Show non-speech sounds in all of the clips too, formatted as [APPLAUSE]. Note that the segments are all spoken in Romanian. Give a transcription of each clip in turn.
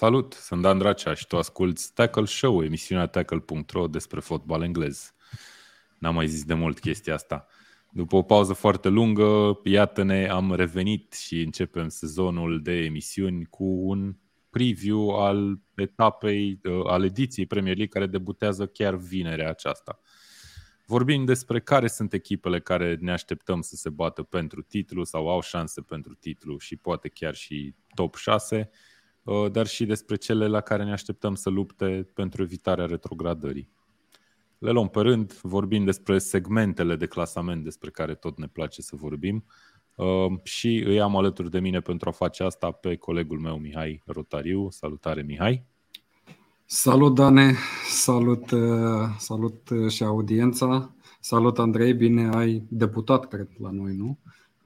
Salut, sunt Dan Dracea și tu asculti Tackle Show, emisiunea tackle.ro despre fotbal englez. N-am mai zis de mult chestia asta. După o pauză foarte lungă, iată-ne, am revenit și începem sezonul de emisiuni cu un preview al etapei, uh, al ediției Premier League care debutează chiar vinerea aceasta. Vorbim despre care sunt echipele care ne așteptăm să se bată pentru titlu sau au șanse pentru titlu și poate chiar și top 6, uh, dar și despre cele la care ne așteptăm să lupte pentru evitarea retrogradării. Le luăm pe rând, vorbim despre segmentele de clasament despre care tot ne place să vorbim uh, și îi am alături de mine pentru a face asta pe colegul meu Mihai Rotariu. Salutare Mihai! Salut Dane, salut, uh, salut și audiența, salut Andrei, bine ai debutat cred la noi, nu?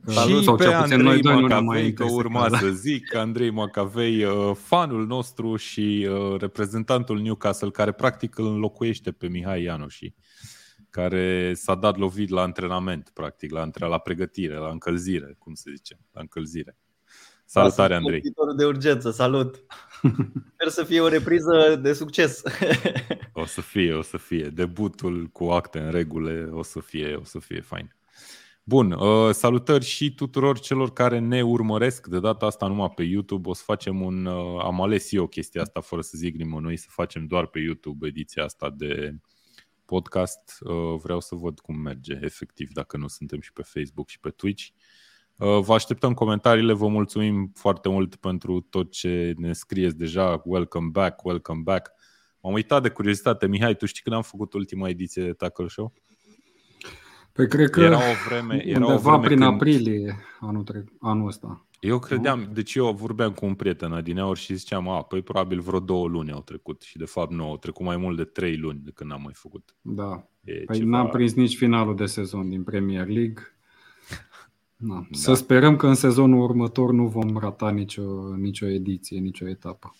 Salut și sau pe Andrei noi doi Macavei, că urma să zic, Andrei Macavei, uh, fanul nostru și uh, reprezentantul Newcastle, care practic îl înlocuiește pe Mihai Ianoși, care s-a dat lovit la antrenament, practic, la, la pregătire, la încălzire, cum se zice, la încălzire. Salutare, Andrei. de urgență, salut. [LAUGHS] Sper să fie o repriză de succes. o să fie, o să fie. Debutul cu acte în regule o să fie, o să fie fain. Bun, uh, salutări și tuturor celor care ne urmăresc de data asta numai pe YouTube. O să facem un, uh, am ales eu chestia asta fără să zic nimănui, să facem doar pe YouTube ediția asta de podcast. Uh, vreau să văd cum merge efectiv dacă nu suntem și pe Facebook și pe Twitch. Vă așteptăm comentariile, vă mulțumim foarte mult pentru tot ce ne scrieți deja. Welcome back, welcome back. M-am uitat de curiozitate. Mihai, tu știi când am făcut ultima ediție de Tackle Show? Păi cred că era o vreme, era undeva o vreme prin când... aprilie anul, tre- anul ăsta. Eu credeam, nu? deci eu vorbeam cu un prieten adineauri și ziceam, a, păi probabil vreo două luni au trecut și de fapt nu, au trecut mai mult de trei luni de când am mai făcut. Da, e păi ceva... n-am prins nici finalul de sezon din Premier League. Na. Da. Să sperăm că în sezonul următor nu vom rata nicio, nicio ediție, nicio etapă.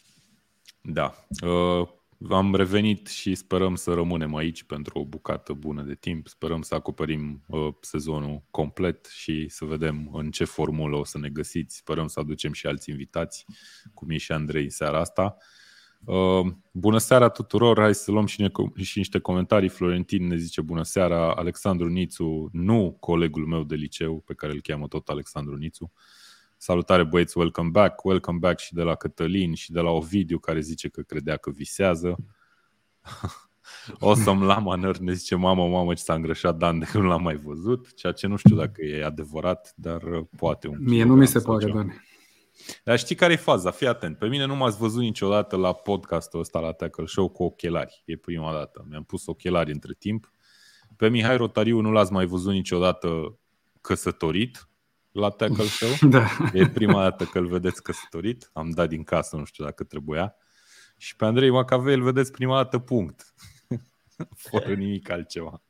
Da. Uh, am revenit și sperăm să rămânem aici pentru o bucată bună de timp. Sperăm să acoperim uh, sezonul complet și să vedem în ce formulă o să ne găsiți. Sperăm să aducem și alți invitați, cum e și Andrei seara asta. Uh, bună seara tuturor, hai să luăm și, ne, și niște comentarii. Florentin ne zice bună seara, Alexandru Nițu, nu colegul meu de liceu, pe care îl cheamă tot Alexandru Nițu. Salutare băieți, welcome back, welcome back și de la Cătălin și de la Ovidiu care zice că credea că visează. [LAUGHS] o să-mi la manăr, ne zice mamă, mamă ce s-a îngrășat Dan de când l-am mai văzut, ceea ce nu știu dacă e adevărat, dar poate un Mie nu mi se pare, Dan. Dar știi care e faza? Fii atent. Pe mine nu m-ați văzut niciodată la podcastul ăsta, la Tackle Show, cu ochelari. E prima dată. Mi-am pus ochelari între timp. Pe Mihai Rotariu nu l-ați mai văzut niciodată căsătorit la Tackle Show. [LAUGHS] Da. E prima dată că îl vedeți căsătorit. Am dat din casă, nu știu dacă trebuia. Și pe Andrei Macavei îl vedeți prima dată, punct. [LAUGHS] Fără nimic altceva.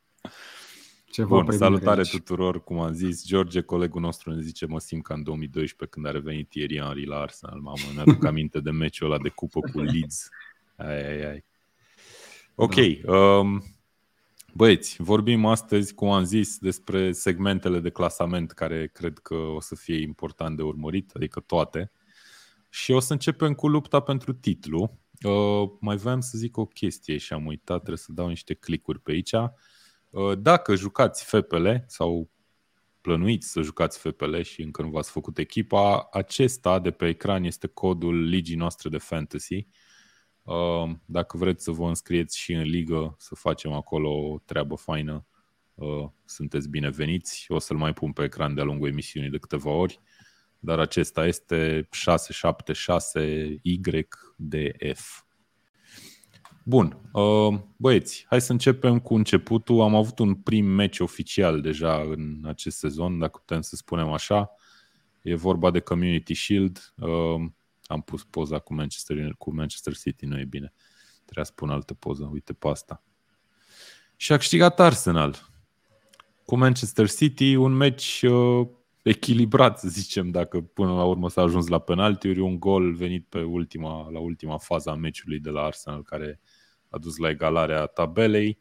Ce Bun, salutare aici. tuturor, cum am zis. George, colegul nostru, ne zice, mă simt ca în 2012 când a revenit Thierry Henry la Arsenal. Mamă, mi-aduc [LAUGHS] aminte de meciul ăla de cupă cu Leeds. Ai, ai, ai. Ok. Da. Um, băieți, vorbim astăzi, cum am zis, despre segmentele de clasament care cred că o să fie important de urmărit, adică toate. Și o să începem cu lupta pentru titlu. Uh, mai voiam să zic o chestie și am uitat, trebuie să dau niște clicuri pe aici. Uh, dacă jucați FPL sau plănuiți să jucați FPL și încă nu v-ați făcut echipa, acesta de pe ecran este codul ligii noastre de fantasy. Uh, dacă vreți să vă înscrieți și în ligă, să facem acolo o treabă faină, uh, sunteți bineveniți. O să-l mai pun pe ecran de-a lungul emisiunii de câteva ori, dar acesta este 676YDF. Bun, uh, băieți, hai să începem cu începutul. Am avut un prim meci oficial deja în acest sezon, dacă putem să spunem așa. E vorba de Community Shield. Uh, am pus poza cu Manchester, cu Manchester City, nu e bine. Trebuia să pun altă poză, uite pe asta. Și a câștigat Arsenal cu Manchester City, un meci uh, echilibrat, să zicem, dacă până la urmă s-a ajuns la penaltiuri, un gol venit pe ultima, la ultima fază a meciului de la Arsenal, care a dus la egalarea tabelei.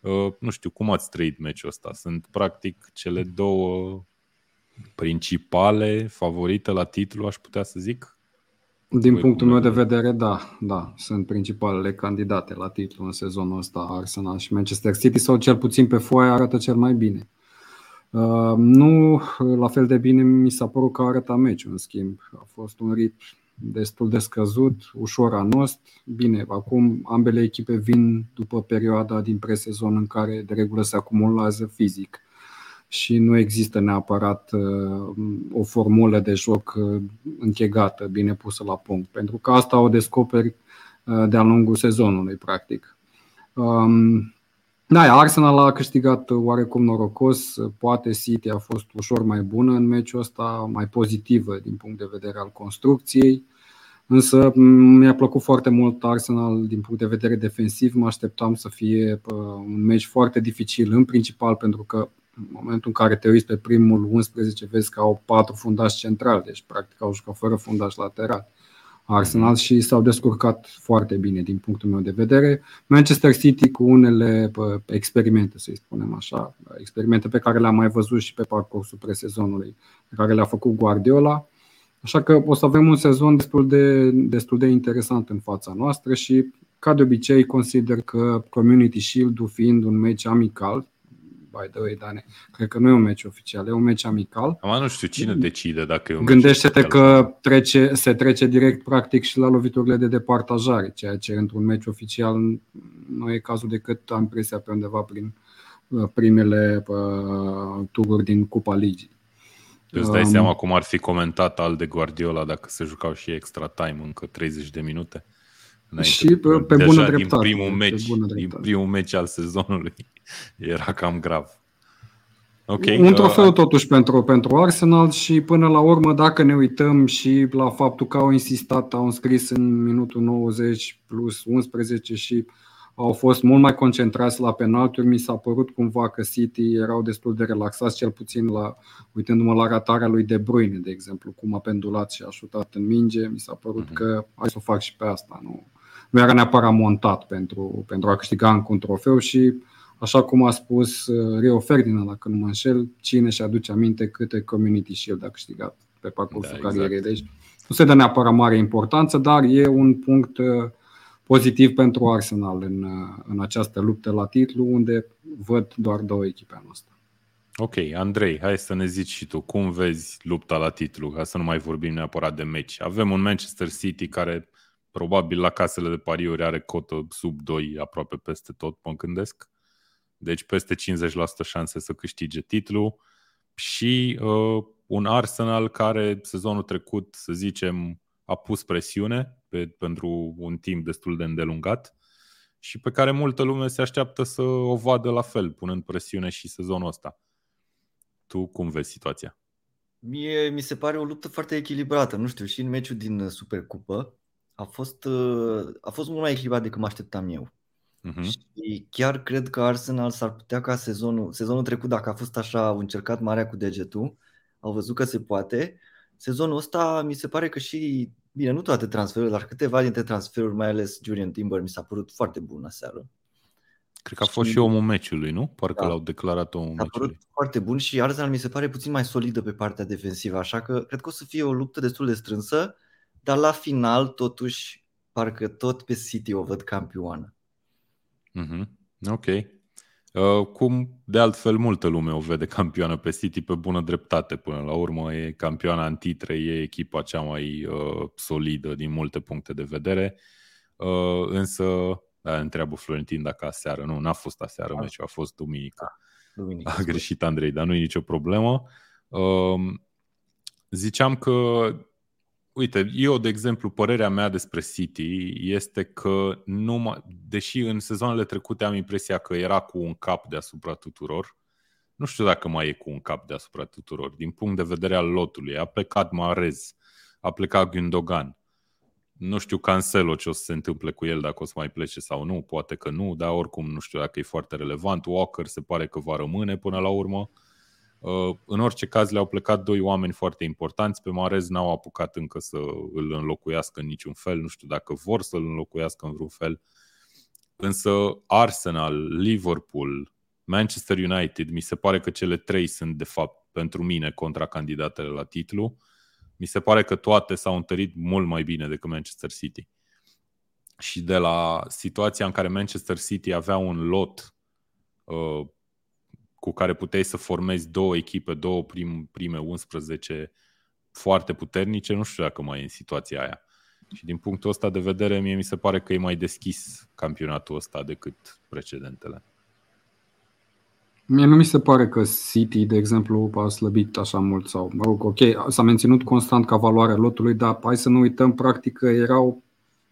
Uh, nu știu, cum ați trăit meciul ăsta? Sunt practic cele două principale favorite la titlu, aș putea să zic? Din Voi punctul meu de vedere, da, da, sunt principalele candidate la titlu în sezonul ăsta Arsenal și Manchester City sau cel puțin pe foaie arată cel mai bine. Uh, nu la fel de bine mi s-a părut că arăta meciul, în schimb. A fost un ritm destul de scăzut, ușor anost. Bine, acum ambele echipe vin după perioada din presezon în care de regulă se acumulează fizic și nu există neapărat uh, o formulă de joc uh, închegată, bine pusă la punct, pentru că asta o descoperi uh, de-a lungul sezonului, practic. Um, da, Arsenal a câștigat oarecum norocos, poate City a fost ușor mai bună în meciul ăsta, mai pozitivă din punct de vedere al construcției. Însă mi-a plăcut foarte mult Arsenal din punct de vedere defensiv. Mă așteptam să fie un meci foarte dificil, în principal pentru că în momentul în care te uiți pe primul 11, vezi că au patru fundași centrali, deci practic au jucat fără fundaș lateral. Arsenal și s-au descurcat foarte bine din punctul meu de vedere. Manchester City cu unele experimente, să-i spunem așa, experimente pe care le-am mai văzut și pe parcursul presezonului, pe care le-a făcut Guardiola. Așa că o să avem un sezon destul de, destul de interesant în fața noastră și, ca de obicei, consider că Community Shield-ul fiind un meci amical, by the way, Dane. Cred că nu e un meci oficial, e un meci amical. Am nu știu cine decide dacă e un Gândește-te că trece, se trece direct practic și la loviturile de departajare, ceea ce într-un meci oficial nu e cazul decât am impresia pe undeva prin uh, primele uh, tururi din Cupa Ligii. Îți dai um, seama cum ar fi comentat al de Guardiola dacă se jucau și extra time încă 30 de minute? Înainte. Și pe, pe bună dreptate. Din primul, meci, din primul meci al sezonului [LAUGHS] era cam grav. Okay. Un trofeu totuși pentru, pentru Arsenal și până la urmă, dacă ne uităm și la faptul că au insistat, au înscris în minutul 90 plus 11 și au fost mult mai concentrați la penalturi, mi s-a părut cumva că City erau destul de relaxați, cel puțin la, uitându-mă la ratarea lui De Bruyne, de exemplu, cum a pendulat și a șutat în minge, mi s-a părut mm-hmm. că hai să o fac și pe asta. Nu, nu era neapărat montat pentru, pentru a câștiga încă un trofeu și Așa cum a spus uh, Rio Ferdinand, dacă nu mă înșel, cine și aduce aminte câte Community Shield a câștigat pe parcursul da, carierei. Exact. Deci nu se dă neapărat mare importanță, dar e un punct uh, pozitiv pentru Arsenal în, uh, în această luptă la titlu, unde văd doar două echipe anul ăsta. Ok, Andrei, hai să ne zici și tu, cum vezi lupta la titlu, ca să nu mai vorbim neapărat de meci. Avem un Manchester City care probabil la casele de pariuri are cotă sub 2 aproape peste tot, mă gândesc deci peste 50% șanse să câștige titlul și uh, un Arsenal care sezonul trecut, să zicem, a pus presiune pe, pentru un timp destul de îndelungat și pe care multă lume se așteaptă să o vadă la fel, punând presiune și sezonul ăsta. Tu cum vezi situația? Mie mi se pare o luptă foarte echilibrată. Nu știu, și în meciul din Supercupă a fost, uh, a fost mult mai echilibrat decât mă așteptam eu. Uh-huh. Și chiar cred că Arsenal s-ar putea ca sezonul, sezonul trecut, dacă a fost așa, au încercat marea cu degetul, au văzut că se poate. Sezonul ăsta mi se pare că și, bine, nu toate transferurile, dar câteva dintre transferuri, mai ales Julian Timber, mi s-a părut foarte bun seară. Cred că a fost și, și omul meciului, nu? Parcă da. l-au declarat omul a meciului. foarte bun și Arsenal mi se pare puțin mai solidă pe partea defensivă, așa că cred că o să fie o luptă destul de strânsă, dar la final, totuși, parcă tot pe City o văd campioană. Mm-hmm. Ok. Uh, cum de altfel multă lume o vede campioană pe City pe bună dreptate până la urmă. E campioana în titre, e echipa cea mai uh, solidă din multe puncte de vedere. Uh, însă, da, întreabă Florentin dacă aseară. Nu, n-a fost aseară da. meciul, a fost duminică. Da, duminică. A greșit Andrei, dar nu e nicio problemă. Uh, ziceam că Uite, eu, de exemplu, părerea mea despre City este că, numai, deși în sezoanele trecute am impresia că era cu un cap deasupra tuturor, nu știu dacă mai e cu un cap deasupra tuturor. Din punct de vedere al lotului, a plecat Marez, a plecat Gündogan. Nu știu Cancelo ce o să se întâmple cu el, dacă o să mai plece sau nu, poate că nu, dar oricum nu știu dacă e foarte relevant. Walker se pare că va rămâne până la urmă. Uh, în orice caz le-au plecat doi oameni foarte importanți, pe Marez n-au apucat încă să îl înlocuiască în niciun fel, nu știu dacă vor să îl înlocuiască în vreun fel. Însă Arsenal, Liverpool, Manchester United, mi se pare că cele trei sunt de fapt pentru mine contra candidatele la titlu. Mi se pare că toate s-au întărit mult mai bine decât Manchester City. Și de la situația în care Manchester City avea un lot uh, cu care puteai să formezi două echipe, două prim, prime 11 foarte puternice, nu știu dacă mai e în situația aia. Și din punctul ăsta de vedere, mie mi se pare că e mai deschis campionatul ăsta decât precedentele. Mie nu mi se pare că City, de exemplu, a slăbit așa mult sau, mă rog, ok, s-a menținut constant ca valoare lotului, dar hai să nu uităm, practic, că erau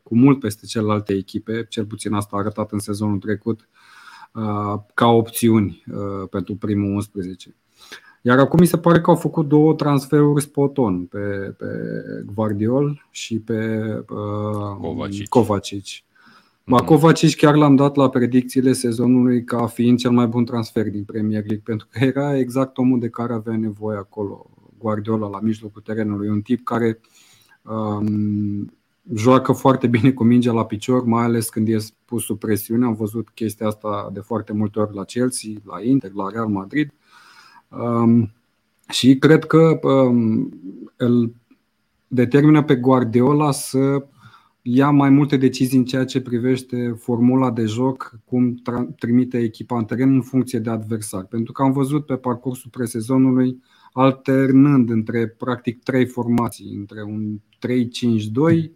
cu mult peste celelalte echipe, cel puțin asta a arătat în sezonul trecut, uh, ca opțiuni uh, pentru primul 11. Iar acum mi se pare că au făcut două transferuri spot on pe, pe Guardiol și pe uh, Kovacic. Kovacic. Ma mhm. Kovacic chiar l-am dat la predicțiile sezonului ca fiind cel mai bun transfer din Premier League, pentru că era exact omul de care avea nevoie acolo. Guardiola la mijlocul terenului, un tip care um, joacă foarte bine cu mingea la picior, mai ales când e pus sub presiune. Am văzut chestia asta de foarte multe ori la Chelsea, la Inter, la Real Madrid. Um, și cred că um, îl determină pe Guardiola să ia mai multe decizii în ceea ce privește formula de joc, cum trimite echipa în teren în funcție de adversar. Pentru că am văzut pe parcursul presezonului alternând între practic trei formații, între un 3-5-2,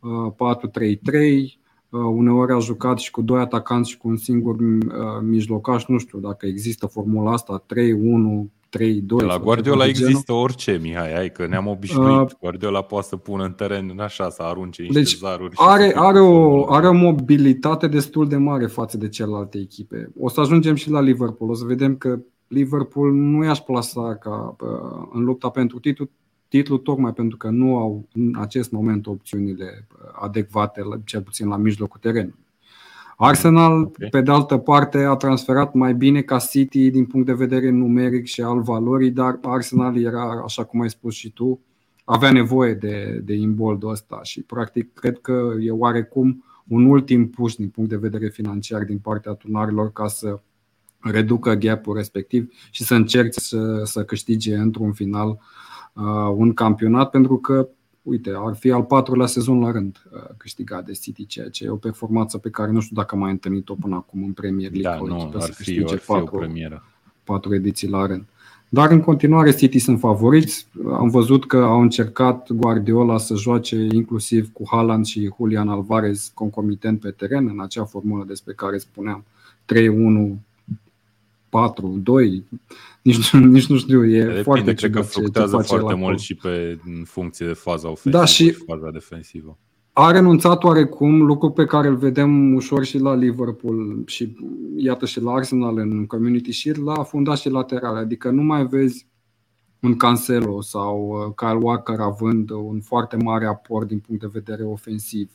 4-3-3, uneori a jucat și cu doi atacanți și cu un singur uh, mijlocaș, nu știu dacă există formula asta, 3-1 3, 2. La Guardiola există orice, Mihai, hai că ne-am obișnuit. Uh, Guardiola poate să pună în teren așa, să arunce niște deci zaruri. Are, are, o, are o mobilitate destul de mare față de celelalte echipe. O să ajungem și la Liverpool. O să vedem că Liverpool nu i-aș plasa ca uh, în lupta pentru titlu, titlu tocmai pentru că nu au în acest moment opțiunile adecvate, cel puțin la mijlocul terenului. Arsenal, okay. pe de altă parte, a transferat mai bine ca City din punct de vedere numeric și al valorii, dar Arsenal era, așa cum ai spus și tu, avea nevoie de, de imboldul ăsta și practic cred că e oarecum un ultim push din punct de vedere financiar din partea tunarilor ca să reducă gap-ul respectiv și să încerce să, să câștige într-un final uh, un campionat pentru că uite, ar fi al patrulea sezon la rând uh, câștigat de City, ceea ce e o performanță pe care nu știu dacă am mai întâlnit-o până acum în Premier League. Da, nu, ar fi, ar fi patru, o premieră. patru ediții la rând. Dar în continuare City sunt favoriți. Am văzut că au încercat Guardiola să joace inclusiv cu Haaland și Julian Alvarez concomitent pe teren în acea formulă despre care spuneam 3-1 4, 2, nici, [LAUGHS] nici nu știu, e Depinde, foarte cred că fluctuează foarte mult și pe în funcție de faza ofensivă da, și, și faza defensivă. A renunțat oarecum, lucru pe care îl vedem ușor și la Liverpool și iată și la Arsenal în Community Shield, la fundașii laterale. Adică nu mai vezi un Cancelo sau uh, Kyle Walker având un foarte mare aport din punct de vedere ofensiv.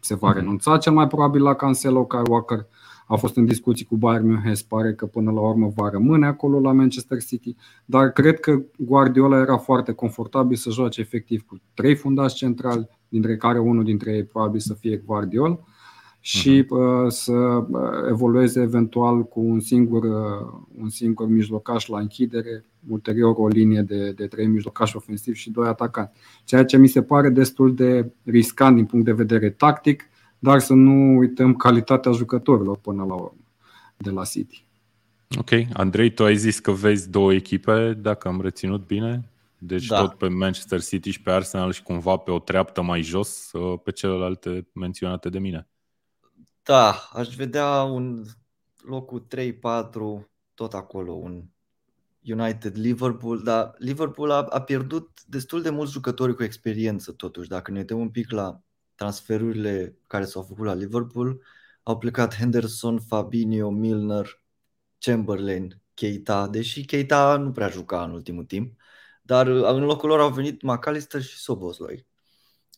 Se va mm-hmm. renunța cel mai probabil la Cancelo, Kyle Walker a fost în discuții cu Bayern München, pare că până la urmă va rămâne acolo la Manchester City, dar cred că Guardiola era foarte confortabil să joace efectiv cu trei fundași centrali, dintre care unul dintre ei probabil să fie Guardiola și uh-huh. să uh, evolueze eventual cu un singur, uh, un singur mijlocaș la închidere, ulterior o linie de, de trei mijlocași ofensiv și doi atacanți. Ceea ce mi se pare destul de riscant din punct de vedere tactic, dar să nu uităm calitatea jucătorilor până la urmă de la City. Ok. Andrei, tu ai zis că vezi două echipe, dacă am reținut bine. Deci da. tot pe Manchester City și pe Arsenal și cumva pe o treaptă mai jos uh, pe celelalte menționate de mine. Da, aș vedea un locul 3-4 tot acolo, un United-Liverpool, dar Liverpool a, a pierdut destul de mulți jucători cu experiență totuși. Dacă ne uităm un pic la transferurile care s-au făcut la Liverpool, au plecat Henderson, Fabinho, Milner, Chamberlain, Keita, deși Keita nu prea juca în ultimul timp, dar în locul lor au venit McAllister și Soboslai,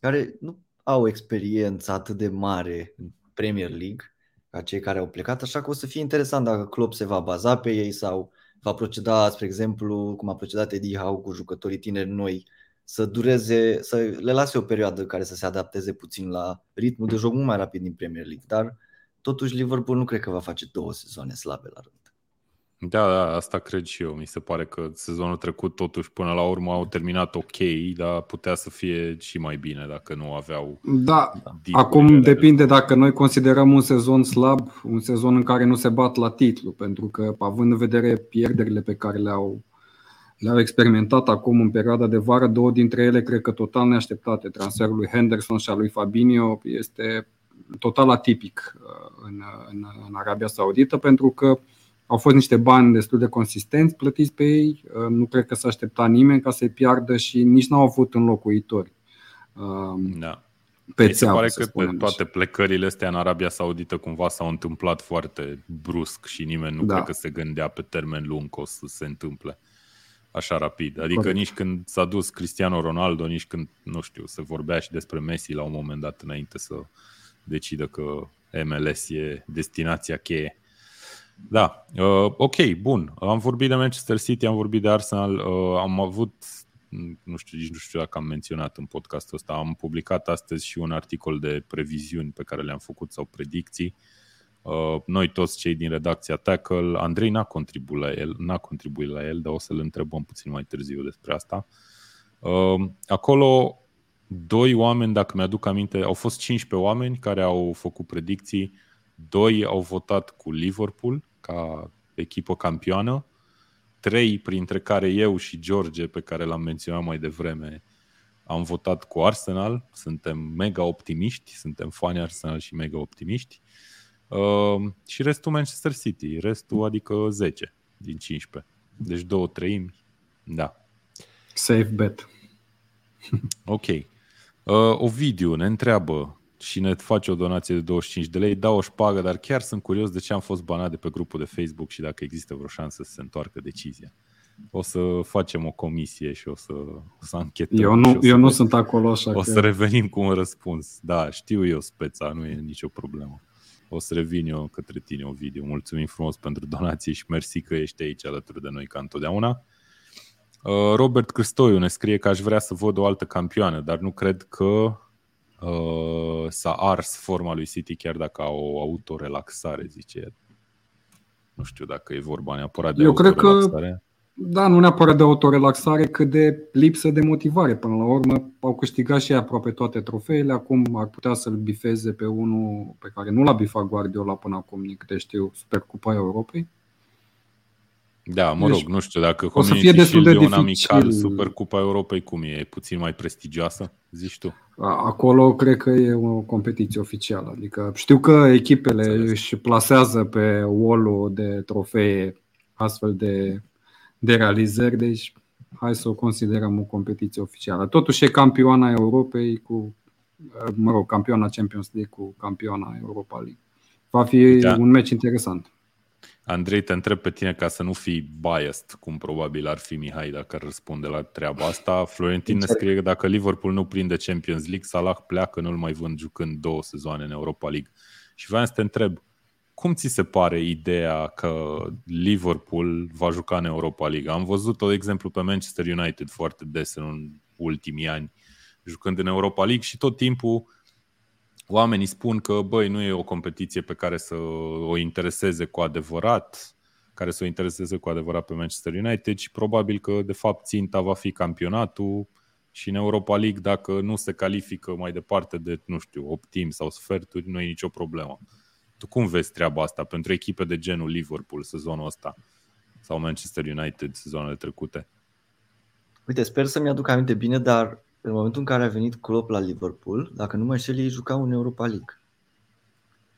care nu au experiență atât de mare în Premier League ca cei care au plecat, așa că o să fie interesant dacă Klopp se va baza pe ei sau va proceda, spre exemplu, cum a procedat Eddie Howe cu jucătorii tineri noi să dureze, să le lase o perioadă care să se adapteze puțin la ritmul de joc mult mai rapid din Premier League, dar totuși Liverpool nu cred că va face două sezoane slabe la rând. Da, da, asta cred și eu. Mi se pare că sezonul trecut totuși până la urmă au terminat ok, dar putea să fie și mai bine dacă nu aveau... Da, acum depinde dacă noi considerăm un sezon slab, un sezon în care nu se bat la titlu, pentru că având în vedere pierderile pe care le-au le-au experimentat acum în perioada de vară, două dintre ele cred că total neașteptate. Transferul lui Henderson și al lui Fabinho este total atipic uh, în, în, în Arabia Saudită pentru că au fost niște bani destul de consistenți plătiți pe ei, uh, nu cred că s-a așteptat nimeni ca să-i piardă și nici n-au avut înlocuitori. Um, da. Pe Mi se pare că toate plecările astea în Arabia Saudită cumva s-au întâmplat foarte brusc și nimeni nu da. cred că se gândea pe termen lung că o să se întâmple așa rapid. Adică Corect. nici când s-a dus Cristiano Ronaldo, nici când, nu știu, se vorbea și despre Messi la un moment dat înainte să decidă că MLS e destinația cheie. Da, uh, ok, bun. Am vorbit de Manchester City, am vorbit de Arsenal, uh, am avut, nu știu, nici nu știu dacă am menționat în podcastul ăsta, am publicat astăzi și un articol de previziuni pe care le-am făcut sau predicții. Uh, noi toți cei din redacția Tackle, Andrei n-a contribuit la el, n-a contribuit la el, dar o să-l întrebăm puțin mai târziu despre asta. Uh, acolo doi oameni, dacă mi-aduc aminte, au fost 15 oameni care au făcut predicții, doi au votat cu Liverpool ca echipă campioană, trei printre care eu și George, pe care l-am menționat mai devreme, am votat cu Arsenal, suntem mega optimiști, suntem fani Arsenal și mega optimiști. Uh, și restul Manchester City, restul adică 10 din 15. Deci două treimi, da. Safe bet. [LAUGHS] ok. Uh, Ovidiu ne întreabă și ne face o donație de 25 de lei, dau o șpagă, dar chiar sunt curios de ce am fost banat de pe grupul de Facebook și dacă există vreo șansă să se întoarcă decizia. O să facem o comisie și o să, o să anchetăm. Eu nu, eu nu sunt acolo așa O că... să revenim cu un răspuns. Da, știu eu speța, nu e nicio problemă. O să revin eu către tine, o video. Mulțumim frumos pentru donație și mersi că ești aici alături de noi ca întotdeauna. Uh, Robert Cristoiu ne scrie că aș vrea să văd o altă campioană, dar nu cred că uh, s-a ars forma lui City chiar dacă au o autorelaxare, zice el. Nu știu dacă e vorba neapărat de Eu cred că da, nu neapărat de autorelaxare, cât de lipsă de motivare. Până la urmă au câștigat și aproape toate trofeele, acum ar putea să-l bifeze pe unul pe care nu l-a bifat Guardiola până acum, din câte știu, Supercupa Europei. Da, mă deci, rog, nu știu dacă o să fie destul de dificil. amical, Supercupa Europei cum e? E puțin mai prestigioasă, zici tu? Acolo cred că e o competiție oficială. Adică știu că echipele Înțeles. își plasează pe wall de trofee astfel de de realizări, deci hai să o considerăm o competiție oficială. Totuși e campioana Europei cu, mă rog, campioana Champions League cu campioana Europa League. Va fi da. un meci interesant. Andrei, te întreb pe tine ca să nu fii biased, cum probabil ar fi Mihai dacă ar răspunde la treaba asta. Florentin ne scrie că dacă Liverpool nu prinde Champions League, Salah pleacă, nu-l mai vând jucând două sezoane în Europa League. Și vreau să te întreb, cum ți se pare ideea că Liverpool va juca în Europa League? Am văzut, de exemplu, pe Manchester United foarte des în ultimii ani, jucând în Europa League și tot timpul oamenii spun că, băi, nu e o competiție pe care să o intereseze cu adevărat, care să o intereseze cu adevărat pe Manchester United și probabil că, de fapt, ținta va fi campionatul și în Europa League, dacă nu se califică mai departe de, nu știu, optim sau sferturi, nu e nicio problemă. Tu cum vezi treaba asta pentru echipe de genul Liverpool sezonul ăsta sau Manchester United sezonele trecute? Uite, sper să-mi aduc aminte bine, dar în momentul în care a venit Klopp la Liverpool, dacă nu mă înșel, ei jucau în Europa League.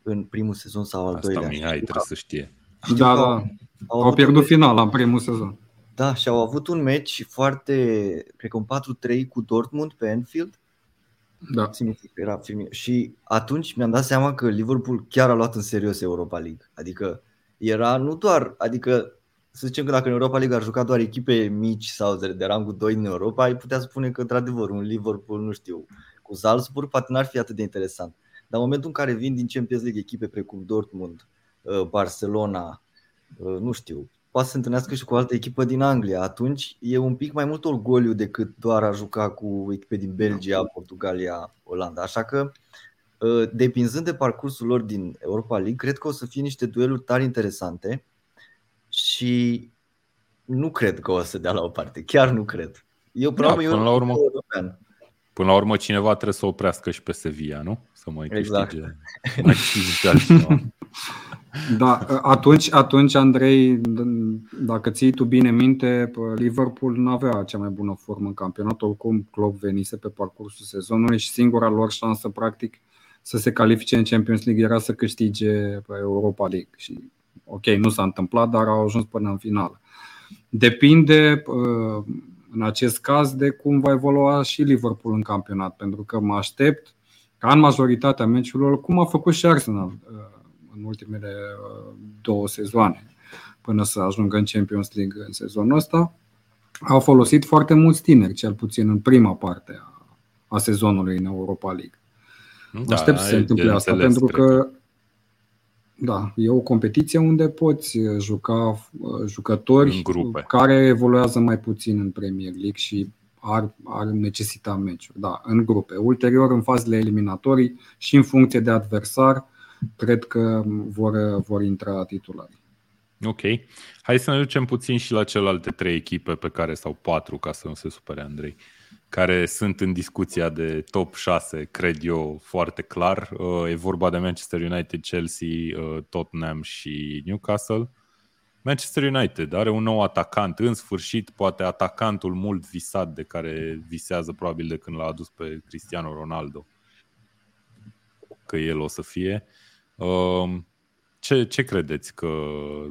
În primul sezon sau al Asta doilea. Asta Mihai trebuie să știe. Știu da, da. Au, au pierdut finala în primul sezon. Da, și au avut un meci foarte, cred că un 4-3 cu Dortmund pe Anfield da. Era film. Și atunci mi-am dat seama că Liverpool chiar a luat în serios Europa League. Adică era nu doar, adică să zicem că dacă în Europa League ar juca doar echipe mici sau de, de rangul 2 în Europa, ai putea spune că, într-adevăr, un Liverpool, nu știu, cu Salzburg, poate n-ar fi atât de interesant. Dar în momentul în care vin din Champions League echipe precum Dortmund, uh, Barcelona, uh, nu știu, poate să se întâlnească și cu o altă echipă din Anglia. Atunci e un pic mai mult orgoliu decât doar a juca cu echipe din Belgia, Portugalia, Olanda. Așa că, ă, depinzând de parcursul lor din Europa League, cred că o să fie niște dueluri tare interesante și nu cred că o să dea la o parte. Chiar nu cred. Eu, da, până, la urmă, până la urmă, cineva trebuie să oprească și pe Sevilla, nu? Să mai exact. câștige, mai câștige [LAUGHS] Da, atunci, atunci, Andrei, dacă ții tu bine minte, Liverpool nu avea cea mai bună formă în campionat, oricum Klopp venise pe parcursul sezonului și singura lor șansă, practic, să se califice în Champions League era să câștige Europa League. Și, ok, nu s-a întâmplat, dar au ajuns până în finală. Depinde, în acest caz, de cum va evolua și Liverpool în campionat, pentru că mă aștept ca în majoritatea meciurilor, cum a făcut și Arsenal în ultimele uh, două sezoane până să ajungă în Champions League în sezonul ăsta. Au folosit foarte mulți tineri, cel puțin în prima parte a sezonului în Europa League. Da, Aștept să se întâmple asta pentru că da, e o competiție unde poți juca uh, jucători care evoluează mai puțin în Premier League și ar, ar necesita meciuri. Da, în grupe. Ulterior, în fazele eliminatorii și în funcție de adversar, cred că vor, vor intra titulari. Ok. Hai să ne ducem puțin și la celelalte trei echipe pe care, sau patru, ca să nu se supere Andrei, care sunt în discuția de top 6, cred eu, foarte clar. Uh, e vorba de Manchester United, Chelsea, uh, Tottenham și Newcastle. Manchester United are un nou atacant, în sfârșit, poate atacantul mult visat de care visează probabil de când l-a adus pe Cristiano Ronaldo, că el o să fie. Um, ce, ce credeți că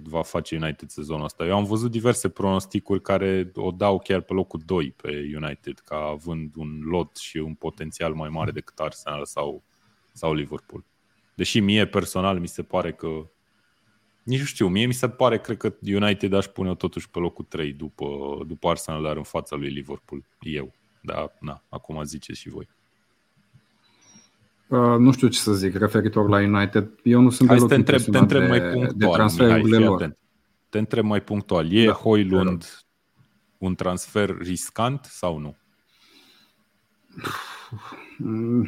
va face United sezonul ăsta? Eu am văzut diverse pronosticuri care o dau chiar pe locul 2 pe United, ca având un lot și un potențial mai mare decât Arsenal sau, sau Liverpool. Deși mie personal mi se pare că nici nu știu, mie mi se pare, cred că United aș pune totuși pe locul 3 după, după Arsenal, dar în fața lui Liverpool. Eu. Da, na, acum ziceți și voi. Uh, nu știu ce să zic referitor la United. Eu nu sunt Hai deloc te întreb, te întreb de, mai punctual, de transferurile Mihai, lor. Atent. Te întreb mai punctual. E da, Hoylund un transfer riscant sau nu?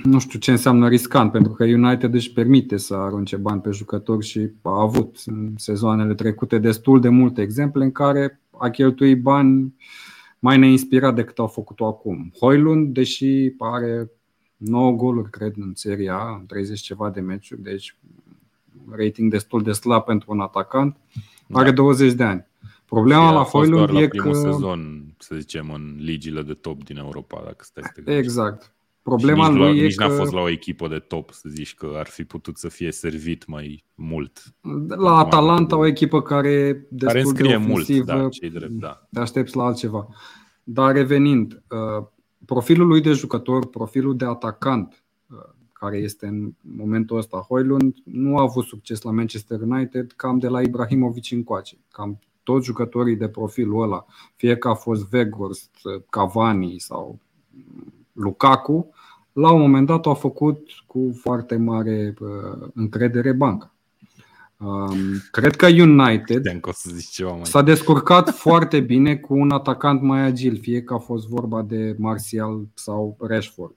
Nu știu ce înseamnă riscant, pentru că United își permite să arunce bani pe jucători și a avut în sezoanele trecute destul de multe exemple în care a cheltuit bani mai neinspirat decât au făcut-o acum. Hoylund, deși are 9 goluri, cred, în Serie A, în 30 ceva de meciuri, deci rating destul de slab pentru un atacant. Da. Are 20 de ani. Problema la Hoylund e că... sezon, să zicem, în ligile de top din Europa, dacă stai să te Exact. Problema nici lui la, e nici că... n-a fost la o echipă de top, să zici că ar fi putut să fie servit mai mult. La Atalanta, o echipă care destul care înscrie de ofensivă, mult, da, cei drept, da. Te aștepți la altceva. Dar revenind, uh, profilul lui de jucător, profilul de atacant, uh, care este în momentul ăsta Hoylund, nu a avut succes la Manchester United cam de la Ibrahimovic încoace. Cam toți jucătorii de profilul ăla, fie că a fost Weghorst, Cavani sau Lukaku, la un moment dat au făcut cu foarte mare uh, încredere banca. Um, cred că United s-a descurcat [LAUGHS] foarte bine cu un atacant mai agil, fie că a fost vorba de Martial sau Rashford.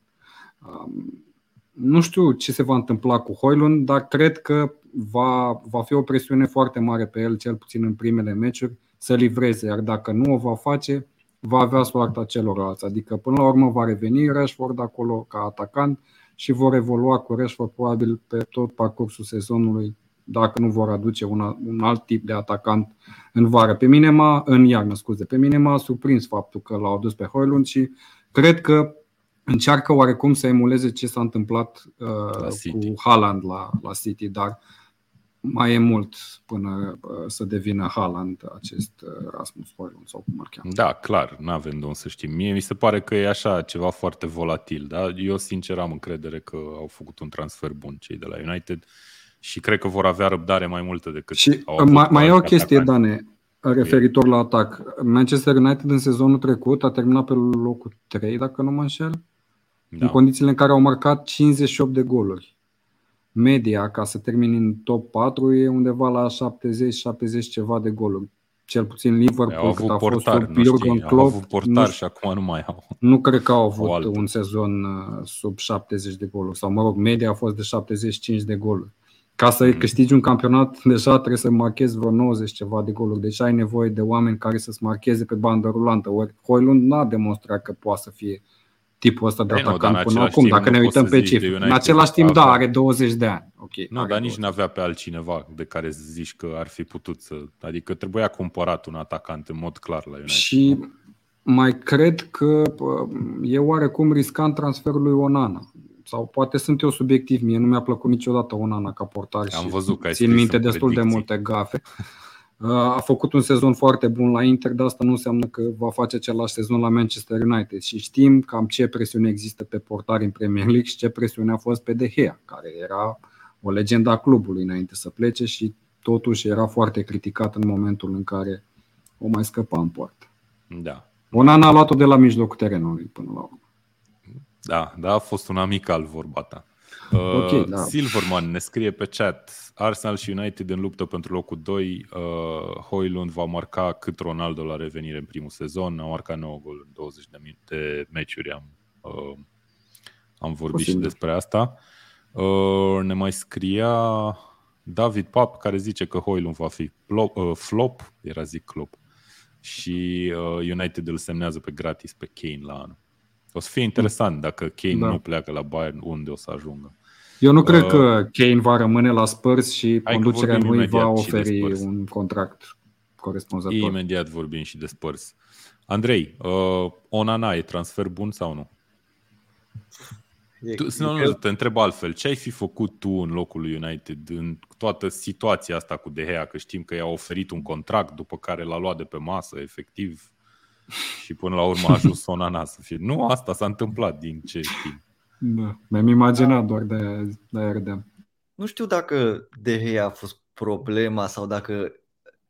Um, nu știu ce se va întâmpla cu Hoylund, dar cred că va, va fi o presiune foarte mare pe el, cel puțin în primele meciuri, să livreze, iar dacă nu o va face, va avea soarta celorlalți. Adică până la urmă va reveni Rashford acolo ca atacant și vor evolua cu Rashford probabil pe tot parcursul sezonului dacă nu vor aduce una, un alt tip de atacant în vară. Pe mine m-a, în iarnă, scuze, pe mine m-a surprins faptul că l-au adus pe Hoylund și cred că încearcă oarecum să emuleze ce s-a întâmplat uh, cu Haaland la, la City, dar mai e mult până uh, să devină Haaland acest uh, Rasmus Hoylund sau cum ar cheamă. Da, clar, nu avem de unde să știm. Mie mi se pare că e așa ceva foarte volatil, da? Eu sincer am încredere că au făcut un transfer bun cei de la United. Uh, și cred că vor avea răbdare mai multă decât și au avut mai, mai e o chestie, Dane, referitor la atac. Manchester United în sezonul trecut a terminat pe locul 3, dacă nu mă înșel, da. în condițiile în care au marcat 58 de goluri. Media, ca să termini în top 4, e undeva la 70-70 ceva de goluri. Cel puțin Liverpool, au avut a portar, fost sub Jurgen Klopp. Au avut portar nu, și acum nu mai au. Nu cred că au avut un sezon uh, sub 70 de goluri. Sau, mă rog, media a fost de 75 de goluri. Ca să mm. câștigi un campionat, deja trebuie să marchezi vreo 90 ceva de goluri. Deci ai nevoie de oameni care să-ți marcheze pe bandă rulantă. Ori Hoylund n-a demonstrat că poate să fie tipul ăsta de Ei, atacant până acum, dacă ne uităm pe cifre. În același timp, da, are 20 de ani. Okay, nu, dar nici nu avea pe altcineva de care să zici că ar fi putut să... Adică trebuia cumpărat un atacant în mod clar la United. Și mai cred că e oarecum riscant transferul lui Onana. Sau poate sunt eu subiectiv, mie nu mi-a plăcut niciodată Onana ca portar Am și văzut că țin minte destul predicții. de multe gafe. A făcut un sezon foarte bun la Inter, dar asta nu înseamnă că va face același sezon la Manchester United. Și știm cam ce presiune există pe portari în Premier League și ce presiune a fost pe De Gea, care era o legendă a clubului înainte să plece și totuși era foarte criticat în momentul în care o mai scăpa în poartă. Da. Onana a luat-o de la mijlocul terenului până la urmă. Da, da, a fost un amic al vorba ta. Uh, okay, da. Silverman ne scrie pe chat Arsenal și United în luptă pentru locul 2 uh, Hoylund va marca cât Ronaldo la revenire în primul sezon A marcat 9 gol în 20 de, de meciuri Am, uh, am vorbit Posibil. și despre asta uh, Ne mai scria David Pap care zice că Hoylund va fi flop, uh, flop era zic club și uh, United îl semnează pe gratis pe Kane la anul o să fie interesant dacă Kane da. nu pleacă la Bayern, unde o să ajungă. Eu nu cred uh, că Kane va rămâne la Spurs și conducerea nu îi va oferi un contract corespunzător. Imediat vorbim și de Spurs. Andrei, uh, Onana e transfer bun sau nu? E, tu, e nu, nu, te întreb altfel. Ce ai fi făcut tu în locul lui United în toată situația asta cu De Gea? Că știm că i-a oferit un contract după care l-a luat de pe masă, efectiv și până la urmă a ajuns Onana să fie. Nu asta s-a întâmplat din ce știm. Da, mi-am imaginat doar de, de aia Nu știu dacă De Gea a fost problema sau dacă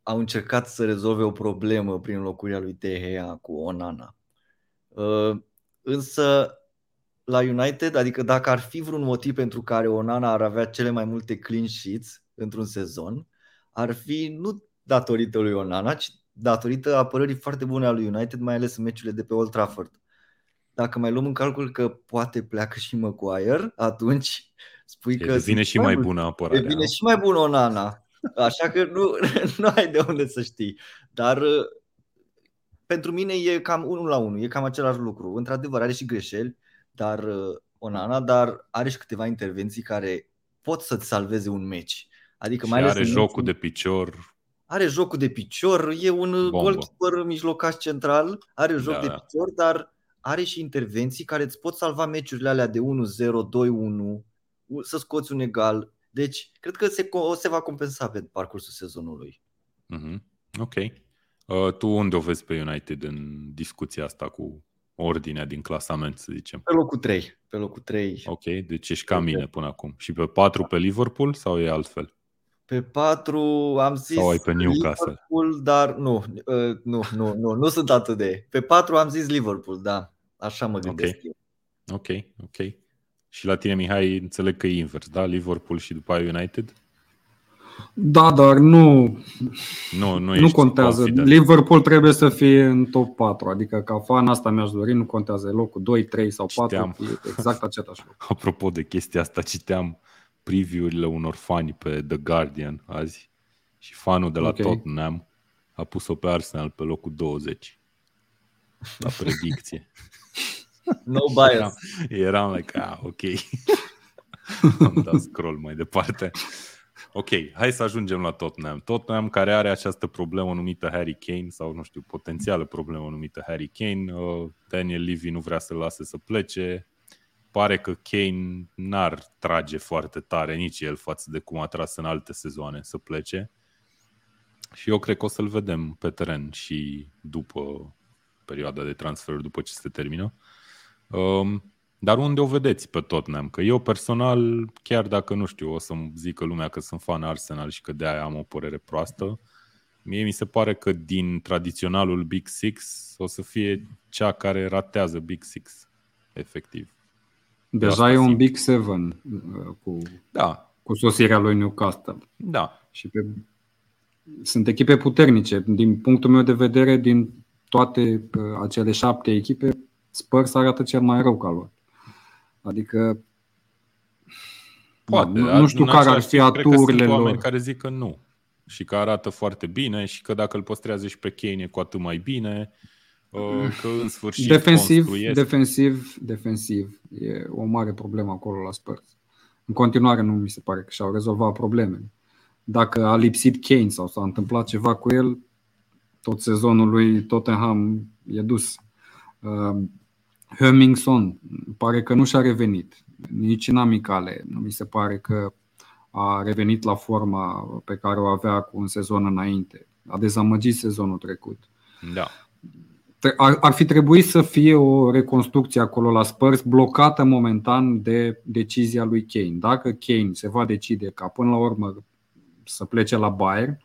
au încercat să rezolve o problemă prin locuirea lui De Gea cu Onana. Uh, însă la United, adică dacă ar fi vreun motiv pentru care Onana ar avea cele mai multe clean sheets într-un sezon, ar fi nu datorită lui Onana, ci datorită apărării foarte bune a lui United, mai ales în meciurile de pe Old Trafford. Dacă mai luăm în calcul că poate pleacă și Maguire, atunci spui e că... Devine și mai bună apărarea. Devine și mai bună Onana. Așa că nu, [LAUGHS] nu ai de unde să știi. Dar uh, pentru mine e cam unul la unul, e cam același lucru. Într-adevăr, are și greșeli, dar uh, Onana, dar are și câteva intervenții care pot să-ți salveze un meci. Adică și mai ales are jocul de picior are jocul de picior, e un Bombă. goalkeeper mijlocaș central, are joc da, de da. picior, dar are și intervenții care îți pot salva meciurile alea de 1-0, 2-1, să scoți un egal. Deci, cred că se, o se va compensa pe parcursul sezonului. Mm-hmm. Ok. Uh, tu unde o vezi pe United în discuția asta cu ordinea din clasament, să zicem? Pe locul 3. Pe locul 3. Ok, deci ești ca mine până acum. Și pe 4 pe Liverpool sau e altfel? Pe 4 am zis Sau ai pe Newcastle. Liverpool, dar nu, uh, nu, nu, nu, nu sunt atât de. Pe 4 am zis Liverpool, da. Așa mă gândesc okay. eu. Ok, ok. Și la tine, Mihai, înțeleg că e invers, da? Liverpool și după aia United? Da, dar nu, nu, nu, nu contează. Confident. Liverpool trebuie să fie în top 4, adică ca fan asta mi-aș dori, nu contează locul 2, 3 sau 4, citeam. e exact același [LAUGHS] lucru. Apropo de chestia asta, citeam preview-urile unor fani pe The Guardian azi și fanul de la okay. Tottenham a pus-o pe Arsenal pe locul 20 la predicție. [LAUGHS] No bias. Eram, eram like, ah, ok. [LAUGHS] Am dat scroll mai departe. Ok, hai să ajungem la Tottenham. Tottenham care are această problemă numită Harry Kane sau nu știu, potențială problemă numită Harry Kane. Uh, Daniel Levy nu vrea să-l lase să plece pare că Kane n-ar trage foarte tare nici el față de cum a tras în alte sezoane să plece. Și eu cred că o să-l vedem pe teren și după perioada de transfer, după ce se termină. Um, dar unde o vedeți pe Tottenham? Că eu personal, chiar dacă nu știu, o să-mi zică lumea că sunt fan Arsenal și că de aia am o părere proastă, mie mi se pare că din tradiționalul Big Six o să fie cea care ratează Big Six, efectiv. Deja e un Big Seven uh, cu, da. cu sosirea lui Newcastle. Da. Și pe, sunt echipe puternice. Din punctul meu de vedere, din toate uh, acele șapte echipe, Spurs arată cel mai rău ca lor. Adică Poate, nu, nu știu care ar fi aturile lor. oameni care zic că nu și că arată foarte bine și că dacă îl păstrează și pe Kane e cu atât mai bine. Uh, că în sfârșit defensiv, defensiv, defensiv e o mare problemă acolo la Spurs. În continuare nu mi se pare că și-au rezolvat problemele. Dacă a lipsit Kane sau s-a întâmplat ceva cu el, tot sezonul lui Tottenham e dus. Uh, Hemmingson pare că nu și-a revenit, nici în amicale. Nu mi se pare că a revenit la forma pe care o avea cu un sezon înainte. A dezamăgit sezonul trecut. Da. Ar, ar fi trebuit să fie o reconstrucție acolo la Spurs blocată momentan de decizia lui Kane. Dacă Kane se va decide ca până la urmă să plece la Bayern,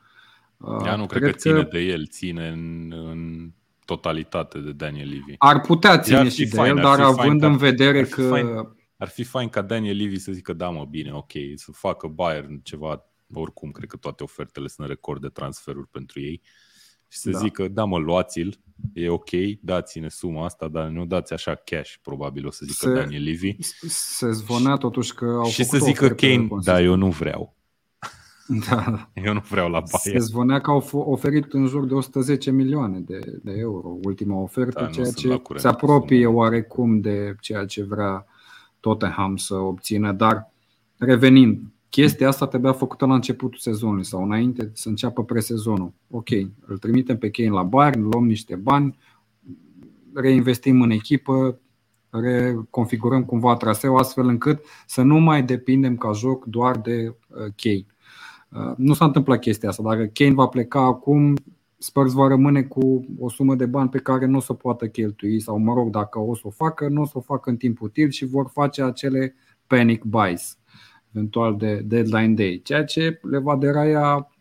Ea nu cred, cred că ține că de el, ține în, în totalitate de Daniel Levy. Ar putea ține și de el, dar având în vedere că fain ar fi fain ca Daniel Levy să zică da mă bine, ok, să facă Bayern ceva, oricum cred că toate ofertele sunt record de transferuri pentru ei și să da. zică da mă luați-l, e ok, dați-ne suma asta, dar nu dați așa cash, probabil o să zică se, Daniel Levy. Se zvonea totuși că au Și să zică Kane, da, eu nu vreau. [LAUGHS] Da. [LAUGHS] Eu nu vreau la Bayern. Se zvonea că au oferit în jur de 110 milioane de, de euro ultima ofertă, da, ceea ce se apropie oarecum de ceea ce vrea Tottenham să obțină, dar revenind, chestia asta trebuia făcută la începutul sezonului sau înainte să înceapă presezonul. Ok, îl trimitem pe Kane la Bayern, luăm niște bani, reinvestim în echipă, reconfigurăm cumva traseul astfel încât să nu mai depindem ca joc doar de uh, Kane. Uh, nu s-a întâmplat chestia asta. Dacă Kane va pleca acum, Spurs va rămâne cu o sumă de bani pe care nu o să poată cheltui sau, mă rog, dacă o să o facă, nu o să o facă în timp util și vor face acele panic buys, eventual de deadline day, ceea ce le va deraia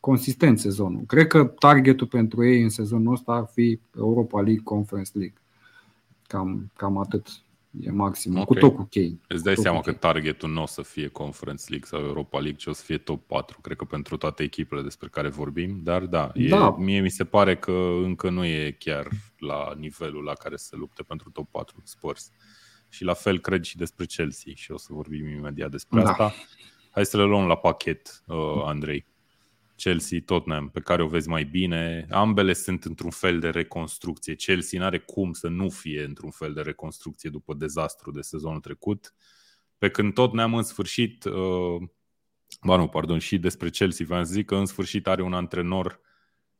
consistent sezonul. Cred că targetul pentru ei în sezonul ăsta ar fi Europa League, Conference League. Cam, cam atât. E maxim. Okay. Cu tot cu Kane. Îți dai seama că targetul nu o să fie Conference League sau Europa League, ci o să fie top 4, cred că pentru toate echipele despre care vorbim, dar da, e, da. mie mi se pare că încă nu e chiar la nivelul la care se lupte pentru top 4 Spurs. Și la fel cred și despre Chelsea și o să vorbim imediat despre da. asta. Hai să le luăm la pachet, uh, Andrei. Chelsea, Tottenham, pe care o vezi mai bine. Ambele sunt într-un fel de reconstrucție. Chelsea nu are cum să nu fie într-un fel de reconstrucție după dezastru de sezonul trecut. Pe când Tottenham în sfârșit, uh, ba nu, pardon, și despre Chelsea v-am zis că în sfârșit are un antrenor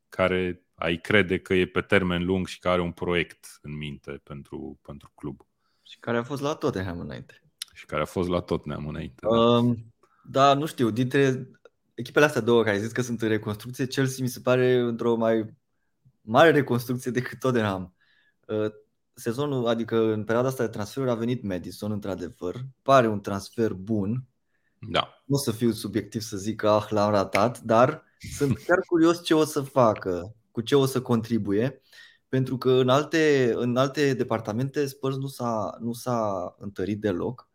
care ai crede că e pe termen lung și care are un proiect în minte pentru, pentru club. Și care a fost la Tottenham înainte. Și care a fost la Tottenham înainte. Um, da. da, nu știu, dintre echipele astea două care zis că sunt în reconstrucție, Chelsea mi se pare într-o mai mare reconstrucție decât Tottenham. Uh, sezonul, adică în perioada asta de transferuri a venit Madison, într-adevăr. Pare un transfer bun. Da. Nu o să fiu subiectiv să zic că ah, l-am ratat, dar sunt chiar curios ce o să facă, cu ce o să contribuie, pentru că în alte, în alte departamente Spurs nu s-a, nu s-a întărit deloc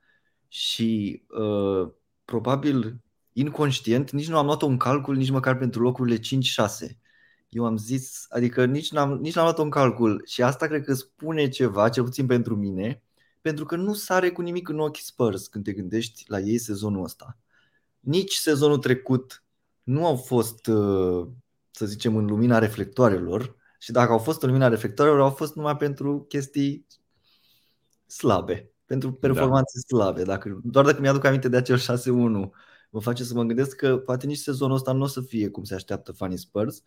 și uh, probabil inconștient, nici nu am luat un calcul nici măcar pentru locurile 5-6. Eu am zis, adică nici n-am, nici n-am luat un calcul și asta cred că spune ceva, cel puțin pentru mine, pentru că nu sare cu nimic în ochii Spurs când te gândești la ei sezonul ăsta. Nici sezonul trecut nu au fost, uh, să zicem, în lumina reflectoarelor și dacă au fost în lumina reflectoarelor, au fost numai pentru chestii slabe, pentru da. performanțe da. slabe. Dacă, doar dacă mi-aduc aminte de acel 6-1 mă face să mă gândesc că poate nici sezonul ăsta nu o să fie cum se așteaptă fanii Spurs.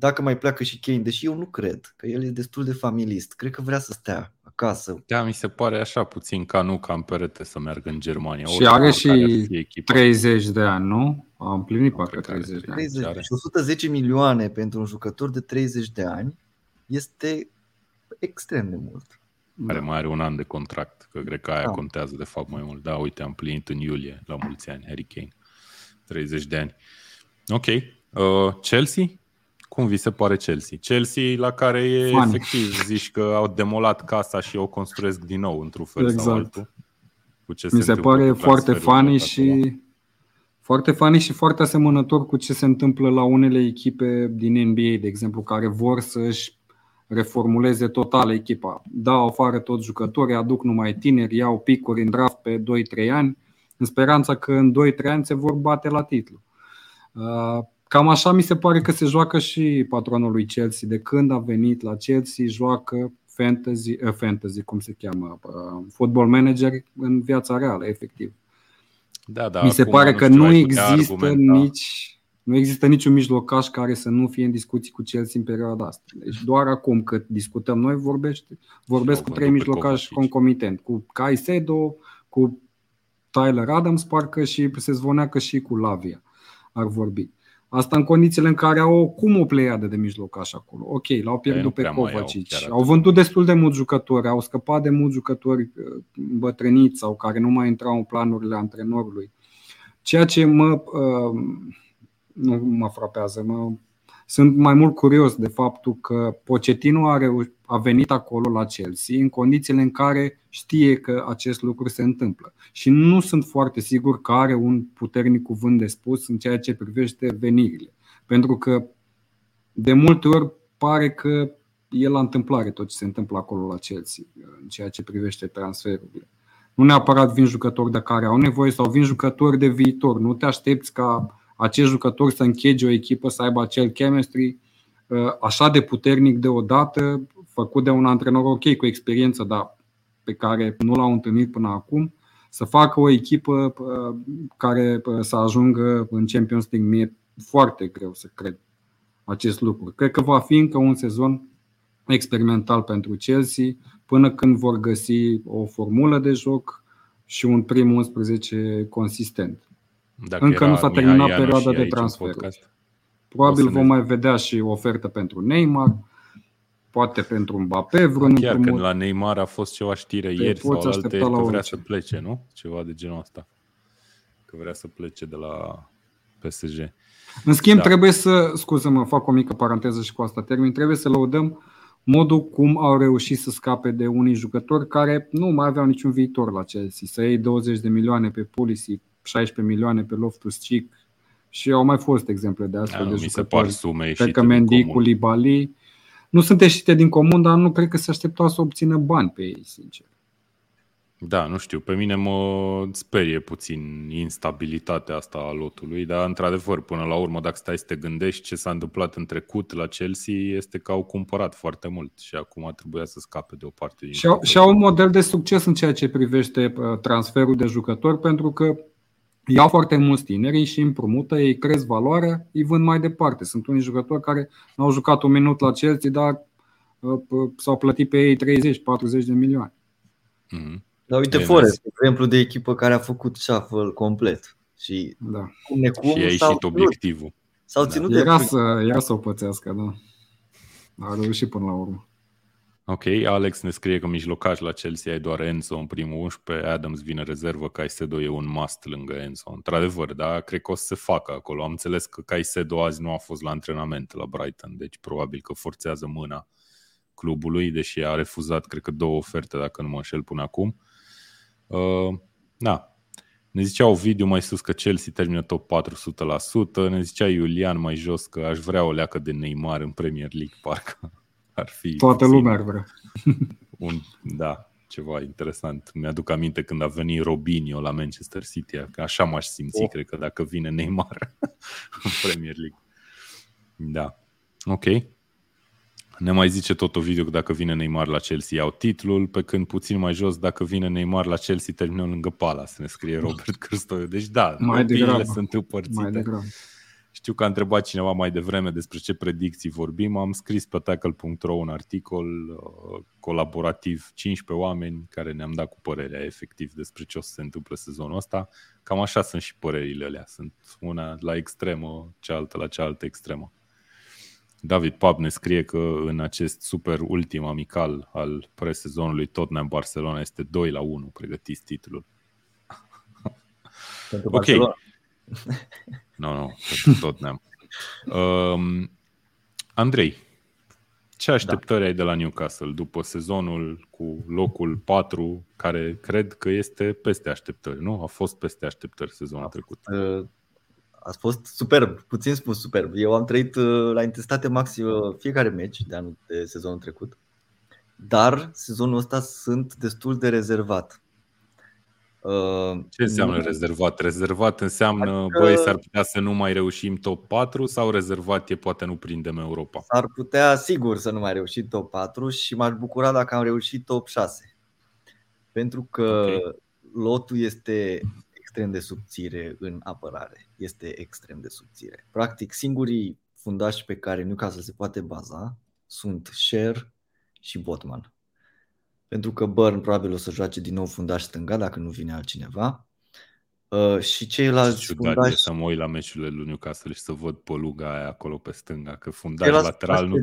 Dacă mai pleacă și Kane, deși eu nu cred, că el e destul de familist, cred că vrea să stea acasă. Da, mi se pare așa puțin ca nu ca în perete să meargă în Germania. Și are și 30 de ani, nu? A împlinit parcă 30 de ani. 30, și 110 milioane pentru un jucător de 30 de ani este extrem de mult. Care da. mai are un an de contract, că cred că aia da. contează de fapt mai mult. Da, uite, am plinit în iulie, la mulți ani, Harry Kane. 30 de ani. Ok. Uh, Chelsea? Cum vi se pare Chelsea? Chelsea la care e Funny. efectiv, zici că au demolat casa și o construiesc din nou într-un fel exact. sau altul. Cu ce Mi se, se pare foarte funny și foarte funny și foarte asemănător cu ce se întâmplă la unele echipe din NBA, de exemplu, care vor să-și reformuleze total echipa. Dau afară toți jucătorii, aduc numai tineri, iau picuri în draft pe 2-3 ani în speranța că în 2-3 ani se vor bate la titlu. Cam așa mi se pare că se joacă și patronul lui Chelsea. De când a venit la Chelsea, joacă fantasy, uh, fantasy cum se cheamă, uh, football manager în viața reală, efectiv. Da, da, mi se pare că nu există argumenta. nici nu există niciun mijlocaș care să nu fie în discuții cu Chelsea în perioada asta. Deci doar acum cât discutăm noi vorbește, vorbesc cu trei mijlocași concomitent, cu Caicedo, cu Tyler Adams parcă și se zvoneacă și cu Lavia ar vorbi. Asta în condițiile în care au cum o pleiadă de mijlocaș acolo. Ok, l-au pierdut pe Kovacic. Au vândut destul de mulți jucători, au scăpat de mulți jucători uh, bătrâniți sau care nu mai intrau în planurile antrenorului. Ceea ce mă, uh, nu mă frapează, mă, sunt mai mult curios de faptul că Pochettino a, reu- a venit acolo la Chelsea în condițiile în care știe că acest lucru se întâmplă. Și nu sunt foarte sigur că are un puternic cuvânt de spus în ceea ce privește venirile. Pentru că de multe ori pare că e la întâmplare tot ce se întâmplă acolo la Chelsea în ceea ce privește transferurile. Nu neapărat vin jucători de care au nevoie sau vin jucători de viitor. Nu te aștepți ca acești jucători să închege o echipă, să aibă acel chemistry uh, așa de puternic deodată, făcut de un antrenor ok, cu experiență, dar pe care nu l-au întâlnit până acum, să facă o echipă uh, care uh, să ajungă în Champions League. Mi-e foarte greu să cred acest lucru. Cred că va fi încă un sezon experimental pentru Chelsea până când vor găsi o formulă de joc și un prim 11 consistent. Dacă Încă nu s-a terminat Mihai perioada de transfer. Probabil vom mai vedea și ofertă pentru Neymar, poate pentru Mbappé vreun Chiar împrumut. când la Neymar a fost ceva știre Te ieri sau alte că vrea orice. să plece, nu? Ceva de genul ăsta. Că vrea să plece de la PSG. În schimb, da. trebuie să, scuză-mă, fac o mică paranteză și cu asta termin, trebuie să lăudăm modul cum au reușit să scape de unii jucători care nu mai aveau niciun viitor la Chelsea. Să iei 20 de milioane pe Pulisic, 16 milioane pe Loftus Cheek și au mai fost exemple de astfel da, de jucători. Mi se par sume Cred că Mendy, Koulibaly nu sunt ieșite din comun, dar nu cred că se așteptau să obțină bani pe ei, sincer. Da, nu știu, pe mine mă sperie puțin instabilitatea asta a lotului, dar într-adevăr, până la urmă, dacă stai să te gândești ce s-a întâmplat în trecut la Chelsea, este că au cumpărat foarte mult și acum trebuia să scape de o parte din și au, și au un model de succes în ceea ce privește uh, transferul de jucători, pentru că iau foarte mulți tineri și împrumută, ei cresc valoarea, îi vând mai departe. Sunt unii jucători care nu au jucat un minut la Chelsea, dar uh, uh, s-au plătit pe ei 30-40 de milioane. Mm-hmm. Dar uite, Forest, exemplu de echipă care a făcut shuffle complet. Și da. cum necum și a ieșit obiectivul. S-au da. ținut era, de să, era să o pățească, da. A reușit până la urmă. Ok, Alex ne scrie că mijlocaș la Chelsea ai doar Enzo în primul 11, Adams vine rezervă, Caicedo e un must lângă Enzo. Într-adevăr, da, cred că o să se facă acolo. Am înțeles că Caicedo azi nu a fost la antrenament la Brighton, deci probabil că forțează mâna clubului, deși a refuzat, cred că, două oferte, dacă nu mă înșel până acum. Uh, da. Ne zicea o video mai sus că Chelsea termină top 400%, ne zicea Iulian mai jos că aș vrea o leacă de Neymar în Premier League, parcă ar fi... Toată puțin. lumea ar vrea. [LAUGHS] Un, da, ceva interesant. Mi-aduc aminte când a venit Robinho la Manchester City, că așa m-aș simți, oh. cred că dacă vine Neymar [LAUGHS] în Premier League. Da. Ok. Ne mai zice tot o video că dacă vine Neymar la Chelsea iau titlul, pe când puțin mai jos, dacă vine Neymar la Chelsea termină lângă Pala, să ne scrie Robert Cârstoiu. Deci da, mai opiniile sunt împărțite. Mai degrabă. Știu că a întrebat cineva mai devreme despre ce predicții vorbim. Am scris pe tackle.ro un articol uh, colaborativ, 15 oameni care ne-am dat cu părerea efectiv despre ce o să se întâmple sezonul ăsta. Cam așa sunt și părerile alea. Sunt una la extremă, cealaltă la cealaltă extremă. David Pab ne scrie că în acest super ultim amical al presezonului Tottenham Barcelona este 2 la 1, pregătiți titlul. Pentru ok. Nu, nu, no, pentru Tottenham. Um, Andrei, ce așteptări da. ai de la Newcastle după sezonul cu locul 4, care cred că este peste așteptări, nu? A fost peste așteptări sezonul trecut. Uh, a fost superb, puțin spus superb. Eu am trăit uh, la intensitate maximă fiecare meci de anul de sezonul trecut, dar sezonul ăsta sunt destul de rezervat. Uh, Ce înseamnă nu... rezervat? Rezervat înseamnă, adică... băi, s-ar putea să nu mai reușim top 4 sau rezervat e poate nu prindem Europa? S-ar putea, sigur, să nu mai reușim top 4 și m-aș bucura dacă am reușit top 6. Pentru că okay. lotul este extrem de subțire în apărare. Este extrem de subțire. Practic, singurii fundași pe care Newcastle se poate baza sunt Sher și Botman pentru că Burn probabil o să joace din nou fundaș stânga dacă nu vine altcineva. Uh, și ceilalți Ciudat fundași... să mă uit la meciurile lui Newcastle și să văd poluga aia acolo pe stânga, că fundaș lateral nu...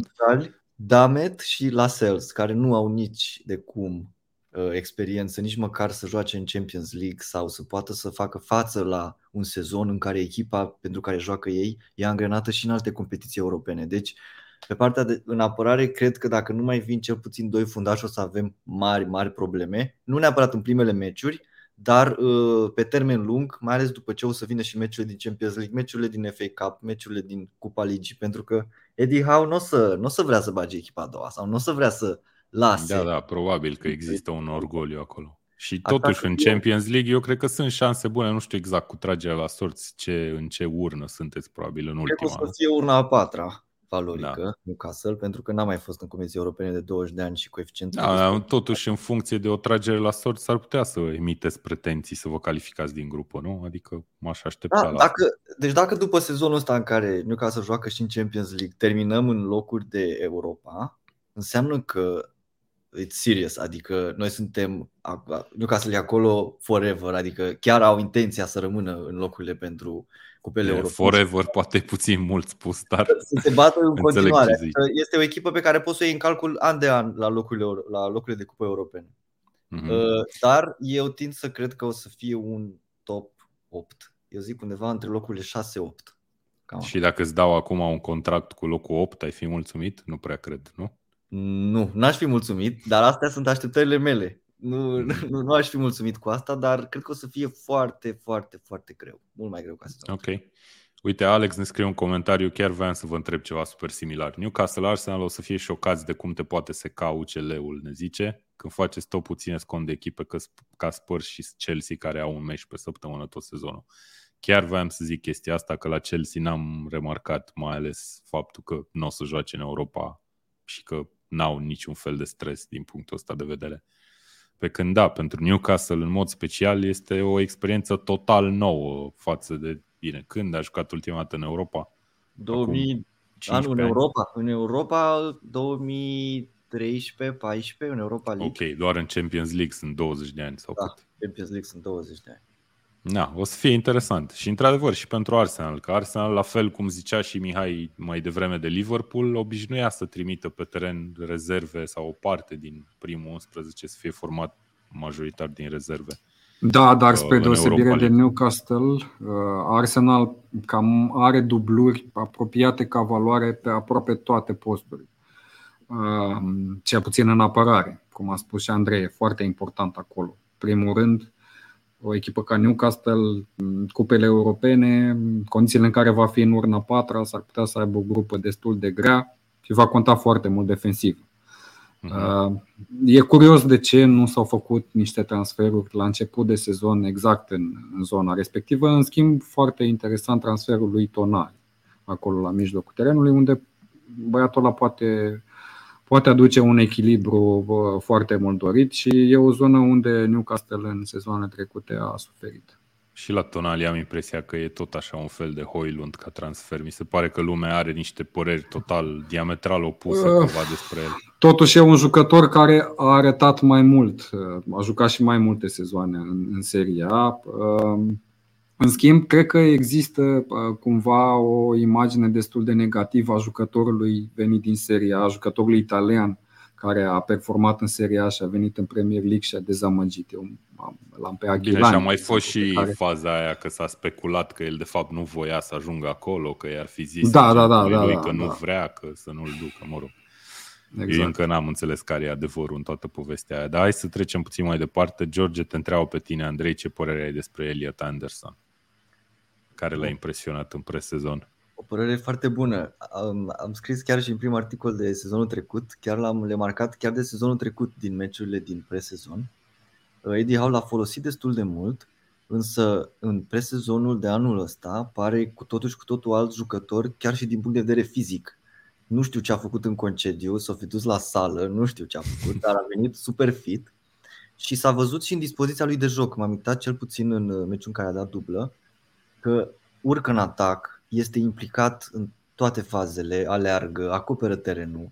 Damet și Lascelles, care nu au nici de cum uh, experiență, nici măcar să joace în Champions League sau să poată să facă față la un sezon în care echipa pentru care joacă ei e angrenată și în alte competiții europene. Deci pe partea de, în apărare, cred că dacă nu mai vin cel puțin doi fundași, o să avem mari, mari probleme. Nu neapărat în primele meciuri, dar uh, pe termen lung, mai ales după ce o să vină și meciurile din Champions League, meciurile din FA Cup, meciurile din Cupa Ligii, pentru că Eddie Howe nu o să, n-o să vrea să bage echipa a doua sau nu o să vrea să lase. Da, da, probabil că există un orgoliu acolo. Și totuși în Champions League eu cred că sunt șanse bune, nu știu exact cu tragerea la sorți ce, în ce urnă sunteți probabil în ultima. Cred că o să fie urna a patra valorică da. Newcastle, pentru că n-a mai fost în Comisia Europene de 20 de ani și coeficientul. Da, totuși, în funcție de o tragere la sort, s-ar putea să emiteți pretenții să vă calificați din grupă, nu? Adică m-aș aștepta da, la dacă, Deci dacă după sezonul ăsta în care Newcastle joacă și în Champions League, terminăm în locuri de Europa, înseamnă că it's serious, adică noi suntem, Newcastle e acolo forever, adică chiar au intenția să rămână în locurile pentru cupele europene. Forever poate puțin mult spus, dar să se bată în [LAUGHS] continuare. Adică este o echipă pe care poți să o iei în calcul an de an la locurile, la locurile de cupă europene. Mm-hmm. Dar eu tind să cred că o să fie un top 8. Eu zic undeva între locurile 6-8. Cam și dacă îți dau acum un contract cu locul 8, ai fi mulțumit? Nu prea cred, nu? Nu, n-aș fi mulțumit, dar astea sunt așteptările mele. Nu, [LAUGHS] nu, nu aș fi mulțumit cu asta, dar cred că o să fie foarte, foarte, foarte greu. Mult mai greu ca să Ok. Uite, Alex ne scrie un comentariu, chiar vreau să vă întreb ceva super similar. Newcastle Arsenal o să fie șocați de cum te poate seca UCL-ul, ne zice, când faceți tot puțin scont de echipe că, ca Spurs și Chelsea care au un meci pe săptămână tot sezonul. Chiar vreau să zic chestia asta, că la Chelsea n-am remarcat mai ales faptul că nu o să joace în Europa și că n-au niciun fel de stres din punctul ăsta de vedere. Pe când da, pentru Newcastle în mod special este o experiență total nouă față de, bine, când a jucat ultima dată în Europa? 2000, anul în Europa, în Europa 2013, 14, în Europa League. Ok, doar în Champions League sunt 20 de ani sau da, cât? Champions League sunt 20 de ani. Da, o să fie interesant. Și într-adevăr și pentru Arsenal, că Arsenal, la fel cum zicea și Mihai mai devreme de Liverpool, obișnuia să trimită pe teren rezerve sau o parte din primul 11 să fie format majoritar din rezerve. Da, dar uh, spre deosebire de Newcastle, uh, Arsenal cam are dubluri apropiate ca valoare pe aproape toate posturile. Uh, cel puțin în apărare, cum a spus și Andrei, e foarte important acolo. Primul rând, o echipă ca Newcastle, cupele europene, condițiile în care va fi în urna patra, s-ar putea să aibă o grupă destul de grea și va conta foarte mult defensiv. Uh-huh. E curios de ce nu s-au făcut niște transferuri la început de sezon exact în, în zona respectivă. În schimb, foarte interesant transferul lui Tonali acolo la mijlocul terenului, unde băiatul ăla poate poate aduce un echilibru foarte mult dorit și e o zonă unde Newcastle în sezoanele trecute a suferit. Și la Tonali am impresia că e tot așa un fel de Hoylund ca transfer. Mi se pare că lumea are niște păreri total diametral opuse uh, cumva despre el. Totuși e un jucător care a arătat mai mult, a jucat și mai multe sezoane în, în Serie A. Uh, în schimb, cred că există uh, cumva o imagine destul de negativă a jucătorului venit din Serie A, a jucătorului italian care a performat în Serie A și a venit în Premier League și a dezamăgit. Eu l-am pe Aguilan. Bine, și a mai fost și care... faza aia că s-a speculat că el de fapt nu voia să ajungă acolo, că i-ar fi zis da, da, da, da, lui da, că da, nu vrea, că să nu-l ducă, mă rog. Exact. Eu încă n-am înțeles care e adevărul în toată povestea aia. Dar hai să trecem puțin mai departe. George, te întreabă pe tine, Andrei, ce părere ai despre Elliot Anderson? Care l-a impresionat în presezon? O părere foarte bună. Am, am scris chiar și în primul articol de sezonul trecut, chiar l-am remarcat chiar de sezonul trecut din meciurile din presezon. Eddie Howe l-a folosit destul de mult, însă în presezonul de anul ăsta pare cu totul și cu totul alt jucător, chiar și din punct de vedere fizic. Nu știu ce a făcut în concediu, s-a fi dus la sală, nu știu ce a făcut, dar a venit super fit și s-a văzut și în dispoziția lui de joc. M-am uitat cel puțin în uh, meciul în care a dat dublă, că urcă în atac, este implicat în toate fazele, aleargă, acoperă terenul.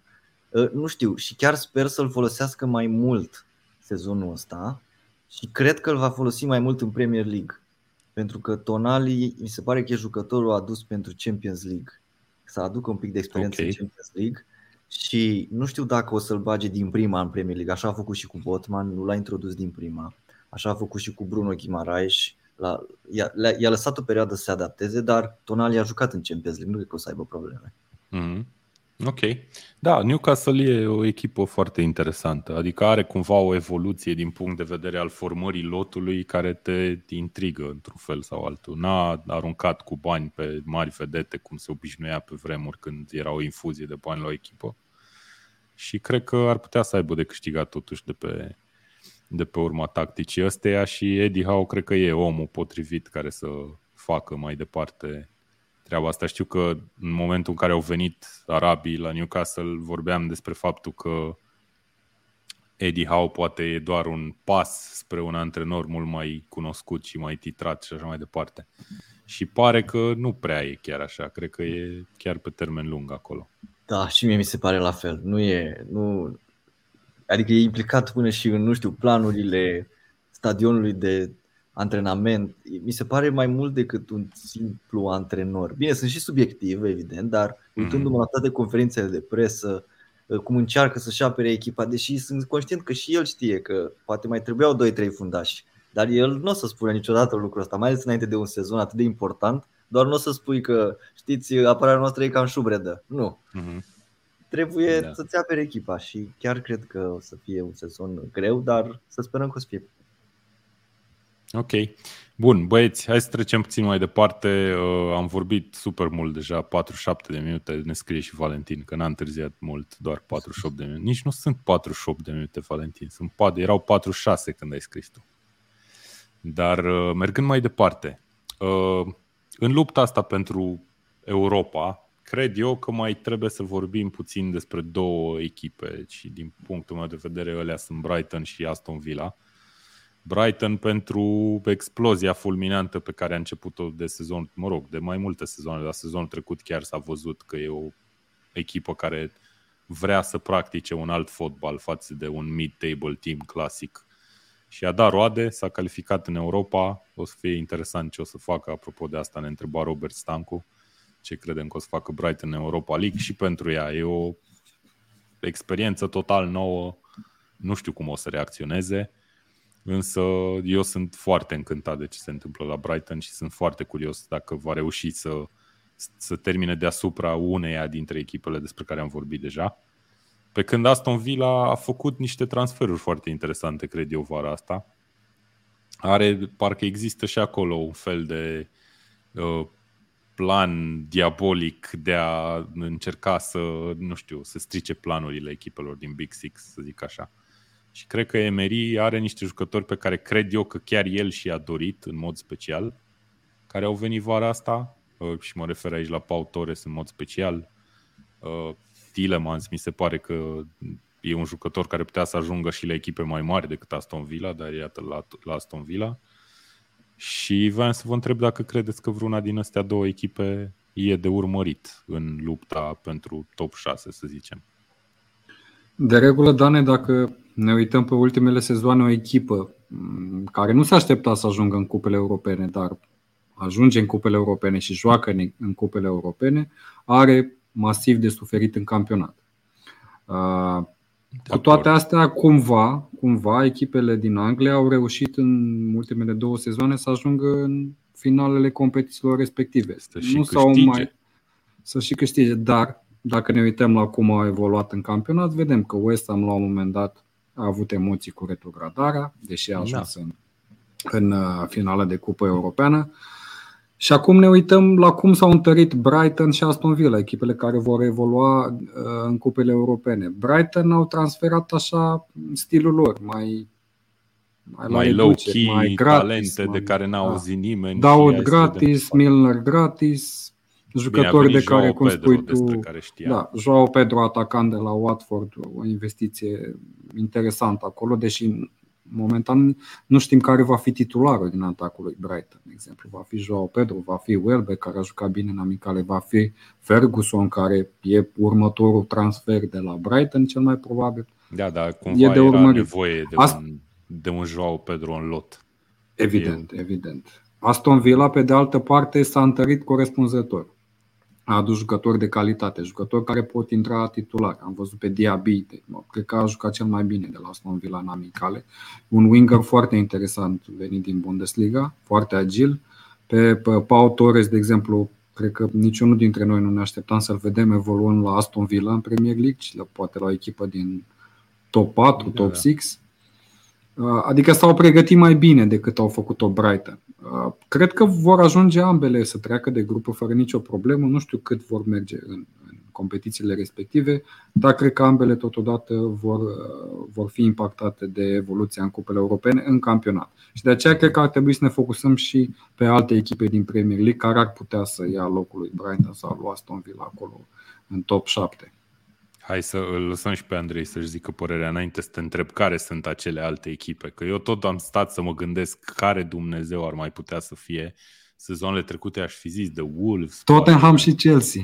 Uh, nu știu, și chiar sper să-l folosească mai mult sezonul ăsta și cred că îl va folosi mai mult în Premier League. Pentru că Tonali mi se pare că e jucătorul adus pentru Champions League. Să aducă un pic de experiență okay. în Champions League și nu știu dacă o să-l bage din prima în Premier League. Așa a făcut și cu Botman, nu l-a introdus din prima. Așa a făcut și cu Bruno Guimaraes. La, i-a, i-a lăsat o perioadă să se adapteze, dar Tonali a jucat în Champions League, nu cred că o să aibă probleme. Mm-hmm. Ok. Da, Newcastle e o echipă foarte interesantă, adică are cumva o evoluție din punct de vedere al formării lotului care te intrigă într-un fel sau altul. N-a aruncat cu bani pe mari vedete cum se obișnuia pe vremuri când era o infuzie de bani la o echipă și cred că ar putea să aibă de câștigat totuși de pe, de pe urma tacticii ăsteia și Eddie Howe cred că e omul potrivit care să facă mai departe treaba asta. Știu că în momentul în care au venit arabii la Newcastle vorbeam despre faptul că Eddie Howe poate e doar un pas spre un antrenor mult mai cunoscut și mai titrat și așa mai departe. Și pare că nu prea e chiar așa, cred că e chiar pe termen lung acolo. Da, și mie mi se pare la fel. Nu e, nu, adică e implicat până și în, nu știu, planurile stadionului de antrenament. Mi se pare mai mult decât un simplu antrenor. Bine, sunt și subiectiv, evident, dar uitându-mă la toate conferințele de presă, cum încearcă să-și apere echipa, deși sunt conștient că și el știe că poate mai trebuiau 2-3 fundași, dar el nu o să spună niciodată lucrul ăsta, mai ales înainte de un sezon atât de important, doar nu o să spui că, știți, apărarea noastră e cam șubredă. Nu. Uh-huh. Trebuie da. să-ți apere echipa și chiar cred că o să fie un sezon greu, dar să sperăm că o să fie. Ok. Bun, băieți, hai să trecem puțin mai departe. Uh, am vorbit super mult deja, 47 de minute, ne scrie și Valentin, că n-a întârziat mult, doar 48 de minute. Nici nu sunt 48 de minute, Valentin, sunt, erau 46 când ai scris tu. Dar uh, mergând mai departe, uh, în lupta asta pentru Europa, cred eu că mai trebuie să vorbim puțin despre două echipe și din punctul meu de vedere alea sunt Brighton și Aston Villa. Brighton pentru explozia fulminantă pe care a început-o de sezon, mă rog, de mai multe sezoane, la sezonul trecut chiar s-a văzut că e o echipă care vrea să practice un alt fotbal față de un mid-table team clasic. Și a dat roade, s-a calificat în Europa, o să fie interesant ce o să facă, apropo de asta ne întreba Robert Stancu, ce credem că o să facă Brighton în Europa League și pentru ea e o experiență total nouă, nu știu cum o să reacționeze, însă eu sunt foarte încântat de ce se întâmplă la Brighton și sunt foarte curios dacă va reuși să, să termine deasupra uneia dintre echipele despre care am vorbit deja. Pe când Aston Villa a făcut niște transferuri foarte interesante, cred eu, vara asta. Are, parcă există și acolo un fel de uh, plan diabolic de a încerca să, nu știu, să strice planurile echipelor din Big Six, să zic așa. Și cred că Emery are niște jucători pe care cred eu că chiar el și-a dorit în mod special, care au venit vara asta, uh, și mă refer aici la Pau Torres în mod special, uh, Tillemans mi se pare că e un jucător care putea să ajungă și la echipe mai mari decât Aston Villa, dar iată la, la Aston Villa. Și vreau să vă întreb dacă credeți că vreuna din astea două echipe e de urmărit în lupta pentru top 6, să zicem. De regulă, Dane, dacă ne uităm pe ultimele sezoane, o echipă mm, care nu se aștepta să ajungă în cupele europene, dar ajunge în cupele europene și joacă în cupele europene, are masiv de suferit în campionat. Uh, cu toate astea, cumva, cumva, echipele din Anglia au reușit în ultimele două sezoane să ajungă în finalele competițiilor respective. Să și nu s-au mai să și câștige, dar dacă ne uităm la cum au evoluat în campionat, vedem că West Ham la un moment dat a avut emoții cu retrogradarea, deși a ajuns da. în, în uh, finala de cupă europeană. Și acum ne uităm la cum s-au întărit Brighton și Aston Villa, echipele care vor evolua uh, în cupele europene. Brighton au transferat așa stilul lor, mai mai, mai low key, mai gratis, talente mai, de care n-a da. auzit nimeni. Daud gratis, Milner gratis, jucători de care, cum Pedro, spui tu, care da, Joao Pedro atacant de la Watford, o investiție interesantă acolo, deși momentan nu știm care va fi titularul din atacul lui Brighton, de exemplu. Va fi Joao Pedro, va fi Welbeck, care a jucat bine în amicale, va fi Ferguson, care e următorul transfer de la Brighton, cel mai probabil. Da, dar cumva e de era nevoie de Asta... un, de un Joao Pedro în lot. Evident, e... evident. Aston Villa, pe de altă parte, s-a întărit corespunzător a adus jucători de calitate, jucători care pot intra titular. Am văzut pe Diaby, cred că a jucat cel mai bine de la Aston Villa în amicale. Un winger foarte interesant venit din Bundesliga, foarte agil. Pe, pe Pau Torres, de exemplu, cred că niciunul dintre noi nu ne așteptam să-l vedem evoluând la Aston Villa în Premier League, poate la o echipă din top 4, da, top da. 6. Adică s-au pregătit mai bine decât au făcut-o Brighton. Uh, cred că vor ajunge ambele să treacă de grupă fără nicio problemă. Nu știu cât vor merge în, în competițiile respective, dar cred că ambele totodată vor, uh, vor fi impactate de evoluția în cupele europene în campionat. Și de aceea cred că ar trebui să ne focusăm și pe alte echipe din Premier League care ar putea să ia locul lui Brighton sau lui Aston Villa acolo în top 7. Hai să îl lăsăm și pe Andrei să-și zică părerea înainte să te întreb care sunt acele alte echipe. Că eu tot am stat să mă gândesc care Dumnezeu ar mai putea să fie. Sezonele trecute aș fi zis de Wolves. Tottenham și Chelsea.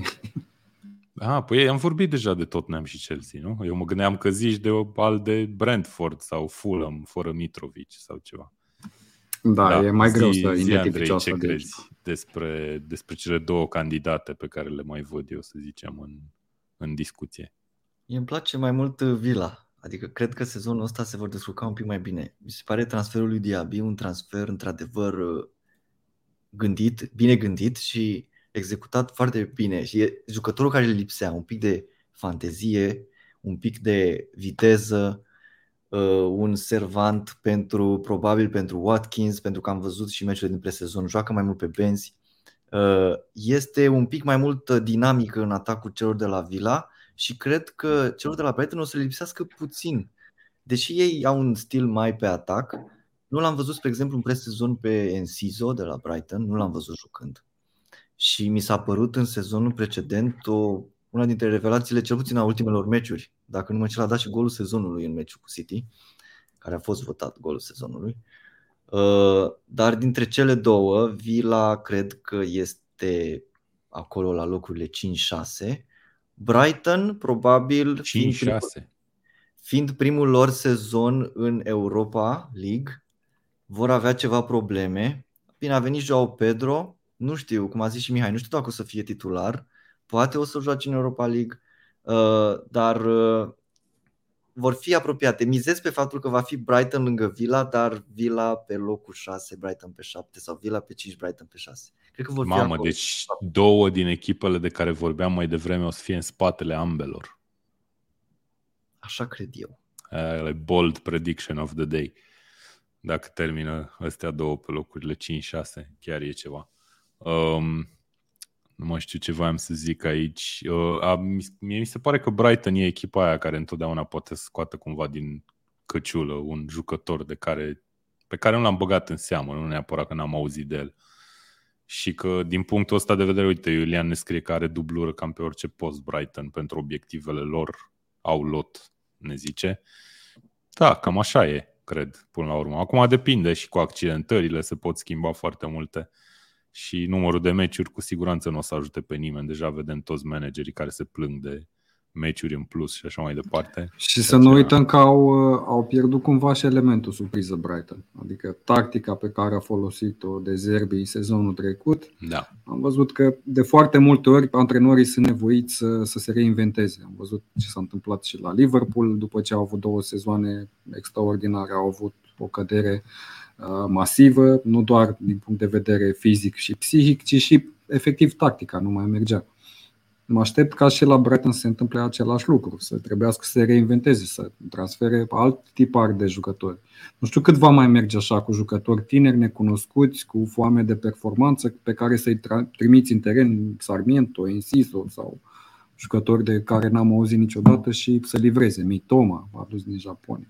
Ah, păi am vorbit deja de Tottenham și Chelsea, nu? Eu mă gândeam că zici de al de Brentford sau Fulham fără Mitrovic sau ceva. Da, da e mai zi, greu să zi, Andrei, ce crezi despre, despre cele două candidate pe care le mai văd eu, să zicem, în, în discuție? Mie îmi place mai mult uh, Vila. Adică cred că sezonul ăsta se vor descurca un pic mai bine. Mi se pare transferul lui Diaby un transfer într-adevăr uh, gândit, bine gândit și executat foarte bine. Și e jucătorul care le lipsea, un pic de fantezie, un pic de viteză, uh, un servant pentru, probabil pentru Watkins, pentru că am văzut și meciurile din presezon, joacă mai mult pe benzi. Este un pic mai mult dinamică în atacul celor de la Vila și cred că celor de la Brighton o să le lipsească puțin. Deși ei au un stil mai pe atac, nu l-am văzut, spre exemplu, în presezon pe Enciso de la Brighton, nu l-am văzut jucând. Și mi s-a părut în sezonul precedent o, una dintre revelațiile, cel puțin a ultimelor meciuri. Dacă nu mă cel a dat și golul sezonului în meciul cu City, care a fost votat golul sezonului. Uh, dar dintre cele două, Villa cred că este acolo la locurile 5-6 Brighton, probabil, 5, fiind, primul, fiind primul lor sezon în Europa League, vor avea ceva probleme. Bine, a venit Joao Pedro, nu știu, cum a zis și Mihai, nu știu dacă o să fie titular, poate o să joace în Europa League, uh, dar uh, vor fi apropiate. Mizez pe faptul că va fi Brighton lângă Villa, dar Villa pe locul 6, Brighton pe 7 sau Villa pe 5, Brighton pe 6. Cred că vor Mamă, fi acolo. deci două din echipele de care vorbeam mai devreme o să fie în spatele ambelor. Așa cred eu. Uh, bold prediction of the day. Dacă termină astea două pe locurile 5-6, chiar e ceva. Um, nu mai știu ce voiam să zic aici. Uh, a, mie mi se pare că Brighton e echipa aia care întotdeauna poate să scoată cumva din căciulă un jucător de care, pe care nu l-am băgat în seamă, nu neapărat că n-am auzit de el. Și că din punctul ăsta de vedere, uite, Iulian ne scrie că are dublură cam pe orice post Brighton pentru obiectivele lor, au lot, ne zice. Da, cam așa e, cred, până la urmă. Acum depinde și cu accidentările, se pot schimba foarte multe și numărul de meciuri cu siguranță nu o să ajute pe nimeni. Deja vedem toți managerii care se plâng de meciuri în plus și așa mai departe. Și să nu uităm că au, au pierdut cumva și elementul surpriză Brighton. Adică tactica pe care a folosit-o de Zerbi în sezonul trecut. Da. Am văzut că de foarte multe ori antrenorii sunt nevoiți să, să se reinventeze. Am văzut ce s-a întâmplat și la Liverpool după ce au avut două sezoane extraordinare, au avut o cădere uh, masivă, nu doar din punct de vedere fizic și psihic, ci și efectiv tactica, nu mai mergea. Mă aștept ca și la Brighton să se întâmple același lucru, să trebuiască să se reinventeze, să transfere alt tipar de jucători. Nu știu cât va mai merge așa cu jucători tineri, necunoscuți, cu foame de performanță, pe care să-i trimiți în teren Sarmiento, Enciso sau jucători de care n-am auzit niciodată și să livreze. Mitoma, adus din Japonia.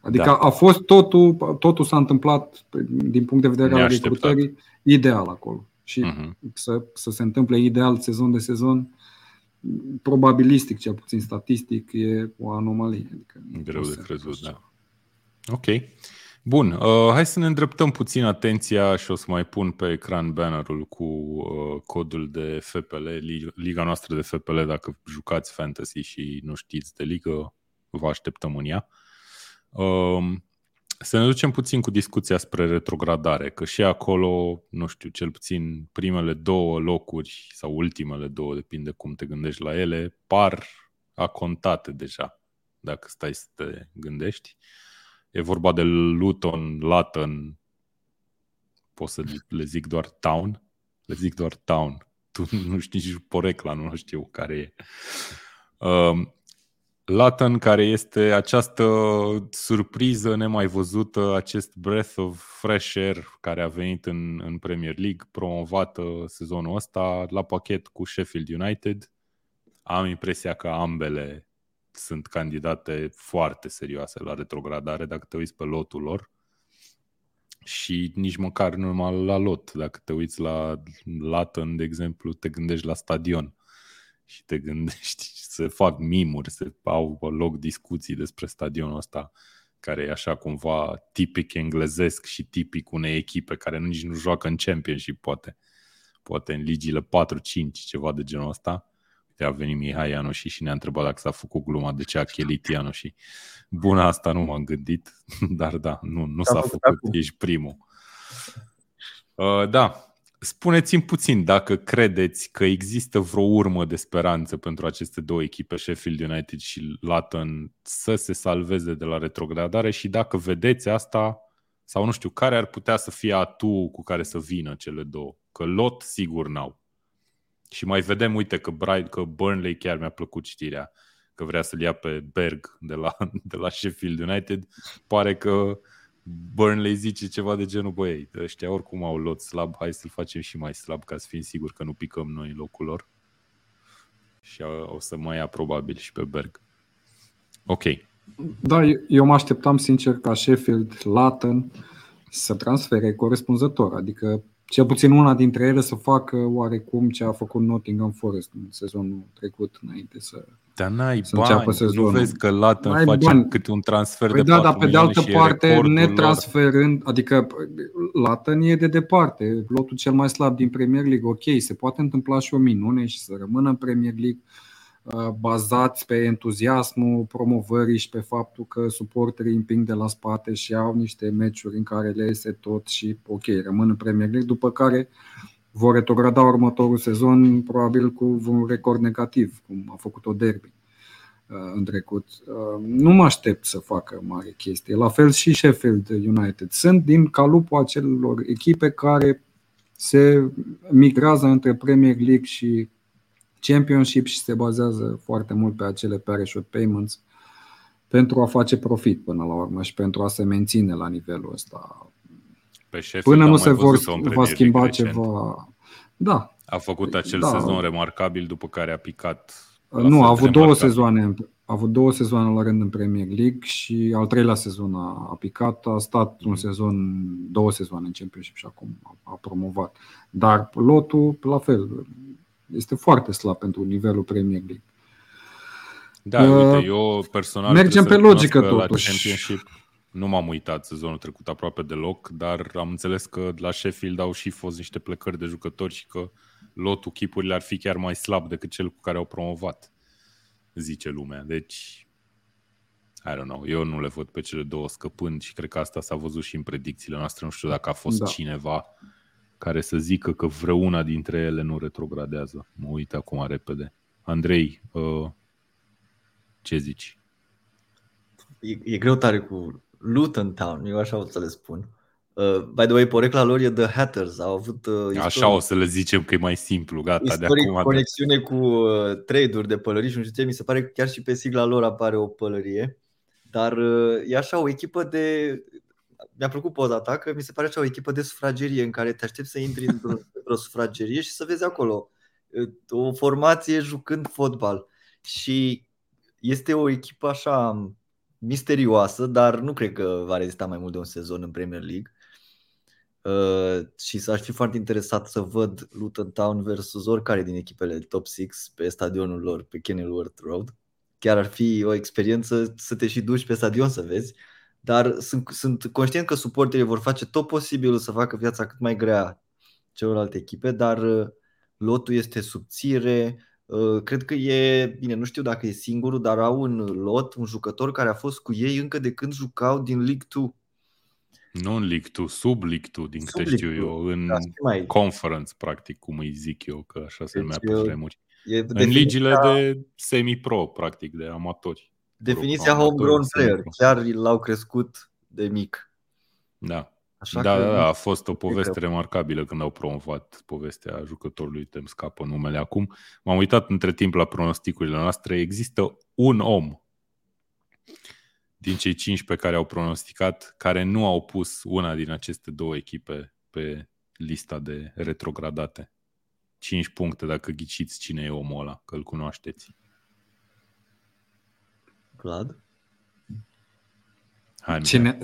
Adică da. a fost totul, totul s-a întâmplat din punct de vedere al recrutării ideal acolo. Și uh-huh. să, să se întâmple ideal sezon de sezon, probabilistic, cel puțin statistic, e o anomalie. Adică Greu de crezut, da. Ok. Bun, uh, hai să ne îndreptăm puțin atenția și o să mai pun pe ecran bannerul cu uh, codul de FPL, liga noastră de FPL, dacă jucați fantasy și nu știți de ligă, vă așteptăm în ea. Uh, să ne ducem puțin cu discuția spre retrogradare, că și acolo, nu știu, cel puțin primele două locuri sau ultimele două, depinde cum te gândești la ele, par acontate deja, dacă stai să te gândești. E vorba de Luton, Laton, pot să le zic doar Town, le zic doar Town. Tu [LAUGHS] nu știi nici porecla, nu știu care e. Um, Latin, care este această surpriză nemai văzută, acest breath of fresh air care a venit în, în Premier League, promovată sezonul ăsta la pachet cu Sheffield United. Am impresia că ambele sunt candidate foarte serioase la retrogradare dacă te uiți pe lotul lor. Și nici măcar numai la lot. Dacă te uiți la Latin, de exemplu, te gândești la stadion și te gândești să fac mimuri, să au loc discuții despre stadionul ăsta care e așa cumva tipic englezesc și tipic unei echipe care nici nu joacă în Championship, poate. Poate în ligile 4-5, ceva de genul ăsta. Uite, a venit Mihai Ianu și, și ne-a întrebat dacă s-a făcut gluma de ce a chelit Ianu și bună asta nu m-am gândit, [LAUGHS] dar da, nu, nu s-a făcut, făcut. ești primul. Uh, da, Spuneți-mi puțin dacă credeți că există vreo urmă de speranță pentru aceste două echipe, Sheffield United și Luton, să se salveze de la retrogradare și dacă vedeți asta, sau nu știu, care ar putea să fie atu cu care să vină cele două. Că lot sigur n-au. Și mai vedem, uite, că, Bright, că Burnley chiar mi-a plăcut știrea că vrea să-l ia pe Berg de la, [LAUGHS] de la Sheffield United. Pare că Burnley zice ceva de genul, băi, ăștia oricum au lot slab, hai să-l facem și mai slab ca să fim siguri că nu picăm noi în locul lor. Și o să mai ia probabil și pe Berg. Ok. Da, eu mă așteptam sincer ca Sheffield, Latten să transfere corespunzător, adică cel puțin una dintre ele să facă oarecum ce a făcut Nottingham Forest în sezonul trecut înainte să dar n-ai bani, nu vezi că Latin face bani. câte un transfer păi de da, dar pe de altă parte, netransferând, lor. adică Latin e de departe, lotul cel mai slab din Premier League, ok, se poate întâmpla și o minune și să rămână în Premier League, uh, bazați pe entuziasmul promovării și pe faptul că suporterii împing de la spate și au niște meciuri în care le iese tot și ok, rămân în Premier League, după care vor retrograda următorul sezon probabil cu un record negativ, cum a făcut-o derby uh, în trecut. Uh, nu mă aștept să facă mare chestie. La fel și Sheffield United. Sunt din calupul acelor echipe care se migrează între Premier League și Championship și se bazează foarte mult pe acele parachute payments pentru a face profit până la urmă și pentru a se menține la nivelul ăsta pe Sheffield Până nu se vor, va schimba recent. ceva. Da. A făcut acel da. sezon remarcabil după care a picat. Nu, a avut două sezoane. A avut două sezoane la rând în Premier League și al treilea sezon a, a picat, a stat un sezon, două sezoane în Championship și acum a, a promovat. Dar lotul, la fel, este foarte slab pentru nivelul Premier League. Da, uh, uite, eu personal mergem pe logică totuși. La Championship nu m-am uitat sezonul trecut aproape deloc, dar am înțeles că la Sheffield au și fost niște plecări de jucători și că lotul chipurile ar fi chiar mai slab decât cel cu care au promovat, zice lumea. Deci, I don't know, eu nu le văd pe cele două scăpând și cred că asta s-a văzut și în predicțiile noastre. Nu știu dacă a fost da. cineva care să zică că vreuna dintre ele nu retrogradează. Mă uit acum repede. Andrei, uh, ce zici? E, e greu tare cu Luton Town, eu așa o să le spun. Uh, by the way, porecla lor e The Hatters. Au avut uh, istoric, Așa o să le zicem că e mai simplu, gata, istoric, de acum. conexiune cu uh, trade-uri de pălării și nu știu ce, mi se pare că chiar și pe sigla lor apare o pălărie. Dar uh, e așa o echipă de... Mi-a plăcut poza ta, că mi se pare așa o echipă de sufragerie în care te aștepți să intri într-o, [LAUGHS] într sufragerie și să vezi acolo uh, o formație jucând fotbal. Și este o echipă așa misterioasă, dar nu cred că va rezista mai mult de un sezon în Premier League. Uh, și s-aș fi foarte interesat să văd Luton Town versus oricare din echipele top 6 pe stadionul lor, pe Kenilworth Road. Chiar ar fi o experiență să te și duci pe stadion să vezi, dar sunt, sunt conștient că suporterii vor face tot posibilul să facă viața cât mai grea celorlalte echipe, dar uh, lotul este subțire, uh, cred că e, bine, nu știu dacă e singurul, dar au un lot, un jucător care a fost cu ei încă de când jucau din League 2 nu în League 2, sub League 2, din sub câte știu eu, în da, mai... conference, practic, cum îi zic eu, că așa se deci numea pe vremuri. E în definiția... ligile de semi-pro, practic, de amatori. Definiția homegrown player, chiar l-au crescut de mic. Da. Așa da, da, da, a fost o poveste remarcabilă când au promovat povestea jucătorului, te scapă numele acum. M-am uitat între timp la pronosticurile noastre. Există un om din cei cinci pe care au pronosticat, care nu au pus una din aceste două echipe pe lista de retrogradate. 5 puncte dacă ghiciți cine e omul ăla, că îl cunoașteți. Vlad? Hai, cine,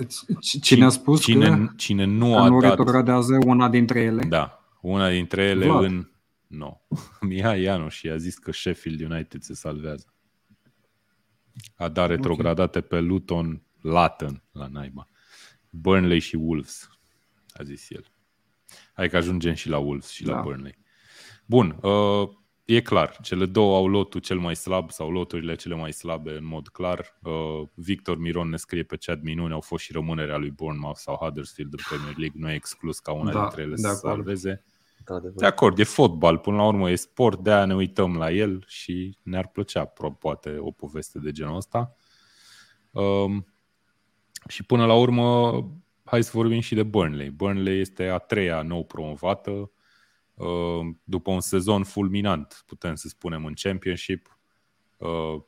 cine a spus cine, că cine nu a nu dat... retrogradează una dintre ele? Da, una dintre ele Vlad. în... Nu. No. [LAUGHS] Mihai Ianu și a zis că Sheffield United se salvează. A dat retrogradate okay. pe Luton, Latten la naiba. Burnley și Wolves, a zis el. Hai că ajungem și la Wolves și da. la Burnley. Bun, uh, e clar, cele două au lotul cel mai slab sau loturile cele mai slabe în mod clar. Uh, Victor Miron ne scrie pe chat minuni, au fost și rămânerea lui Bournemouth sau Huddersfield în Premier League, nu e exclus ca una da, dintre ele să salveze. De acord, e fotbal, până la urmă e sport, de aia ne uităm la el și ne-ar plăcea poate o poveste de genul ăsta. Um, și până la urmă, hai să vorbim și de Burnley. Burnley este a treia nou promovată, uh, după un sezon fulminant, putem să spunem, în Championship. Uh,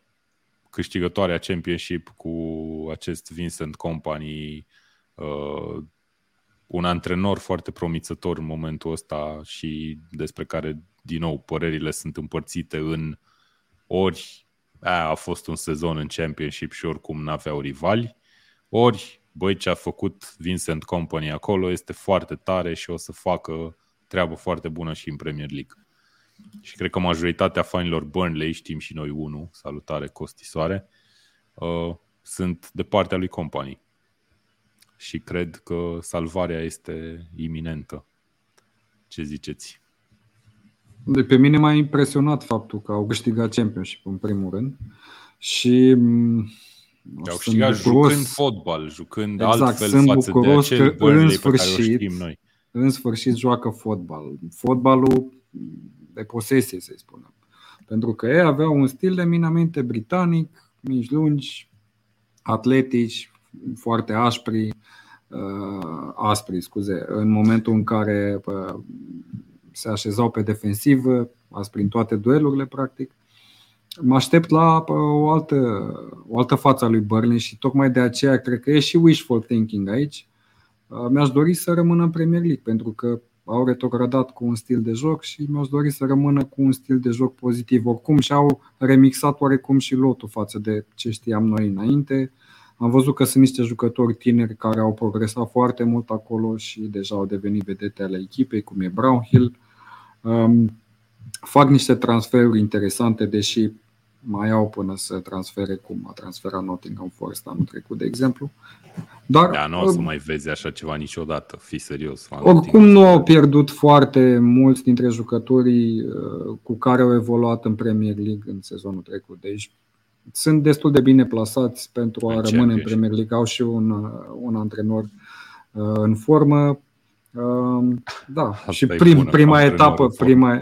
câștigătoarea Championship cu acest Vincent Company uh, un antrenor foarte promițător în momentul ăsta și despre care, din nou, părerile sunt împărțite în ori a, a fost un sezon în Championship și oricum n-aveau rivali, ori, băi, ce a făcut Vincent Company acolo este foarte tare și o să facă treabă foarte bună și în Premier League. Și cred că majoritatea fanilor Burnley, știm și noi unul, salutare costisoare, uh, sunt de partea lui Company și cred că salvarea este iminentă. Ce ziceți? De pe mine m-a impresionat faptul că au câștigat Championship în primul rând și mm, au câștigat bucuros, jucând fotbal, jucând exact, altfel sunt față de acel că în sfârșit, pe care o știm noi. În sfârșit joacă fotbal. Fotbalul de posesie, să spunem. Pentru că ei aveau un stil de minamente britanic, mici lungi, atletici, foarte aspri, uh, aspri, scuze, în momentul în care uh, se așezau pe defensivă, aspri în toate duelurile, practic. Mă aștept la uh, o altă, o altă față a lui Burnley și tocmai de aceea cred că e și wishful thinking aici. Mi-aș dori să rămână în Premier League pentru că au retrogradat cu un stil de joc și mi-aș dori să rămână cu un stil de joc pozitiv oricum și au remixat oarecum și lotul față de ce știam noi înainte. Am văzut că sunt niște jucători tineri care au progresat foarte mult acolo și deja au devenit vedete ale echipei, cum e Brownhill. Um, fac niște transferuri interesante, deși mai au până să transfere cum a transferat Nottingham Forest anul trecut, de exemplu. Dar, da, nu o să um, mai vezi așa ceva niciodată, fi serios. Oricum nu au pierdut foarte mulți dintre jucătorii uh, cu care au evoluat în Premier League în sezonul trecut. Deci sunt destul de bine plasați pentru a în rămâne în Premier League. Au și un, un antrenor uh, în formă. Uh, da, Asta și prim, bună, prima etapă, prima,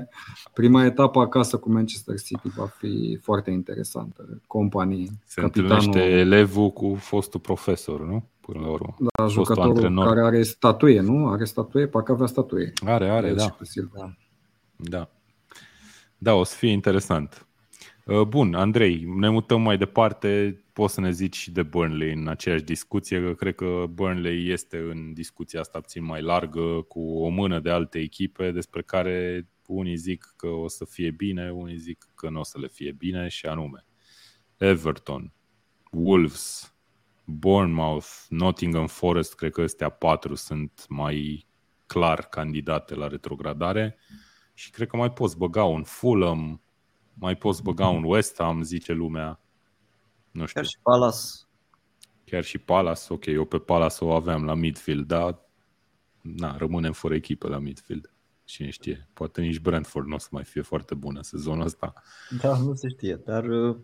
prima etapă acasă cu Manchester City va fi foarte interesantă. Companii, Se capitanul, întâlnește elevul cu fostul profesor, nu? Până la urmă. Da, jucătorul antrenor. care are statuie, nu? Are statuie, parcă avea statuie. Are, are, da. da. Da. Da, o să fie interesant. Uh, bun, Andrei, ne mutăm mai departe. Poți să ne zici și de Burnley în aceeași discuție, că cred că Burnley este în discuția asta puțin mai largă cu o mână de alte echipe despre care unii zic că o să fie bine, unii zic că nu o să le fie bine și anume Everton, Wolves, Bournemouth, Nottingham Forest, cred că astea patru sunt mai clar candidate la retrogradare și cred că mai poți băga un Fulham, mai poți băga un West Ham, zice lumea. Nu știu. Chiar și Palace. Chiar și Palace, ok, eu pe Palace o aveam la midfield, dar na, rămânem fără echipă la midfield. Cine știe, poate nici Brentford nu o să mai fie foarte bună sezonul ăsta. Da, nu se știe, dar uh,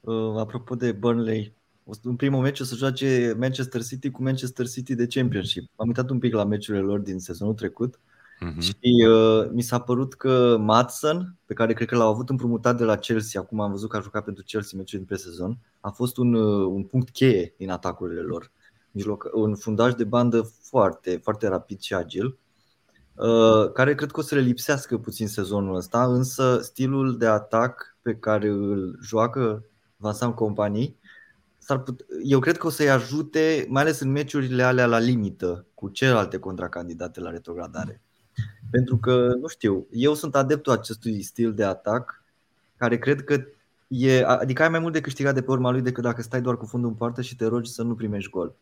uh, apropo de Burnley, în primul meci o să joace Manchester City cu Manchester City de Championship. Am uitat un pic la meciurile lor din sezonul trecut uh-huh. și uh, mi s-a părut că Matson, pe care cred că l-au avut împrumutat de la Chelsea, acum am văzut că a jucat pentru Chelsea meciul din presezon, a fost un, uh, un punct cheie din atacurile lor. Mijloc, un fundaj de bandă foarte, foarte rapid și agil, uh, care cred că o să le lipsească puțin sezonul ăsta, însă stilul de atac pe care îl joacă Vincent Company s-ar put- eu cred că o să-i ajute, mai ales în meciurile alea la limită cu celelalte contracandidate la retrogradare. Pentru că, nu știu, eu sunt adeptul acestui stil de atac care cred că e, adică ai mai mult de câștigat de pe urma lui decât dacă stai doar cu fundul în poartă și te rogi să nu primești gol.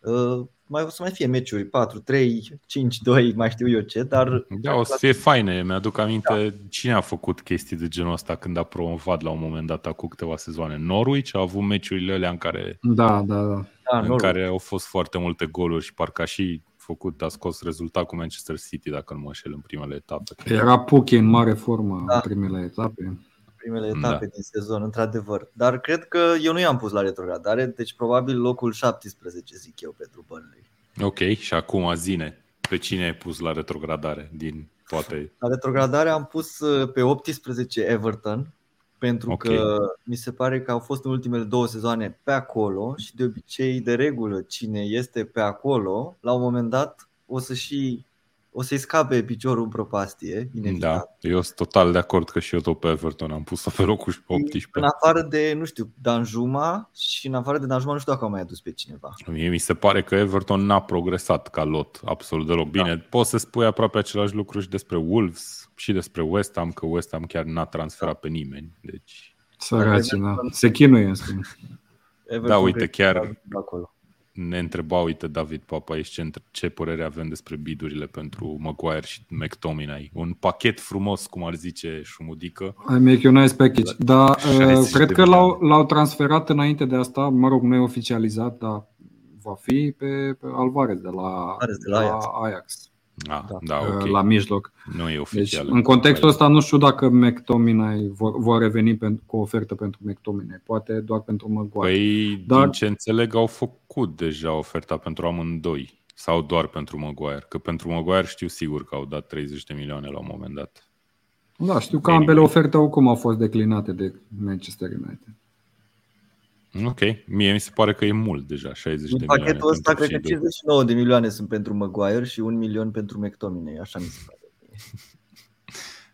Uh, mai o să mai fie meciuri 4, 3, 5, 2, mai știu eu ce, dar... Da, o să fie faine. Mi-aduc aminte da. cine a făcut chestii de genul ăsta când a promovat la un moment dat cu câteva sezoane. Norwich a avut meciurile alea în care, da, da, da. în da, care au fost foarte multe goluri și parcă a și făcut, a scos rezultat cu Manchester City, dacă nu mă înșel, în primele etape. Era Puchi în mare formă da. în primele etape primele da. etape da. din sezon, într-adevăr. Dar cred că eu nu i-am pus la retrogradare, deci probabil locul 17, zic eu, pentru Burnley. Ok, și acum zine, pe cine ai pus la retrogradare din toate? La retrogradare am pus uh, pe 18 Everton, pentru okay. că mi se pare că au fost în ultimele două sezoane pe acolo și de obicei, de regulă, cine este pe acolo, la un moment dat o să și o să-i scape piciorul în propastie, Da, eu sunt total de acord că și eu tot pe Everton am pus-o pe locul 18. În afară de, nu știu, Danjuma și în afară de Danjuma nu știu dacă au mai adus pe cineva. Mie mi se pare că Everton n-a progresat ca lot absolut deloc. Bine, da. poți să spui aproape același lucru și despre Wolves și despre West Ham, că West Ham chiar n-a transferat pe nimeni. Deci... Săraci, da. Se chinuie, în schimb. Da, uite, chiar acolo ne întreba, uite, David Papa aici ce, ce părere avem despre bidurile pentru Maguire și McTominay. Un pachet frumos, cum ar zice Șumudică. I make you nice package. Da, uh, cred că l-au, l-au transferat înainte de asta, mă rog, nu e oficializat, dar va fi pe, pe Alvarez de la, de la Ajax. La Ajax. Ah, da, da, okay. la mijloc. Nu e oficial. Deci, în contextul ăsta nu știu dacă McTominay vor, vor reveni cu o ofertă pentru McTominay, poate doar pentru Maguire. Păi, Dar... din ce înțeleg, au făcut deja oferta pentru amândoi sau doar pentru Maguire? Că pentru Maguire știu sigur că au dat 30 de milioane la un moment dat. Da, știu că ambele oferte cum au fost declinate de Manchester United. Ok, mie mi se pare că e mult deja, 60 În de milioane. pachetul ăsta cred că 59 de milioane sunt pentru Maguire și un milion pentru McTominay, așa mi se pare.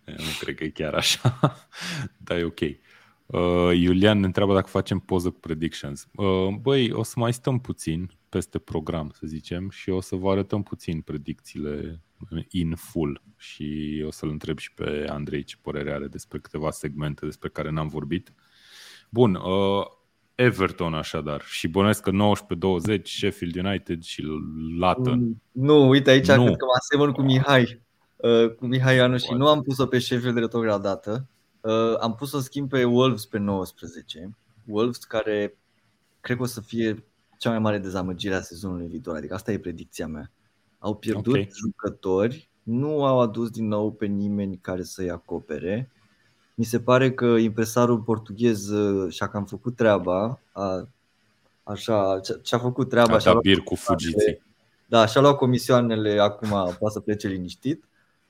[LAUGHS] nu cred că e chiar așa, [LAUGHS] dar e ok. Uh, Iulian ne întreabă dacă facem poză cu predictions. Uh, băi, o să mai stăm puțin peste program, să zicem, și o să vă arătăm puțin predicțiile in full și o să-l întreb și pe Andrei ce părere are despre câteva segmente despre care n-am vorbit. Bun, uh, Everton așadar și bănuiesc că 19-20 Sheffield United și Luton. Mm, nu, uite aici nu. cred că mă asemăn cu Mihai. Uh, cu Mihai Anu și nu am pus-o pe Sheffield retrogradată. Uh, am pus-o în schimb pe Wolves pe 19. Wolves care cred că o să fie cea mai mare dezamăgire a sezonului viitor. Adică asta e predicția mea. Au pierdut okay. jucători, nu au adus din nou pe nimeni care să-i acopere mi se pare că impresarul portughez uh, și-a cam făcut treaba, a, așa, ce-a făcut treaba. A dat bir cu fugiții. Da, și-a luat comisioanele, acum poate să plece liniștit.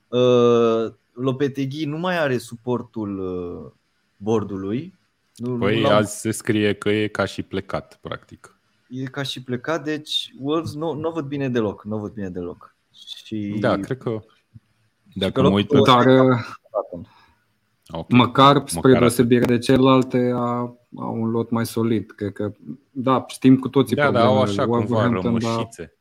Uh, Lopetegui nu mai are suportul uh, bordului. Nu, păi nu azi se scrie că e ca și plecat, practic. E ca și plecat, deci Wolves nu, nu văd bine deloc. Nu văd bine deloc. Și... Da, cred că dacă mă uit pe... Dar, Okay. Măcar, spre Măcar deosebire de celelalte, a, au un lot mai solid. Cred că, da, știm cu toții da, da, au așa cumva rămășițe. Da.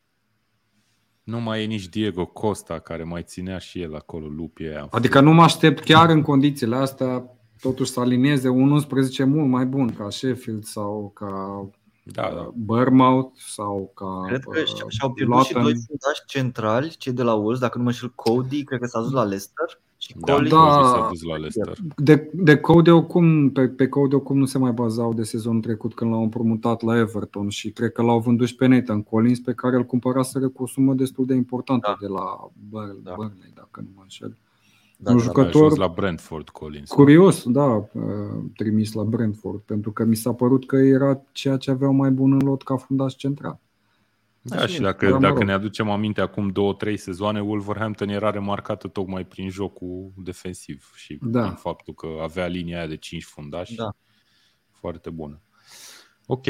Nu mai e nici Diego Costa care mai ținea și el acolo lupie. Adică nu mă aștept chiar în condițiile astea totuși să alinieze un 11 mult mai bun ca Sheffield sau ca da, da. Bournemouth sau ca Cred că și-au pierdut și doi fundași centrali, cei de la Wolves, dacă nu mă știu, Cody, cred că s-a dus la Leicester. Și da, Colin... da, s-a dus la Leicester. De, de Cody oricum, pe, pe Cody oricum nu se mai bazau de sezonul trecut când l-au împrumutat la Everton și cred că l-au vândut și pe Nathan Collins pe care îl cumpăraseră cu o sumă destul de importantă da. de la Burnley, da. Burnley, dacă nu mă înșel. Da, un da, jucător la Brentford Collins. Curios, da, uh, trimis la Brentford, pentru că mi s-a părut că era ceea ce aveau mai bun în lot ca fundaș central. Da, și dacă, dacă ne aducem aminte acum două, trei sezoane, Wolverhampton era remarcată tocmai prin jocul defensiv și da. prin faptul că avea linia aia de cinci fundași da. foarte bună. Ok.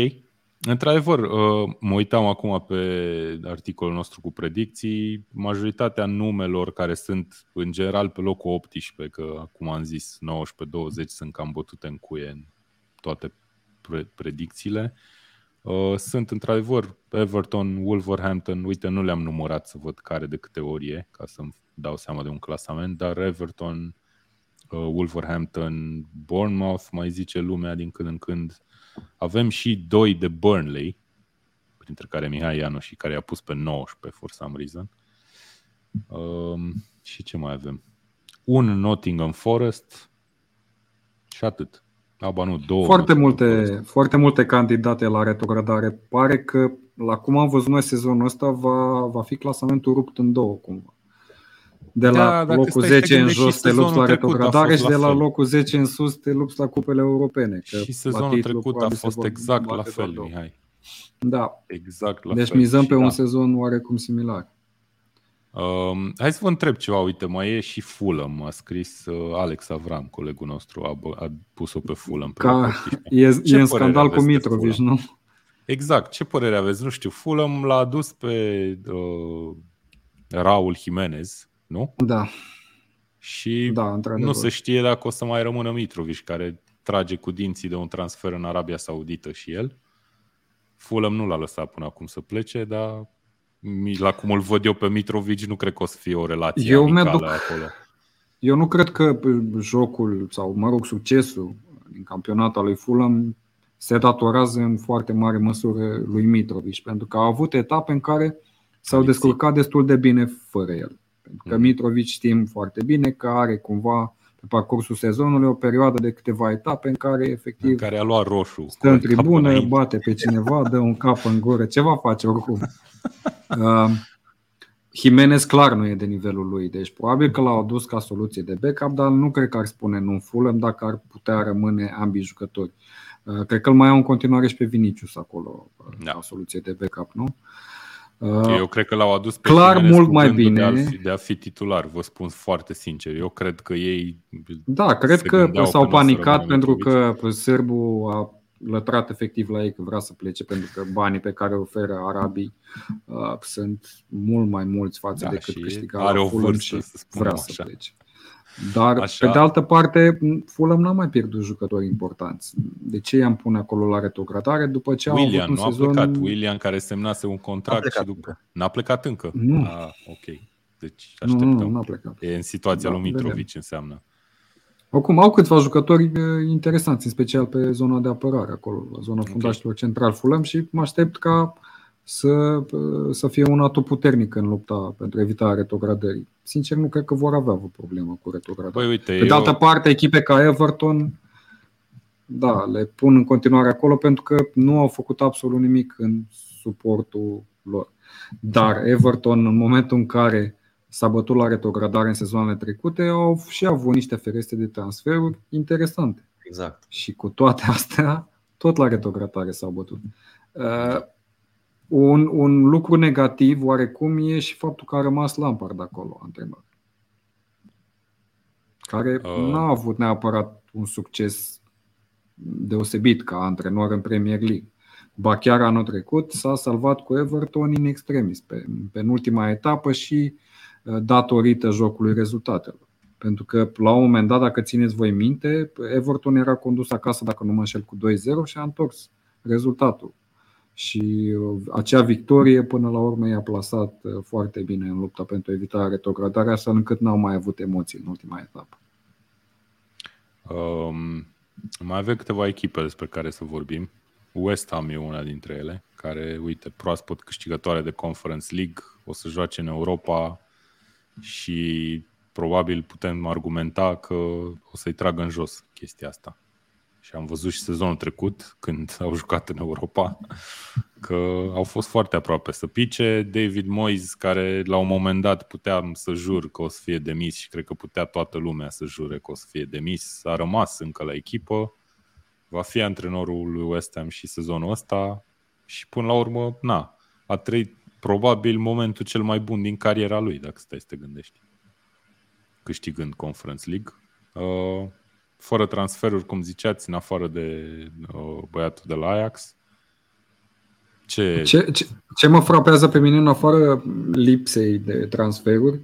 Într-adevăr, uh, mă uitam acum pe articolul nostru cu predicții. Majoritatea numelor care sunt în general pe locul 18, că cum am zis, 19-20 sunt cam bătute în cuie în toate predicțiile. Uh, sunt într-adevăr Everton, Wolverhampton, uite, nu le-am numărat să văd care de câte ori e, ca să-mi dau seama de un clasament, dar Everton, uh, Wolverhampton, Bournemouth, mai zice lumea din când în când, avem și doi de Burnley, printre care Mihai Ianu și care i-a pus pe 19 for some reason. Um, și ce mai avem? Un Nottingham Forest și atât. Aba nu, două. Foarte multe, foarte multe candidate la retrogradare. Pare că, la cum am văzut noi sezonul ăsta, va, va fi clasamentul rupt în două cumva. De la da, locul 10 în jos te lupți la retrogradare și de la locul 10 în sus te lupți la cupele europene. Că și sezonul trecut a fost exact la fel, Mihai. Da. Exact la deci fel. mizăm pe da. un sezon oarecum similar. Um, hai să vă întreb ceva, uite, mai e și Fulham, a scris uh, Alex Avram, colegul nostru, a, a pus-o pe Fulham. Pe Ca, e, e în scandal cu Mitrovic, nu? Exact, ce părere aveți? Nu știu, Fulham l-a adus pe uh, Raul Jimenez, nu? Da. Și da, nu se știe dacă o să mai rămână Mitrovic, care trage cu dinții de un transfer în Arabia Saudită și el. Fulham nu l-a lăsat până acum să plece, dar la cum îl văd eu pe Mitrovic, nu cred că o să fie o relație eu amicală duc, acolo. Eu nu cred că jocul sau, mă rog, succesul din campionatul lui Fulham se datorează în foarte mare măsură lui Mitrovic, pentru că a avut etape în care s-au descurcat destul de bine fără el. Pentru că mm. Mitrovic știm foarte bine că are cumva pe parcursul sezonului o perioadă de câteva etape în care efectiv în care a luat roșu, stă în tribună, bate pe cineva, dă un cap în gură, ceva face oricum. [LAUGHS] Uh, Jimenez clar nu e de nivelul lui, deci probabil că l-au adus ca soluție de backup, dar nu cred că ar spune nu Fulham dacă ar putea rămâne ambii jucători. Uh, cred că îl mai au în continuare și pe Vinicius acolo uh, da. ca soluție de backup, nu? Uh, Eu cred că l-au adus pe clar mult mai bine de a, fi, de a fi titular, vă spun foarte sincer. Eu cred că ei Da, cred că s-au panicat pentru că sârbu a lătrat efectiv la ei că vrea să plece pentru că banii pe care oferă arabii uh, sunt mult mai mulți față da, decât câștiga are o vârstă, și să vrea așa. să plece. Dar, Așa. pe de altă parte, Fulham n-a mai pierdut jucători importanți. De ce i-am pune acolo la retrogradare după ce William, avut un nu sezon... a plecat. William care semnase un contract și după... N-a plecat încă? Nu. Ah, ok. Deci așteptăm. Nu, nu, n-a plecat. E în situația da, lui Mitrovic vedem. înseamnă. Oricum, au câțiva jucători interesanți, în special pe zona de apărare, acolo, la zona okay. fundaștilor central Fulham și mă aștept ca să, să fie un atu puternic în lupta pentru evitarea retrogradării. Sincer, nu cred că vor avea o problemă cu retrogradarea. Păi, uite, Pe de altă parte, echipe ca Everton, da, le pun în continuare acolo pentru că nu au făcut absolut nimic în suportul lor. Dar Everton, în momentul în care s-a bătut la retrogradare în sezoanele trecute, au și avut niște fereste de transferuri interesante. Exact. Și cu toate astea, tot la retrogradare s-au bătut. Uh, un, un lucru negativ, oarecum, e și faptul că a rămas Lampard acolo, antrenor. Care uh. n-a avut neapărat un succes deosebit ca antrenor în Premier League. Ba chiar anul trecut s-a salvat cu Everton in extremis, pe, pe ultima etapă și uh, datorită jocului rezultatelor. Pentru că la un moment dat, dacă țineți voi minte, Everton era condus acasă, dacă nu mă înșel, cu 2-0 și a întors rezultatul și uh, acea victorie până la urmă i-a plasat uh, foarte bine în lupta pentru evitarea retrogradării, astfel încât n-au mai avut emoții în ultima etapă. Um, mai avem câteva echipe despre care să vorbim. West Ham e una dintre ele, care, uite, proaspăt câștigătoare de Conference League, o să joace în Europa și probabil putem argumenta că o să-i tragă în jos chestia asta. Și am văzut și sezonul trecut, când [LAUGHS] au jucat în Europa, că au fost foarte aproape să pice. David Moyes, care la un moment dat puteam să jur că o să fie demis și cred că putea toată lumea să jure că o să fie demis, a rămas încă la echipă, va fi antrenorul lui West Ham și sezonul ăsta și până la urmă, na, a trăit probabil momentul cel mai bun din cariera lui, dacă stai să te gândești. Câștigând Conference League. Uh, fără transferuri, cum ziceați, în afară de uh, băiatul de la Ajax. Ce... Ce, ce, ce mă frapează pe mine în afară lipsei de transferuri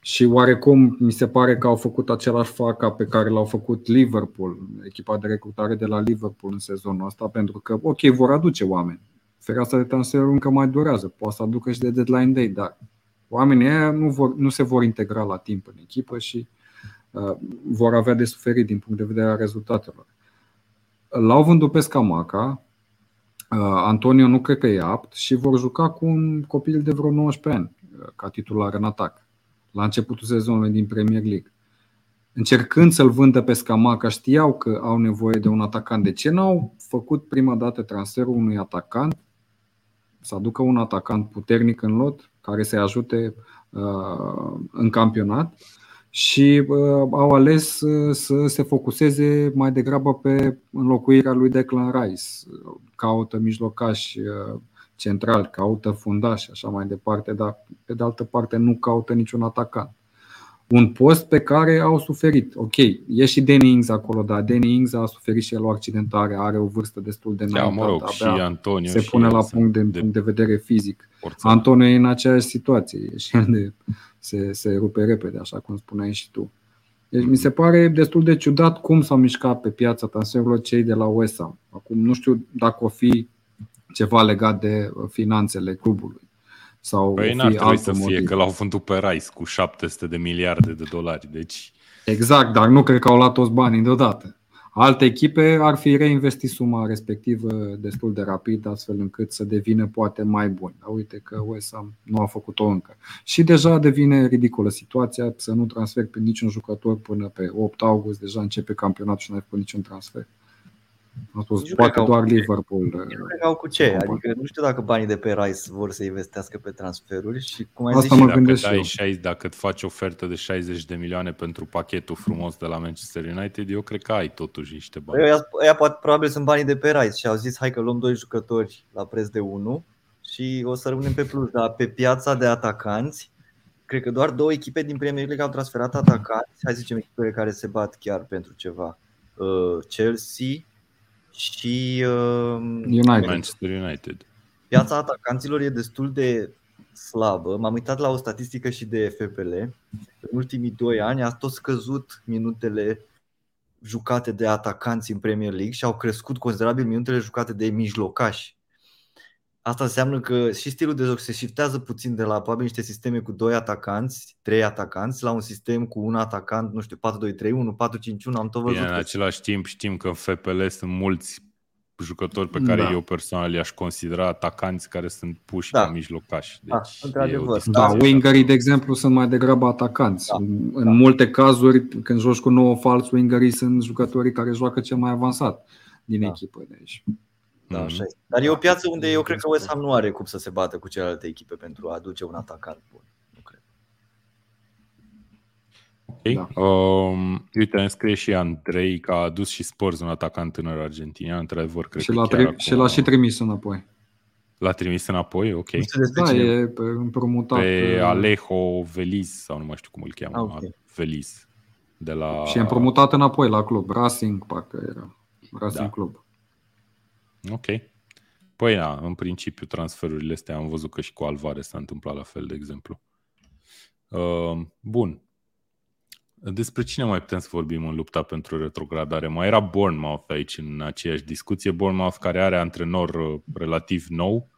și oarecum mi se pare că au făcut același faca pe care l-au făcut Liverpool, echipa de recrutare de la Liverpool în sezonul ăsta, pentru că, ok, vor aduce oameni. Fereastra de transferuri încă mai durează, poate să aducă și de deadline day, dar oamenii ăia nu, vor, nu se vor integra la timp în echipă și uh, vor avea de suferit din punct de vedere a rezultatelor. L-au vândut pe Scamaca, uh, Antonio nu cred că e apt și vor juca cu un copil de vreo 19 ani uh, ca titular în atac la începutul sezonului din Premier League. Încercând să-l vândă pe Scamaca, știau că au nevoie de un atacant. De ce n-au făcut prima dată transferul unui atacant? Să aducă un atacant puternic în lot care să-i ajute uh, în campionat și uh, au ales uh, să se focuseze mai degrabă pe înlocuirea lui Declan Rice. Caută mijlocași uh, central, caută fundaș și așa mai departe, dar pe de altă parte nu caută niciun atacant. Un post pe care au suferit. Ok, e și Danny Ings acolo, dar Danny Ings a suferit și el o accidentare, are o vârstă destul de înaltă. Da, mă rog, și Antonio se pune la punct de, de, punct de vedere fizic. Forța. Antonio e în aceeași situație și el de, se, se rupe repede, așa cum spuneai și tu. Deci mi se pare destul de ciudat cum s-au mișcat pe piața transferurilor cei de la USA. Acum nu știu dacă o fi ceva legat de uh, finanțele clubului. Sau păi n-ar trebui să fie motiv. că l-au vândut pe Rice cu 700 de miliarde de dolari. Deci... Exact, dar nu cred că au luat toți banii deodată. Alte echipe ar fi reinvestit suma respectivă destul de rapid, astfel încât să devină poate mai buni. Dar uite că West Ham nu a făcut-o încă. Și deja devine ridicolă situația să nu transferi pe niciun jucător până pe 8 august, deja începe campionatul și nu ai făcut niciun transfer. A spus, nu poate doar Liverpool. Nu cred că au cu ce. Adică nu știu dacă banii de pe Rice vor să investească pe transferuri și cum ai Asta zis, mă dacă, dai 60, dacă îți faci ofertă de 60 de milioane pentru pachetul frumos de la Manchester United, eu cred că ai totuși niște bani. Ăia, ăia poate, probabil sunt banii de pe Rice și au zis hai că luăm doi jucători la preț de 1 și o să rămânem pe plus. Dar pe piața de atacanți, cred că doar două echipe din Premier League au transferat atacanți. Hai să zicem echipele care se bat chiar pentru ceva. Uh, Chelsea, și uh, United. Manchester United. Piața atacanților e destul de slabă. M-am uitat la o statistică și de FPL. În ultimii doi ani a tot scăzut minutele jucate de atacanți în Premier League și au crescut considerabil minutele jucate de mijlocași. Asta înseamnă că și stilul de joc se shiftează puțin de la probabil niște sisteme cu doi atacanți, trei atacanți, la un sistem cu un atacant, nu știu, 4-2-3-1, 4-5-1, am tot văzut. Bine, în același timp știm că în FPL sunt mulți jucători pe care da. eu personal i-aș considera atacanți care sunt puși da. ca mijlocași. Da, deci da, într-adevăr. Da, wingerii, de exemplu, sunt mai degrabă atacanți. Da. În da. multe cazuri, când joci cu 9 fals, wingerii sunt jucătorii care joacă cel mai avansat din da. echipă. Deci da, așa este. Dar e o piață unde eu cred că West Ham nu are cum să se bată cu celelalte echipe pentru a aduce un atacant bun. Nu cred. Ok. Da. Um, uite, îmi scrie și Andrei că a adus și Spurs un atacant tânăr argentinian. Într-adevăr, cred și l-a, tri- acum... și l-a și trimis înapoi. L-a trimis înapoi? Ok. Da, e împrumutat. Pe uh, Alejo Veliz, sau nu mai știu cum îl cheamă. Ah, okay. Veliz. De la... Și e împrumutat înapoi la club. Racing, parcă era. Racing da. Club. Ok. Păi da, în principiu transferurile astea am văzut că și cu Alvarez s-a întâmplat la fel, de exemplu. Uh, bun. Despre cine mai putem să vorbim în lupta pentru retrogradare? Mai era Bournemouth aici în aceeași discuție. Bournemouth care are antrenor uh, relativ nou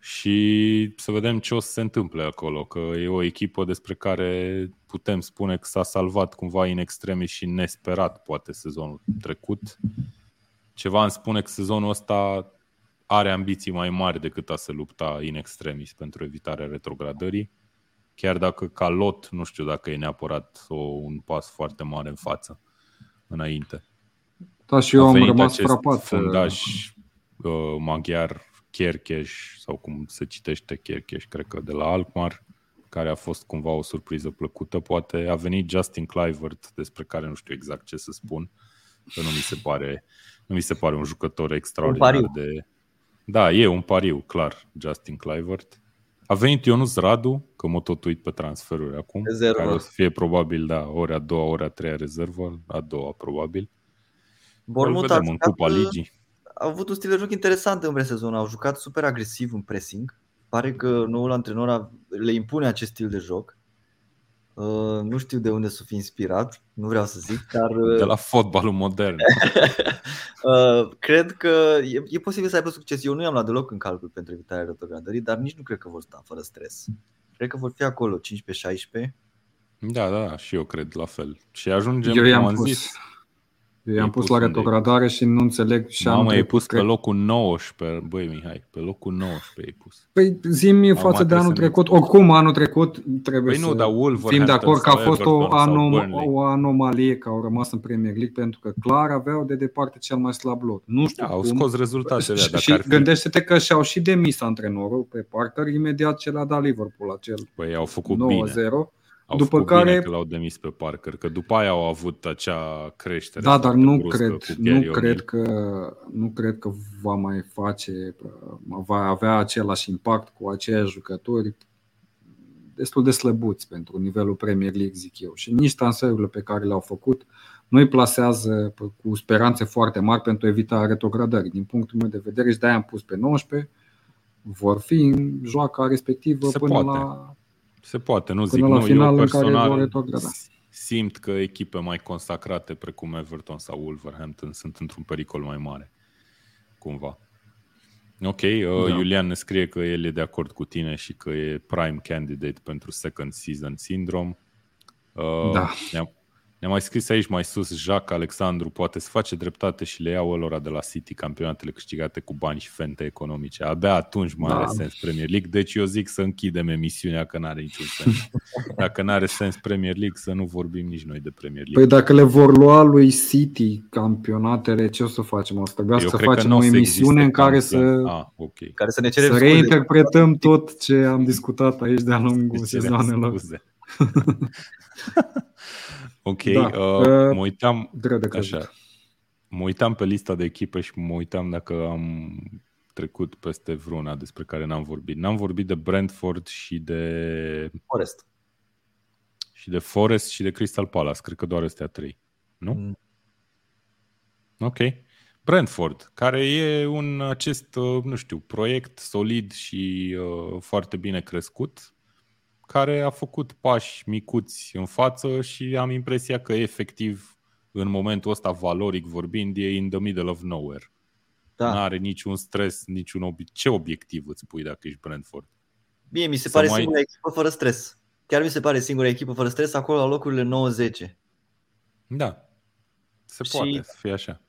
și să vedem ce o să se întâmple acolo, că e o echipă despre care putem spune că s-a salvat cumva în extremis și nesperat poate sezonul trecut ceva îmi spune că sezonul ăsta are ambiții mai mari decât a se lupta in extremis pentru evitarea retrogradării, chiar dacă ca lot nu știu dacă e neapărat o, un pas foarte mare în față, înainte. Da, și eu am rămas frapat. Uh, fundaș uh, maghiar Kerkeș, sau cum se citește Kerkeș, cred că de la Alkmaar, care a fost cumva o surpriză plăcută. Poate a venit Justin Clivert, despre care nu știu exact ce să spun, că nu mi se pare, nu mi se pare un jucător extraordinar un de... Da, e un pariu, clar, Justin Clivert. A venit Ionus Radu, că mă tot uit pe transferuri acum, rezervă. care o să fie probabil, da, ori a doua, ori a treia rezervă, a doua probabil. Bournemouth vedem în Cupa Ligii. Au avut un stil de joc interesant în presezon, au jucat super agresiv în pressing. Pare că noul antrenor le impune acest stil de joc. Uh, nu știu de unde să fi inspirat, nu vreau să zic, dar... Uh, de la fotbalul modern. [LAUGHS] uh, cred că e, e posibil să aibă succes. Eu nu i-am luat deloc în calcul pentru evitarea retrogradării, dar nici nu cred că vor sta fără stres. Cred că vor fi acolo 15-16. Da, da, și eu cred la fel. Și ajungem, eu i-am pus. Zis, eu i-am pus la retrogradare și nu înțeleg și Mamă, ai pus pe locul 19, băi Mihai, pe locul 19 ai pus. Păi zi față de anul trecut, oricum anul trecut trebuie păi nu, să dar fim de acord că a fost o, anom- o anomalie că au rămas în Premier League pentru că clar aveau de departe cel mai slab lot. Nu știu da, cum. au scos rezultatele. Și, și gândește-te că și-au și demis antrenorul pe Parker imediat ce l-a dat Liverpool acel păi au făcut 9-0. Bine. Au după care bine că l-au demis pe Parker, că după aia au avut acea creștere. Da, dar nu cred, nu cred că nu cred că va mai face va avea același impact cu aceiași jucători destul de slăbuți pentru nivelul Premier League, zic eu. Și nici transferurile pe care le-au făcut nu îi plasează cu speranțe foarte mari pentru evitarea retrogradării. Din punctul meu de vedere, și de-aia am pus pe 19, vor fi în joaca respectivă Se până poate. la se poate, nu zic. La nu, final eu personal simt că echipe mai consacrate precum Everton sau Wolverhampton sunt într-un pericol mai mare. Cumva. Ok, uh, da. Iulian ne scrie că el e de acord cu tine și că e prime candidate pentru second season syndrome. Uh, da. Ne-am, ne-a mai scris aici mai sus Jacques Alexandru, poate să face dreptate și le iau ălora de la City campionatele câștigate cu bani și fente economice. Abia atunci mai da. are sens Premier League, deci eu zic să închidem emisiunea că n-are niciun sens. [LAUGHS] Dacă n-are sens Premier League, să nu vorbim nici noi de Premier League. Păi dacă le vor lua lui City campionatele, ce o să facem? O să trebuia să facem o emisiune în care să, ah, okay. care să ne cerem să reinterpretăm tot ce am discutat aici de-a lungul [LAUGHS] sezoanelor. [LAUGHS] Ok, da. uh, uh, mă uitam așa, mă uitam pe lista de echipe și mă uitam dacă am trecut peste vreuna despre care n-am vorbit. N-am vorbit de Brentford și de Forest. Și de Forest și de Crystal Palace. Cred că doar astea trei. Nu? Mm. Ok. Brentford, care e un acest, uh, nu știu, proiect solid și uh, foarte bine crescut care a făcut pași micuți în față și am impresia că efectiv în momentul ăsta valoric vorbind e in the middle of nowhere. Da. Nu are niciun stres, niciun obi- ce obiectiv îți pui dacă ești Brentford? Bine, mi se Să pare mai... singura echipă fără stres. Chiar mi se pare singura echipă fără stres acolo la locurile 9-10. Da. Se și... poate să fie așa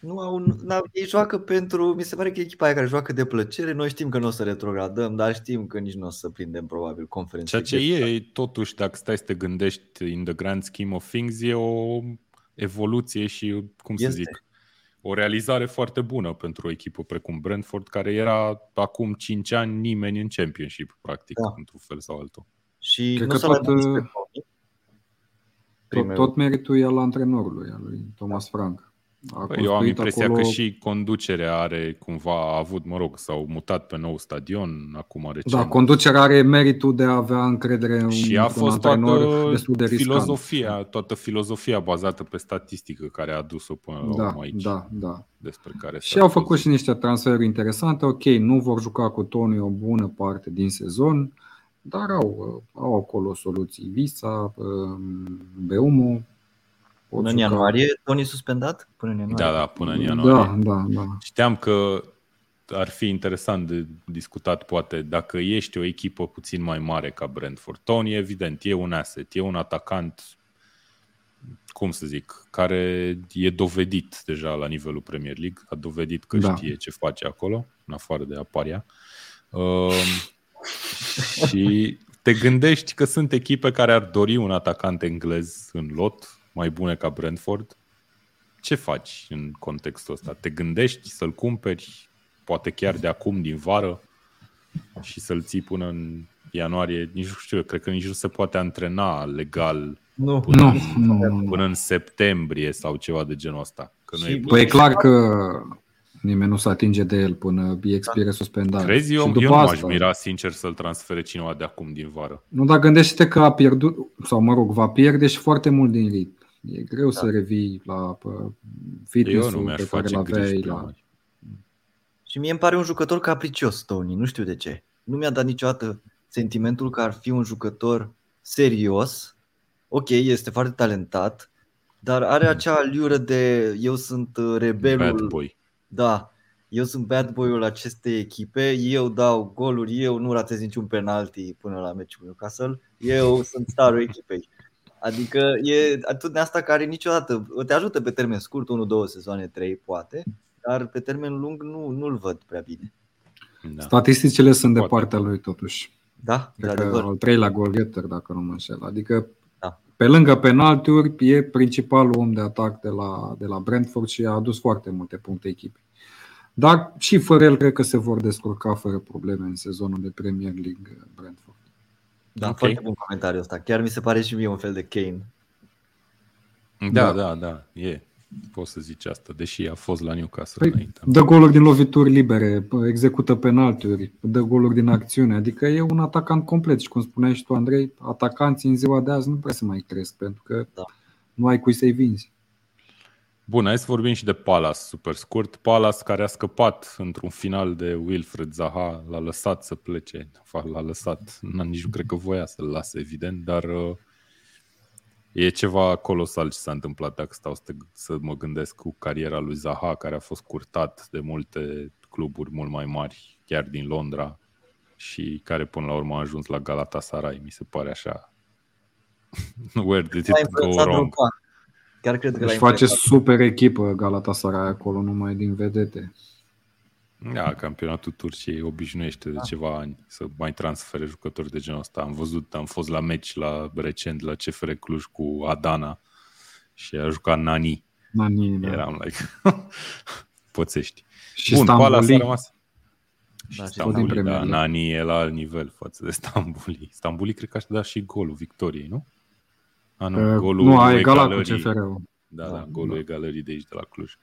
nu au, n-au, ei joacă pentru, mi se pare că e echipa aia care joacă de plăcere, noi știm că nu o să retrogradăm, dar știm că nici nu o să prindem probabil conferința. Ceea ce e, totuși, dacă stai să te gândești in the grand scheme of things, e o evoluție și, cum să este. zic, o realizare foarte bună pentru o echipă precum Brentford, care era acum 5 ani nimeni în Championship, practic, da. într-un fel sau altul. Și Cred nu că tot, tot, tot meritul e al antrenorului, al lui Thomas Frank. Păi eu am impresia acolo... că și conducerea are cumva avut, mă rog, s-au mutat pe nou stadion acum recent. Da, conducerea are meritul de a avea încredere în Și a fost toată destul de filozofia, toată filozofia bazată pe statistică care a adus-o până da, la aici. Da, da. Despre care și au făcut și niște transferuri interesante. Ok, nu vor juca cu Tony o bună parte din sezon, dar au, au acolo soluții. Visa, Beumo, Până în ianuarie, Tony suspendat? Până în ianuarie. Da, da, până în ianuarie. Da, da, da. Știam că ar fi interesant de discutat, poate, dacă ești o echipă puțin mai mare ca Brentford. Tony, evident, e un asset, e un atacant cum să zic, care e dovedit deja la nivelul Premier League, a dovedit că da. știe ce face acolo, în afară de aparia. Uh, [LAUGHS] și te gândești că sunt echipe care ar dori un atacant englez în lot, mai bune ca Brentford. Ce faci în contextul ăsta? Te gândești să-l cumperi, poate chiar de acum, din vară, și să-l ții până în ianuarie? Nici nu știu, cred că nici nu se poate antrena legal nu. Până, nu, nu, nu, până în septembrie sau ceva de genul ăsta. Că nu e păi e clar că nimeni nu se atinge de el până e expiră da. suspendarea. Crezi? Eu, eu nu m-aș mira sincer să-l transfere cineva de acum din vară. Nu, dar gândește că a pierdut, sau mă rog, va pierde și foarte mult din ritm. E greu da. să revii la fitness-ul pe care l-aveai. La... Și mie îmi pare un jucător capricios, Tony, nu știu de ce. Nu mi-a dat niciodată sentimentul că ar fi un jucător serios ok, este foarte talentat, dar are hmm. acea aliură de eu sunt uh, rebelul. Bad boy. Da, eu sunt bad boy-ul acestei echipe, eu dau goluri, eu nu ratez niciun penalti până la meciul Newcastle, eu sunt starul echipei. Adică e atât de asta care niciodată te ajută pe termen scurt, 1, 2 sezoane, 3 poate, dar pe termen lung nu, nu-l văd prea bine. Da. Statisticile sunt poate. de partea lui totuși. Da, Cred că al treilea golgetter, dacă nu mă înșel. Adică pe lângă penaltiuri, e principalul om de atac de la, de la Brentford și a adus foarte multe puncte echipei. Dar și fără el cred că se vor descurca fără probleme în sezonul de Premier League Brentford. Da, okay. foarte bun comentariul ăsta. Chiar mi se pare și mie un fel de Kane. Da, da, da, da e poți să zici asta, deși a fost la Newcastle păi, înainte. Dă goluri din lovituri libere, execută penaltiuri, dă goluri din acțiune, adică e un atacant complet și cum spuneai și tu, Andrei, atacanții în ziua de azi nu prea se mai cresc pentru că da. nu ai cui să-i vinzi. Bun, hai să vorbim și de Palace, super scurt. Palace care a scăpat într-un final de Wilfred Zaha, l-a lăsat să plece, l-a lăsat, nici nu cred că voia să-l lase, evident, dar uh, E ceva colosal ce s-a întâmplat dacă stau să mă gândesc cu cariera lui Zaha, care a fost curtat de multe cluburi mult mai mari, chiar din Londra, și care până la urmă a ajuns la Galatasaray. Mi se pare așa. [LAUGHS] Where did it go wrong? Chiar cred că Își face super echipă Galatasaray acolo, numai din vedete. Da, campionatul Turciei obișnuiește de da. ceva ani să mai transfere jucători de genul ăsta. Am văzut, am fost la meci la recent la CFR Cluj cu Adana și a jucat Nani. Nani, da. Eram like, [LAUGHS] pățești. Și Bun, Stambuli. a rămas. Da, și Stambuli, da, Nani e la alt nivel față de Stambuli. Stambuli cred că aș da și golul victoriei, nu? A, nu, uh, golul nu a egalat cu CFR-ul. Da, da, da, golul da. egalării de aici, de la Cluj. Uh,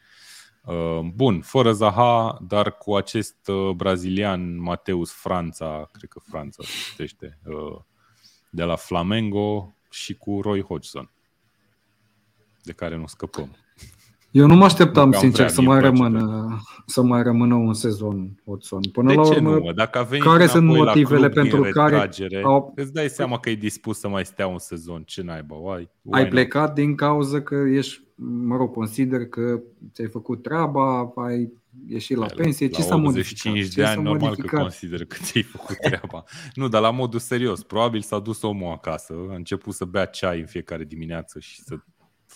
Uh, bun, fără Zaha, dar cu acest uh, brazilian Mateus Franța, cred că Franța se citește, uh, de la Flamengo și cu Roy Hodgson, de care nu scăpăm. Eu nu mă așteptam, sincer, să mai, rămână, să mai rămână un sezon Hodgson. Până de la urmă, nu? Dacă a venit care sunt motivele pentru care au... îți dai seama că e dispus să mai stea un sezon? Ce naiba? Ai, ai plecat din cauza că ești, mă rog, consider că ți-ai făcut treaba, ai ieșit la pensie, ce s-a 85 de ani, normal modificat? că consider că ți-ai făcut treaba. nu, dar la modul serios. Probabil s-a dus omul acasă, a început să bea ceai în fiecare dimineață și să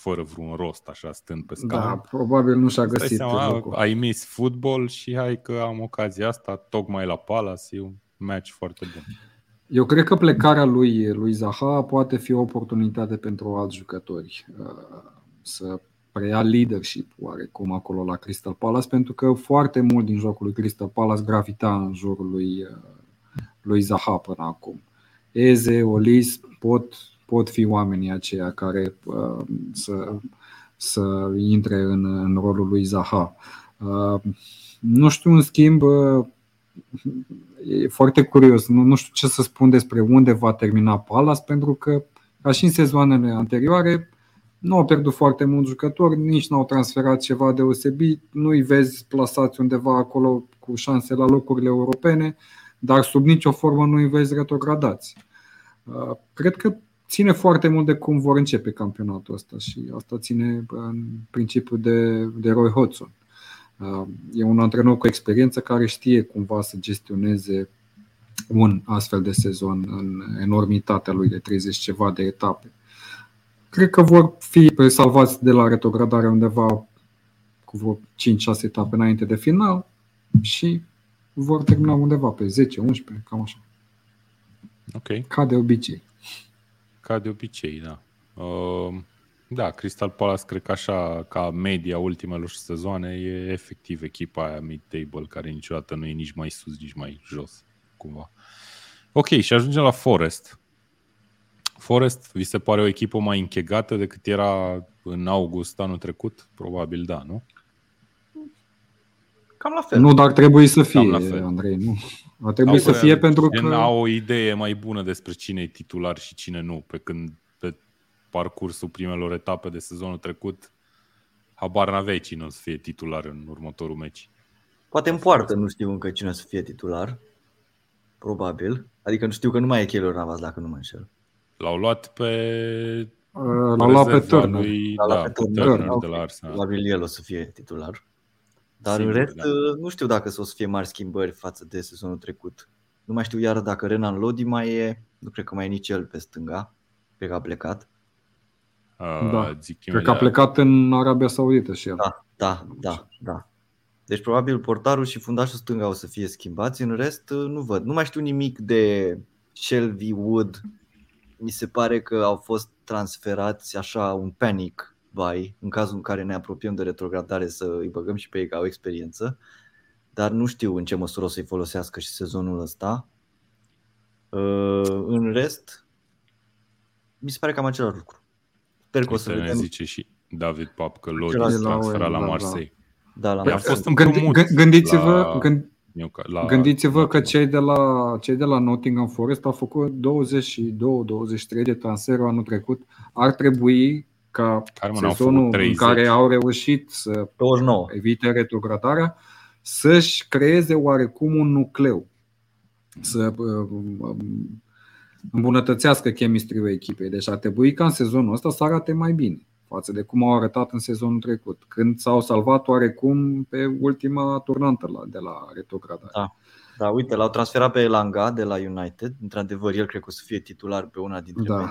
fără vreun rost, așa, stând pe scaun. Da, probabil nu și-a găsit seama, Ai mis fotbal și hai că am ocazia asta, tocmai la Palace, e un match foarte bun. Eu cred că plecarea lui, lui Zaha poate fi o oportunitate pentru alți jucători uh, să preia leadership oarecum acolo la Crystal Palace, pentru că foarte mult din jocul lui Crystal Palace gravita în jurul lui, uh, lui Zaha până acum. Eze, Olis pot pot fi oamenii aceia care uh, să, să intre în, în rolul lui Zaha. Uh, nu știu, în schimb, uh, e foarte curios. Nu, nu știu ce să spun despre unde va termina Palace, pentru că, ca și în sezoanele anterioare, nu au pierdut foarte mulți jucători, nici nu au transferat ceva deosebit, nu-i vezi plasați undeva acolo cu șanse la locurile europene, dar sub nicio formă nu-i vezi retrogradați. Cred că ține foarte mult de cum vor începe campionatul ăsta și asta ține în principiu de, de Roy Hodgson. Uh, e un antrenor cu experiență care știe cumva să gestioneze un astfel de sezon în enormitatea lui de 30 ceva de etape. Cred că vor fi salvați de la retrogradare undeva cu vreo 5-6 etape înainte de final și vor termina undeva pe 10-11, cam așa. Ok. Ca de obicei. Ca de obicei, da. Uh, da, Crystal Palace cred că așa, ca media ultimelor sezoane, e efectiv echipa aia mid-table, care niciodată nu e nici mai sus, nici mai jos, cumva. Ok, și ajungem la Forest. Forest, vi se pare o echipă mai închegată decât era în august anul trecut? Probabil da, nu? Cam la fel. Nu, dar trebuie să fie, la fel. Andrei, nu. Ar trebui să fie pentru că... Au o idee mai bună despre cine e titular și cine nu, pe când pe parcursul primelor etape de sezonul trecut habar n-aveai cine o să fie titular în următorul meci. Poate în poartă nu știu încă cine o să fie titular. Probabil. Adică nu știu că nu mai e Keylor Navas dacă nu mă înșel. L-au luat pe L-au luat pe Turner. Lui, da, pe Turner, Turner de la Arsenal. Probabil el o să fie titular. Dar Sigur, în rest, da. nu știu dacă o să fie mari schimbări față de sezonul trecut. Nu mai știu iar dacă Renan Lodi mai e, nu cred că mai e nici el pe stânga, cred că a plecat. Uh, da, zic cred că a plecat în Arabia Saudită și el. Da, da, da, da. Deci probabil portarul și fundașul stânga o să fie schimbați, în rest nu văd. Nu mai știu nimic de Shelby Wood. Mi se pare că au fost transferați așa un panic buy în cazul în care ne apropiem de retrogradare să îi băgăm și pe ei ca o experiență, dar nu știu în ce măsură o să-i folosească și sezonul ăsta. Uh, în rest, mi se pare cam același lucru. Sper că o să vedem. zice și David Pap că Lodi se transfera la, la Marseille. Da, la păi Marseille. A fost împrumut Gândiți-vă, la... gând, la, Gândiți-vă că cei de, la, cei de la Nottingham Forest au făcut 22-23 de transferuri anul trecut. Ar trebui ca Carmen sezonul în care au reușit să 29. evite retrogradarea, să-și creeze oarecum un nucleu, să uh, um, îmbunătățească chemistry-ul echipei. Deci ar trebui ca în sezonul ăsta să arate mai bine față de cum au arătat în sezonul trecut, când s-au salvat oarecum pe ultima turnantă de la retrogradare. Da. Da, uite, l-au transferat pe Elanga de la United. Într-adevăr, el cred că o să fie titular pe una dintre da. Meci.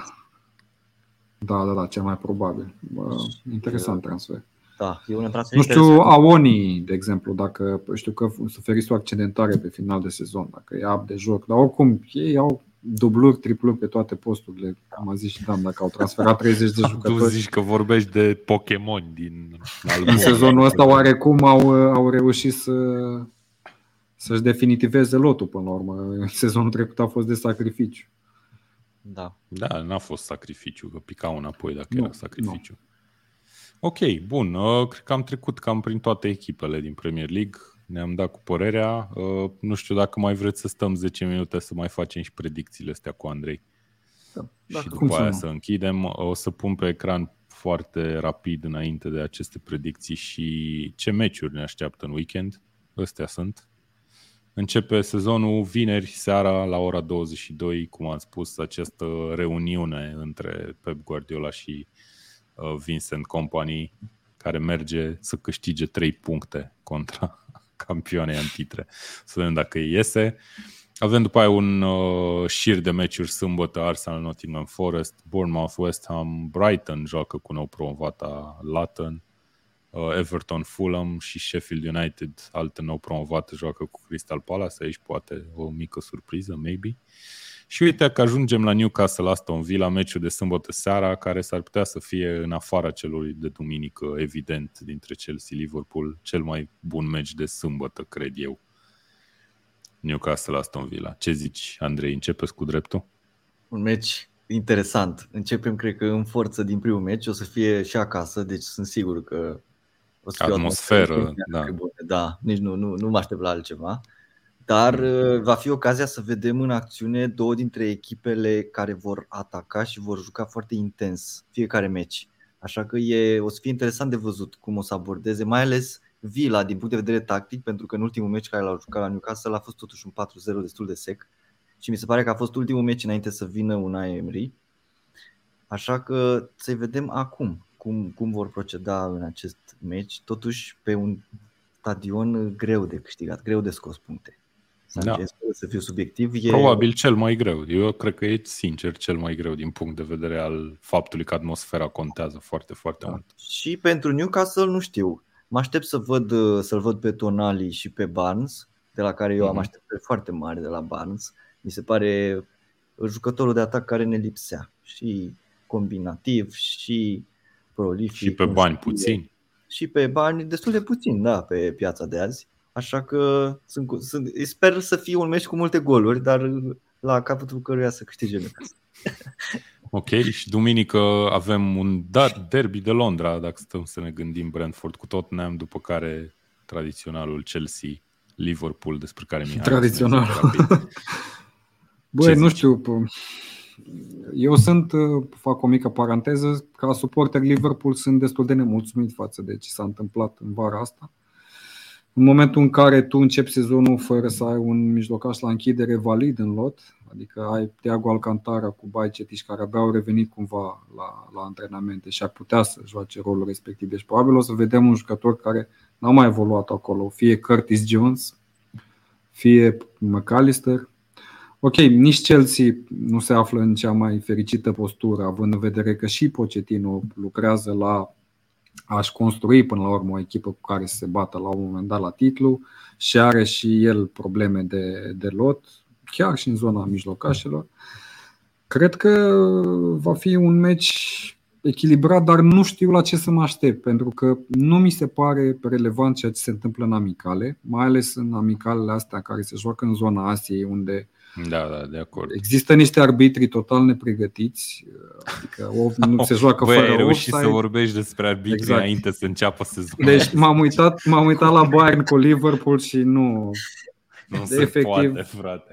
Da, da, da, cel mai probabil. Bă, interesant transfer. Da, e un transfer Nu știu, Aoni, de exemplu, dacă știu că suferit o accidentare pe final de sezon, dacă e ab de joc, dar oricum ei au dubluri, tripluri pe toate posturile. Am a zis și Dan, dacă au transferat [LAUGHS] 30 de jucători. Tu zici că vorbești de Pokémon din album. În sezonul ăsta oarecum au, au reușit să să-și definitiveze lotul până la urmă. Sezonul trecut a fost de sacrificiu. Da. Da, n-a fost sacrificiu, că picau înapoi dacă nu, era sacrificiu. Nu. Ok, bun. Uh, cred că am trecut cam prin toate echipele din Premier League. Ne-am dat cu părerea. Uh, nu știu dacă mai vreți să stăm 10 minute să mai facem și predicțiile astea cu Andrei. Da, și după aia să închidem. O să pun pe ecran foarte rapid înainte de aceste predicții și ce meciuri ne așteaptă în weekend. Astea sunt. Începe sezonul vineri seara la ora 22, cum am spus, această reuniune între Pep Guardiola și uh, Vincent Company, care merge să câștige 3 puncte contra [LAUGHS] campioanei în titre. Să vedem dacă iese. Avem după aia un uh, șir de meciuri sâmbătă, Arsenal, Nottingham Forest, Bournemouth, West Ham, Brighton joacă cu nou promovata Luton, Uh, Everton, Fulham și Sheffield United, altă nou promovată, joacă cu Crystal Palace, aici poate o mică surpriză, maybe. Și uite că ajungem la Newcastle Aston Villa, meciul de sâmbătă seara, care s-ar putea să fie în afara celui de duminică, evident, dintre Chelsea-Liverpool, cel mai bun meci de sâmbătă, cred eu. Newcastle Aston Villa. Ce zici, Andrei? Începeți cu dreptul? Un meci interesant. Începem, cred că, în forță din primul meci. O să fie și acasă, deci sunt sigur că o să atmosferă, atmosferă da. da, nici nu, nu, nu mă aștept la altceva. Dar mm. uh, va fi ocazia să vedem în acțiune două dintre echipele care vor ataca și vor juca foarte intens fiecare meci. Așa că e, o să fie interesant de văzut cum o să abordeze, mai ales Vila din punct de vedere tactic, pentru că în ultimul meci care l-au jucat la Newcastle a fost totuși un 4-0 destul de sec și mi se pare că a fost ultimul meci înainte să vină un Emery. Așa că să vedem acum cum, cum vor proceda în acest meci, totuși pe un stadion greu de câștigat, greu de scos puncte. Sanchez, da. să fiu subiectiv. E... Probabil cel mai greu. Eu cred că e sincer cel mai greu din punct de vedere al faptului că atmosfera contează foarte, foarte da. mult. Și pentru Newcastle nu știu. Mă aștept să văd, să-l văd pe Tonali și pe Barnes, de la care eu mm-hmm. am mhm. așteptări foarte mari de la Barnes. Mi se pare jucătorul de atac care ne lipsea. Și combinativ, și prolific. Și pe bani puțini. Și pe bani destul de puțini, da, pe piața de azi. Așa că sunt, sunt, sper să fie un meci cu multe goluri, dar la capătul căruia să câștige Newcastle. [LAUGHS] Ok, și duminică avem un derby de Londra, dacă stăm să ne gândim Brentford cu Tottenham, după care tradiționalul Chelsea, Liverpool, despre care mi Tradițional. [LAUGHS] Băi, nu știu, eu sunt, fac o mică paranteză, ca suporter Liverpool sunt destul de nemulțumit față de ce s-a întâmplat în vara asta. În momentul în care tu începi sezonul fără să ai un mijlocaș la închidere valid în lot, adică ai Thiago Alcantara cu Baicetiș care abia au revenit cumva la, la antrenamente și ar putea să joace rolul respectiv. Deci probabil o să vedem un jucător care n-a mai evoluat acolo, fie Curtis Jones, fie McAllister. Ok, nici Chelsea nu se află în cea mai fericită postură, având în vedere că și Pochettino lucrează la aș construi până la urmă o echipă cu care să se bată la un moment dat la titlu și are și el probleme de, de lot, chiar și în zona mijlocașelor. Cred că va fi un meci echilibrat, dar nu știu la ce să mă aștept, pentru că nu mi se pare relevant ceea ce se întâmplă în amicale, mai ales în amicalele astea care se joacă în zona Asiei, unde da, da, de acord. Există niște arbitri total nepregătiți, adică nu se [LAUGHS] joacă Băi, fără ai reușit să vorbești despre arbitri exact. înainte să înceapă sezonul. Deci m-am uitat, m-am uitat la Bayern cu Liverpool și nu... Nu se efectiv, poate, frate.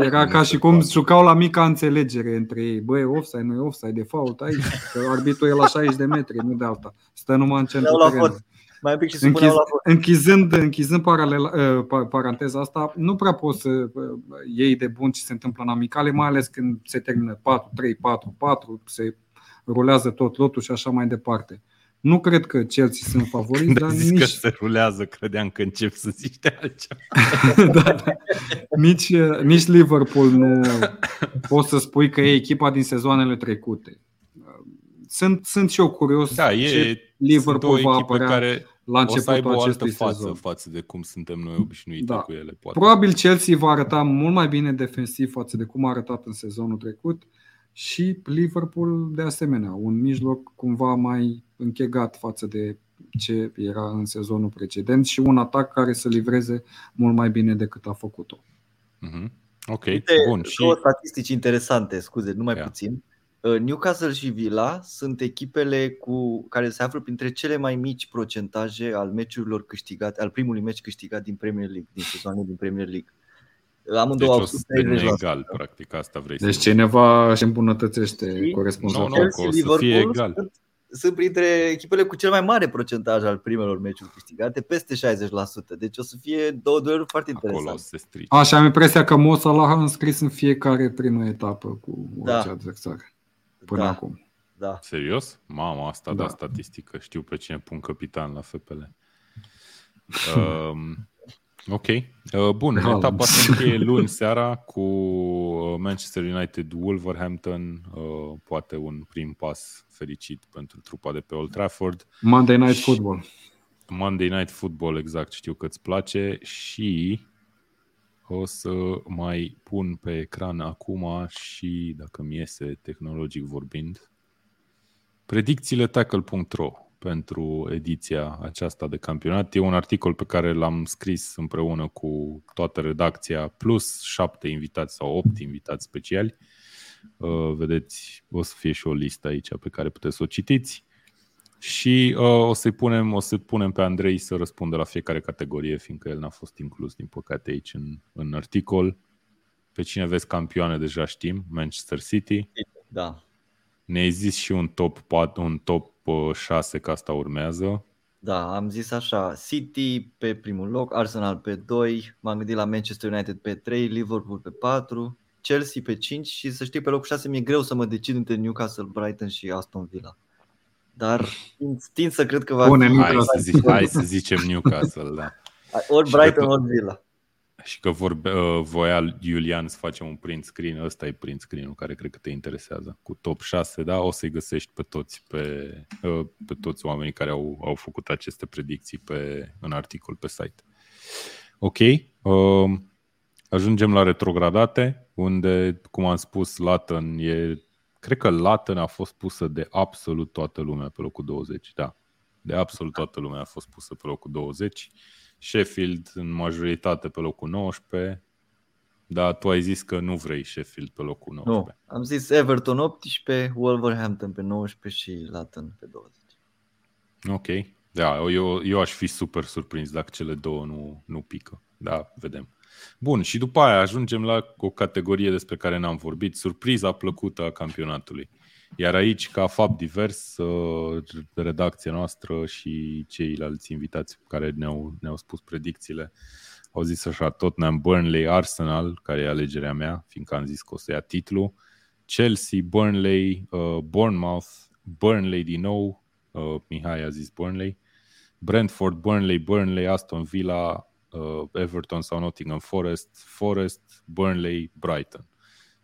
Era nu ca și cum poate. jucau la mica înțelegere între ei. Băi, offside, nu e offside, de fault aici. Că arbitrul e la 60 de metri, nu de alta. Stă numai în centru terenului. Mai un pic și să Închiz, la închizând, închizând paralela, uh, paranteza asta, nu prea poți să uh, iei de bun ce se întâmplă în amicale, mai ales când se termină 4-3, 4-4, se rulează tot lotul și așa mai departe. Nu cred că Chelsea sunt favoriți, Când dar nici... că se rulează, credeam că încep să zici de altceva. [LAUGHS] da, da. Nici, uh, nici Liverpool nu poți să spui că e echipa din sezoanele trecute. Sunt, sunt și eu curios da, e, ce Liverpool va apărea care la începutul o să aibă o altă față sezon. față de cum suntem noi obișnuiți da. cu ele. Poate. Probabil Chelsea va arăta mult mai bine defensiv față de cum a arătat în sezonul trecut și Liverpool de asemenea, un mijloc cumva mai închegat față de ce era în sezonul precedent și un atac care să livreze mult mai bine decât a făcut-o. Mm-hmm. Ok, Uite, bun. Și... statistici interesante, scuze, numai yeah. puțin. Uh, Newcastle și Villa sunt echipele cu care se află printre cele mai mici procentaje al meciurilor câștigate, al primului meci câștigat din Premier League, din sezonul din Premier League. Amândouă deci o să egal, practic, asta vrei Deci să cineva își îmbunătățește corespunzător. Nu, nu, o să fie egal. Sunt, sunt printre echipele cu cel mai mare procentaj al primelor meciuri câștigate, peste 60%. Deci o să fie două dueluri foarte interesante. Acolo se strice. Așa, am impresia că Mo Salah a înscris în fiecare primă etapă cu orice da. adversar până da. acum. Da. Serios? Mama, asta da. da statistică. Știu pe cine pun capitan la FPL. Um, [LAUGHS] ok. Uh, bun, da. etapa se încheie luni seara cu uh, Manchester United Wolverhampton, uh, poate un prim pas fericit pentru trupa de pe Old Trafford. Monday Night Football. Monday Night Football, exact, știu că îți place și o să mai pun pe ecran acum și, dacă mi iese tehnologic vorbind, predicțiile tackle.ro pentru ediția aceasta de campionat. E un articol pe care l-am scris împreună cu toată redacția, plus șapte invitați sau opt invitați speciali. Uh, vedeți, o să fie și o listă aici pe care puteți să o citiți și uh, o să-i punem, o să punem pe Andrei să răspundă la fiecare categorie, fiindcă el n-a fost inclus, din păcate, aici în, în articol. Pe cine vezi campioane deja știm, Manchester City. Da. Ne-ai zis și un top 4, un top 6, uh, că asta urmează. Da, am zis așa, City pe primul loc, Arsenal pe 2, m-am gândit la Manchester United pe 3, Liverpool pe 4, Chelsea pe 5 și să știi pe locul 6 mi-e greu să mă decid între Newcastle, Brighton și Aston Villa dar tind să cred că va Pune fi... Hai să, zic, hai să zicem Newcastle, da. Ori Brighton, ori Villa. Și că vorbe, uh, voia Iulian să facem un print screen, ăsta e print screen-ul care cred că te interesează, cu top 6, da? O să-i găsești pe toți, pe, uh, pe toți oamenii care au, au făcut aceste predicții pe, în articol pe site. Ok, uh, ajungem la retrogradate, unde, cum am spus, Latin e, cred că Latin a fost pusă de absolut toată lumea pe locul 20, da. De absolut toată lumea a fost pusă pe locul 20 Sheffield în majoritate pe locul 19, dar tu ai zis că nu vrei Sheffield pe locul 19. Nu, am zis Everton 18, Wolverhampton pe 19 și Latin pe 20. Ok, da, eu, eu aș fi super surprins dacă cele două nu, nu pică. Da, vedem. Bun, și după aia ajungem la o categorie despre care n-am vorbit, surpriza plăcută a campionatului. Iar aici, ca fapt divers, uh, redacția noastră și ceilalți invitați care ne-au, ne-au spus predicțiile au zis așa, Tottenham, Burnley, Arsenal, care e alegerea mea, fiindcă am zis că o să ia titlul, Chelsea, Burnley, uh, Bournemouth, Burnley din nou, uh, Mihai a zis Burnley, Brentford, Burnley, Burnley, Aston Villa, uh, Everton sau Nottingham Forest, Forest, Burnley, Brighton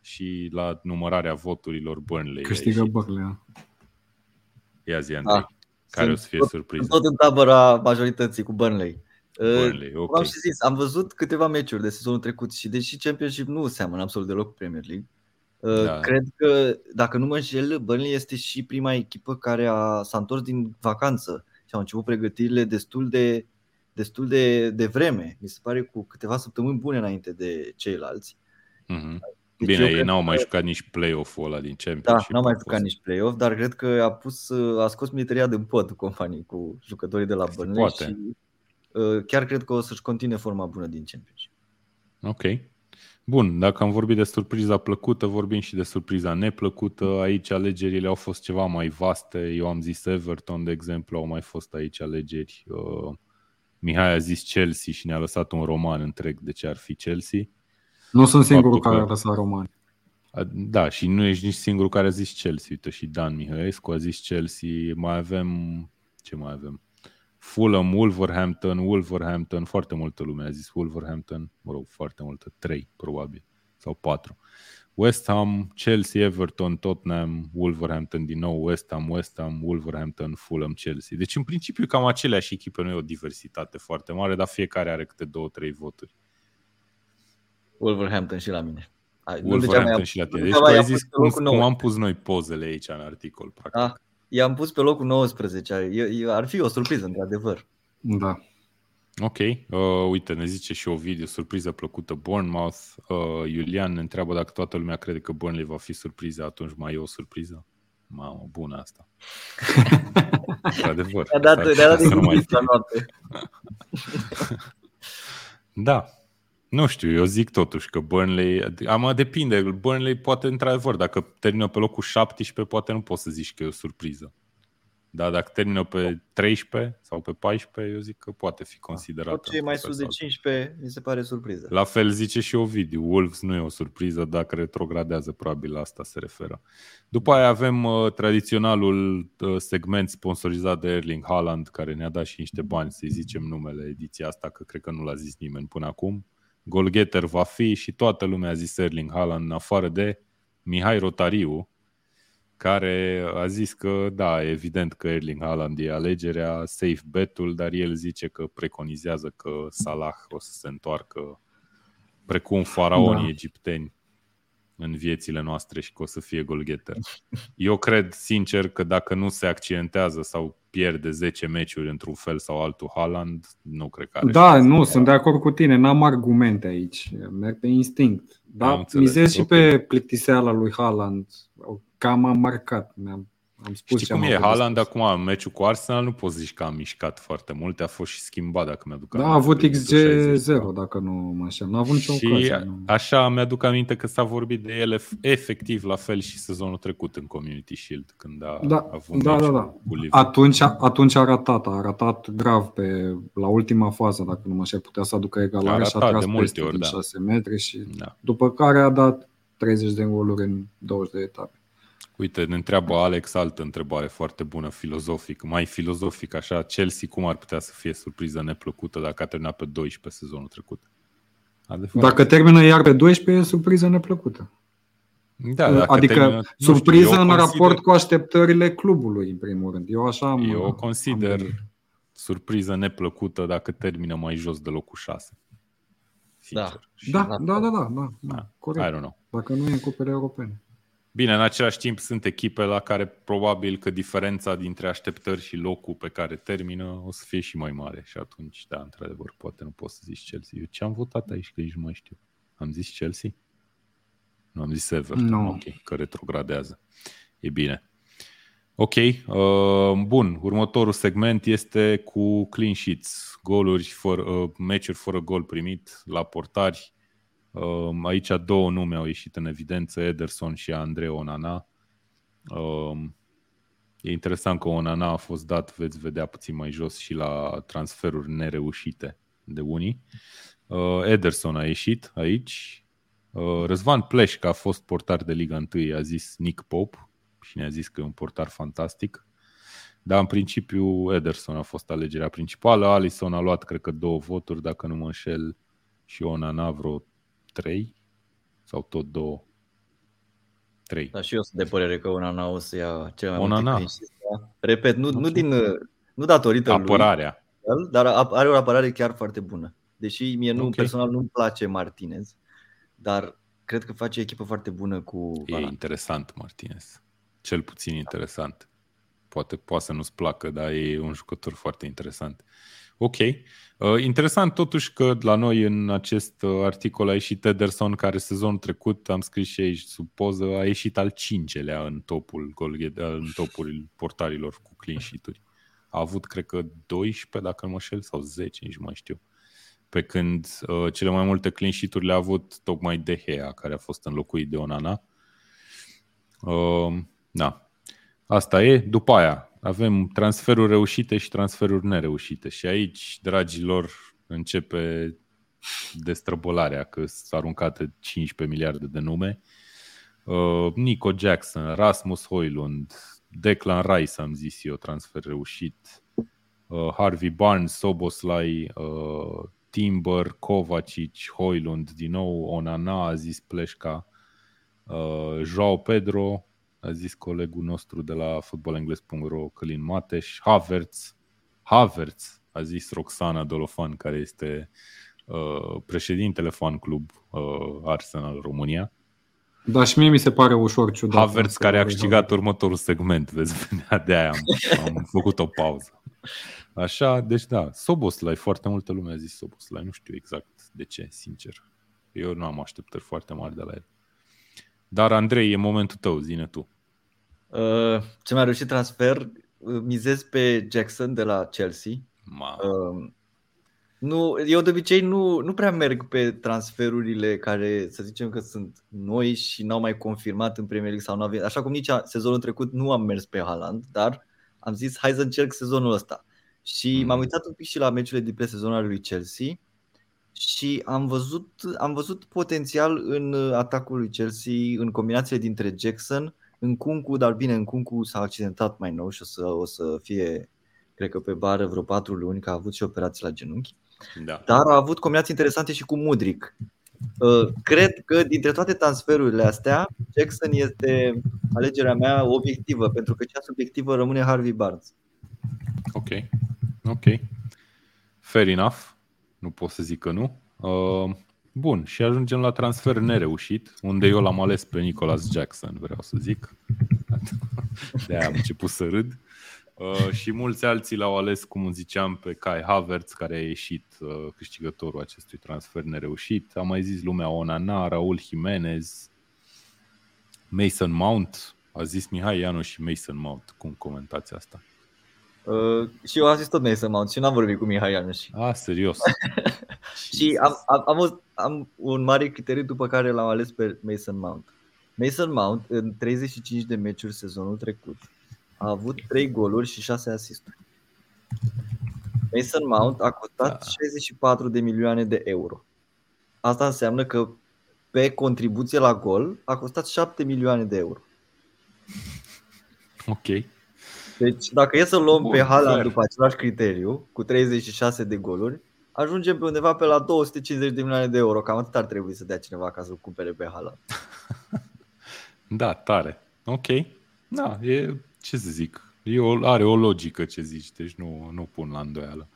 și la numărarea voturilor Burnley. Câștigă Burnley. Ia zi, Andrei. Ah, care o să fie surpriză. Tot în tabăra majorității cu Burnley. Burnley, uh, okay. Am și zis, am văzut câteva meciuri de sezonul trecut și deși Championship nu seamănă absolut deloc cu Premier League, uh, da. cred că, dacă nu mă înșel, Burnley este și prima echipă care a, s-a întors din vacanță și au început pregătirile destul de, destul de, de vreme. Mi se pare cu câteva săptămâni bune înainte de ceilalți. Mm-hmm. Deci Bine, ei n-au mai jucat nici play-off-ul ăla din Championship. Da, n-au mai jucat nici play-off, dar cred că a pus, a scos militaria din pod companii cu jucătorii de la Burnley Poate. și uh, chiar cred că o să-și continue forma bună din Championship. Ok. Bun, dacă am vorbit de surpriza plăcută, vorbim și de surpriza neplăcută. Aici alegerile au fost ceva mai vaste. Eu am zis Everton, de exemplu, au mai fost aici alegeri. Uh, Mihai a zis Chelsea și ne-a lăsat un roman întreg de ce ar fi Chelsea. Nu sunt singurul care a lăsat romani. Da, și nu ești nici singurul care a zis Chelsea. Uite, și Dan Mihăescu a zis Chelsea. Mai avem... Ce mai avem? Fulham, Wolverhampton, Wolverhampton, foarte multă lume a zis Wolverhampton, mă rog, foarte multă, trei probabil, sau patru. West Ham, Chelsea, Everton, Tottenham, Wolverhampton din nou, West Ham, West Ham, Wolverhampton, Fulham, Chelsea. Deci în principiu cam aceleași echipe, nu e o diversitate foarte mare, dar fiecare are câte două, trei voturi. Wolverhampton și la mine. Wolverhampton și la tine. Deci tu ai zis cum, cum am pus noi pozele aici în articol. Practic. Da, i-am pus pe locul 19. Ar fi o surpriză, într-adevăr. Da. Ok, uh, uite, ne zice și o video, surpriză plăcută Bournemouth. Uh, Iulian ne întreabă dacă toată lumea crede că Burnley va fi surpriză, atunci mai e o surpriză. Mamă, bună asta. [LAUGHS] Într-adevăr. Ne-a dat, ne-a dat din mai la noapte. [LAUGHS] da, nu știu, eu zic totuși că Burnley, am depinde, Burnley poate într-adevăr, dacă termină pe locul 17, poate nu poți să zici că e o surpriză. Dar dacă termină pe 13 sau pe 14, eu zic că poate fi considerat. Tot ce e mai sus de 15 mi se pare surpriză. La fel zice și Ovidiu, Wolves nu e o surpriză, dacă retrogradează, probabil la asta se referă. După aia avem uh, tradiționalul uh, segment sponsorizat de Erling Haaland, care ne-a dat și niște bani, să-i zicem numele ediția asta, că cred că nu l-a zis nimeni până acum golgeter va fi și toată lumea a zis Erling Haaland în afară de Mihai Rotariu, care a zis că da, evident că Erling Haaland e alegerea, safe bet-ul, dar el zice că preconizează că Salah o să se întoarcă precum faraonii da. egipteni în viețile noastre și că o să fie golgeter. Eu cred, sincer, că dacă nu se accidentează sau pierde 10 meciuri într-un fel sau altul Haaland, nu cred că are Da, nu, sunt de acord cu tine, n-am argumente aici, merg pe instinct. Da, mizez și okay. pe plictiseala lui Haaland, cam am marcat, mi-am am spus Știi cum e? Haaland acum în meciul cu Arsenal nu poți zici că a mișcat foarte multe, a fost și schimbat dacă mi-aduc aminte. Da, a avut XG0 dacă nu mă înșel. N-a avut nicio și ocazie. așa mi-aduc aminte că s-a vorbit de ele efectiv la fel și sezonul trecut în Community Shield când a da, avut da, da, da. Atunci, atunci a ratat, a ratat grav pe, la ultima fază, dacă nu mă înșel, putea să aducă egalare și a tras de multe ori, da. 6 metri și da. după care a dat 30 de goluri în 20 de etape. Uite, ne întreabă Alex altă întrebare foarte bună, filozofic, mai filozofic așa, Chelsea cum ar putea să fie surpriză neplăcută dacă a terminat pe 12 sezonul trecut? Adevărat. Dacă termină iar pe 12, e surpriză neplăcută. Da, adică termină, surpriză știu, în consider... raport cu așteptările clubului, în primul rând. Eu așa am, Eu o consider am... surpriză neplăcută dacă termină mai jos de locul 6. Da. Da, da, da, da, da, da, da, corect. I don't know. Dacă nu e în cupele europene. Bine, în același timp sunt echipe la care probabil că diferența dintre așteptări și locul pe care termină o să fie și mai mare și atunci, da, într-adevăr, poate nu poți să zici Chelsea. Eu ce am votat aici, că nici nu mai știu. Am zis Chelsea? Nu, am zis Everton, no. ok, că retrogradează. E bine. Ok, uh, bun. Următorul segment este cu clean sheets, goluri, fără, uh, meciuri fără gol primit la portari. Uh, aici două nume au ieșit în evidență, Ederson și Andrei Onana. Uh, e interesant că Onana a fost dat, veți vedea puțin mai jos, și la transferuri nereușite de unii. Uh, Ederson a ieșit aici. Uh, Răzvan Pleșca a fost portar de Liga 1, a zis Nick Pope și ne-a zis că e un portar fantastic. Dar în principiu Ederson a fost alegerea principală. Alisson a luat, cred că, două voturi, dacă nu mă înșel, și Onana vreo trei sau tot două. Trei. Da, și eu sunt de părere că Onana o să ia cel mai Onana. multe Repet, nu, nu, din, nu datorită Apărarea. lui, dar are o apărare chiar foarte bună. Deși mie nu, okay. personal nu-mi place Martinez, dar cred că face echipă foarte bună cu E interesant Martinez cel puțin interesant. Poate, poate să nu-ți placă, dar e un jucător foarte interesant. Ok. Uh, interesant totuși că la noi în acest uh, articol a ieșit Ederson, care sezonul trecut, am scris și aici sub poză, a ieșit al cincelea în topul, în topul portarilor cu clean sheet-uri. A avut, cred că, 12, dacă nu mă șel, sau 10, nici nu mai știu. Pe când uh, cele mai multe clean sheet-uri le-a avut tocmai De Gea, care a fost înlocuit de Onana. Uh, da. Asta e. După aia avem transferuri reușite și transferuri nereușite. Și aici, dragilor, începe destrăbălarea, că sunt aruncate 15 miliarde de nume. Uh, Nico Jackson, Rasmus Hoylund, Declan Rice, am zis eu, transfer reușit. Uh, Harvey Barnes, Soboslai, uh, Timber, Kovacic, Hoylund, din nou Onana, a zis Pleșca, uh, Joao Pedro, a zis colegul nostru de la fotbalengles.ro Călin Mateș, Havertz, Havertz, a zis Roxana Dolofan, care este uh, președintele fan club uh, Arsenal România. Da, și mie mi se pare ușor ciudat. Havertz care a câștigat următorul segment, vezi, [LAUGHS] de aia am, am făcut o pauză. Așa, deci da, Soboslai, foarte multă lume a zis Soboslai, nu știu exact de ce, sincer. Eu nu am așteptări foarte mari de la el. Dar, Andrei, e momentul tău, zine tu. Uh, ce mai reușit transfer, uh, mizez pe Jackson de la Chelsea. Uh, nu, eu de obicei nu, nu prea merg pe transferurile care să zicem că sunt noi și n-au mai confirmat în Premier League sau nu avem. Așa cum nici sezonul trecut nu am mers pe Haaland, dar am zis hai să încerc sezonul ăsta. Și mm. m-am uitat un pic și la meciurile din pre-sezon al lui Chelsea și am văzut, am văzut potențial în uh, atacul lui Chelsea, în combinație dintre Jackson, în Kunku, dar bine, în Kunku s-a accidentat mai nou și o să, o să fie, cred că pe bară vreo patru luni, că a avut și operații la genunchi. Da. Dar a avut combinații interesante și cu Mudric. Uh, cred că dintre toate transferurile astea, Jackson este alegerea mea obiectivă, pentru că cea subiectivă rămâne Harvey Barnes. Ok, ok. Fair enough nu pot să zic că nu. Uh, bun, și ajungem la transfer nereușit, unde eu l-am ales pe Nicholas Jackson, vreau să zic. [LAUGHS] De aia am început să râd. Uh, și mulți alții l-au ales, cum ziceam, pe Kai Havertz, care a ieșit uh, câștigătorul acestui transfer nereușit. Am mai zis lumea Onana, Raul Jimenez, Mason Mount. A zis Mihai Ianu și Mason Mount. Cum comentați asta? Uh, și eu am zis tot Mason Mount și n-am vorbit cu Mihai Ianuș. Ah, serios. [LAUGHS] și am, am, am, am un mare criteriu după care l-am ales pe Mason Mount. Mason Mount în 35 de meciuri sezonul trecut a avut 3 goluri și 6 asisturi. Mason Mount a costat da. 64 de milioane de euro. Asta înseamnă că pe contribuție la gol a costat 7 milioane de euro. Ok. Deci dacă e să luăm Bun, pe Haaland după același criteriu, cu 36 de goluri, ajungem pe undeva pe la 250 de milioane de euro. Cam atât ar trebui să dea cineva ca să cumpere pe Haaland. [LAUGHS] da, tare. Ok. Da, e, ce să zic, e o, are o logică ce zici, deci nu, nu pun la îndoială.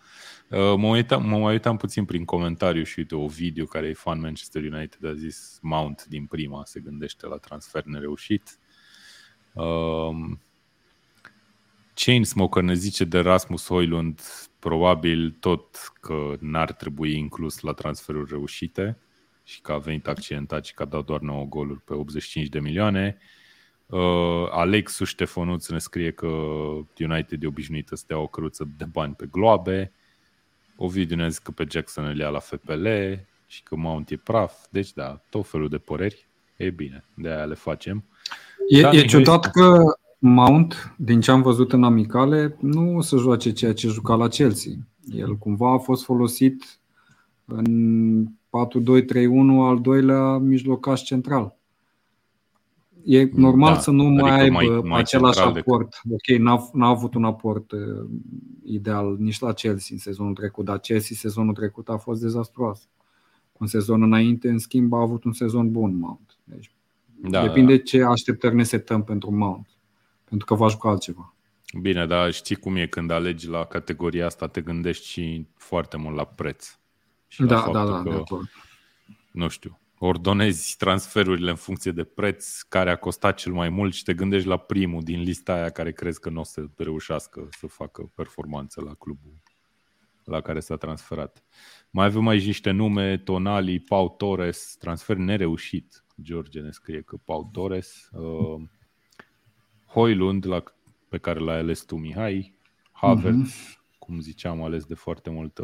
Uh, mă, uitam, mă mai uitam puțin prin comentariu și uite o video care e fan Manchester United a zis Mount din prima se gândește la transfer nereușit. Um, Chainsmoker ne zice de Rasmus Hoylund probabil tot că n-ar trebui inclus la transferuri reușite și că a venit accidentat și că a dat doar 9 goluri pe 85 de milioane. Uh, Alexu Ștefănuț ne scrie că United e obișnuită să dea o căruță de bani pe globe. Ovidiu ne zice că pe Jackson îl ia la FPL și că Mount e praf. Deci da, tot felul de păreri. E bine, de aia le facem. E, e ciudat că Mount, din ce am văzut în amicale, nu o să joace ceea ce juca la Chelsea. El cumva a fost folosit în 4-2-3-1 al doilea mijlocaș central. E normal da, să nu adică mai aibă mai, mai același aport. Decât... Ok, n-a, n-a avut un aport uh, ideal nici la Chelsea în sezonul trecut, dar Chelsea sezonul trecut a fost dezastruos. Un sezon înainte, în schimb, a avut un sezon bun Mount. Deci, da, depinde da. ce așteptări ne setăm pentru Mount pentru că va juca altceva. Bine, dar știi cum e când alegi la categoria asta, te gândești și foarte mult la preț. Și da, la da, da, că, nu știu, ordonezi transferurile în funcție de preț, care a costat cel mai mult și te gândești la primul din lista aia care crezi că nu o să reușească să facă performanță la clubul la care s-a transferat. Mai avem aici niște nume, Tonali, Pau Torres, transfer nereușit. George ne scrie că Pau Torres. Uh, Hoylund, la, pe care l-ai ales tu, Mihai, Havertz, uh-huh. cum ziceam, ales de foarte multă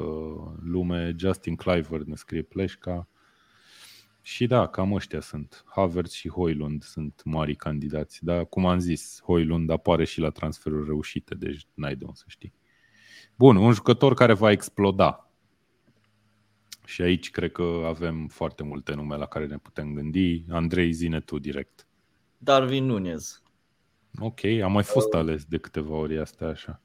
lume, Justin Cliver ne scrie Pleșca. Și da, cam ăștia sunt. Havertz și Hoylund sunt mari candidați. Dar, cum am zis, Hoylund apare și la transferuri reușite, deci n-ai de unde să știi. Bun, un jucător care va exploda. Și aici cred că avem foarte multe nume la care ne putem gândi. Andrei, zine tu direct. Darwin Nunez. Ok, am mai fost ales de câteva ori astea așa.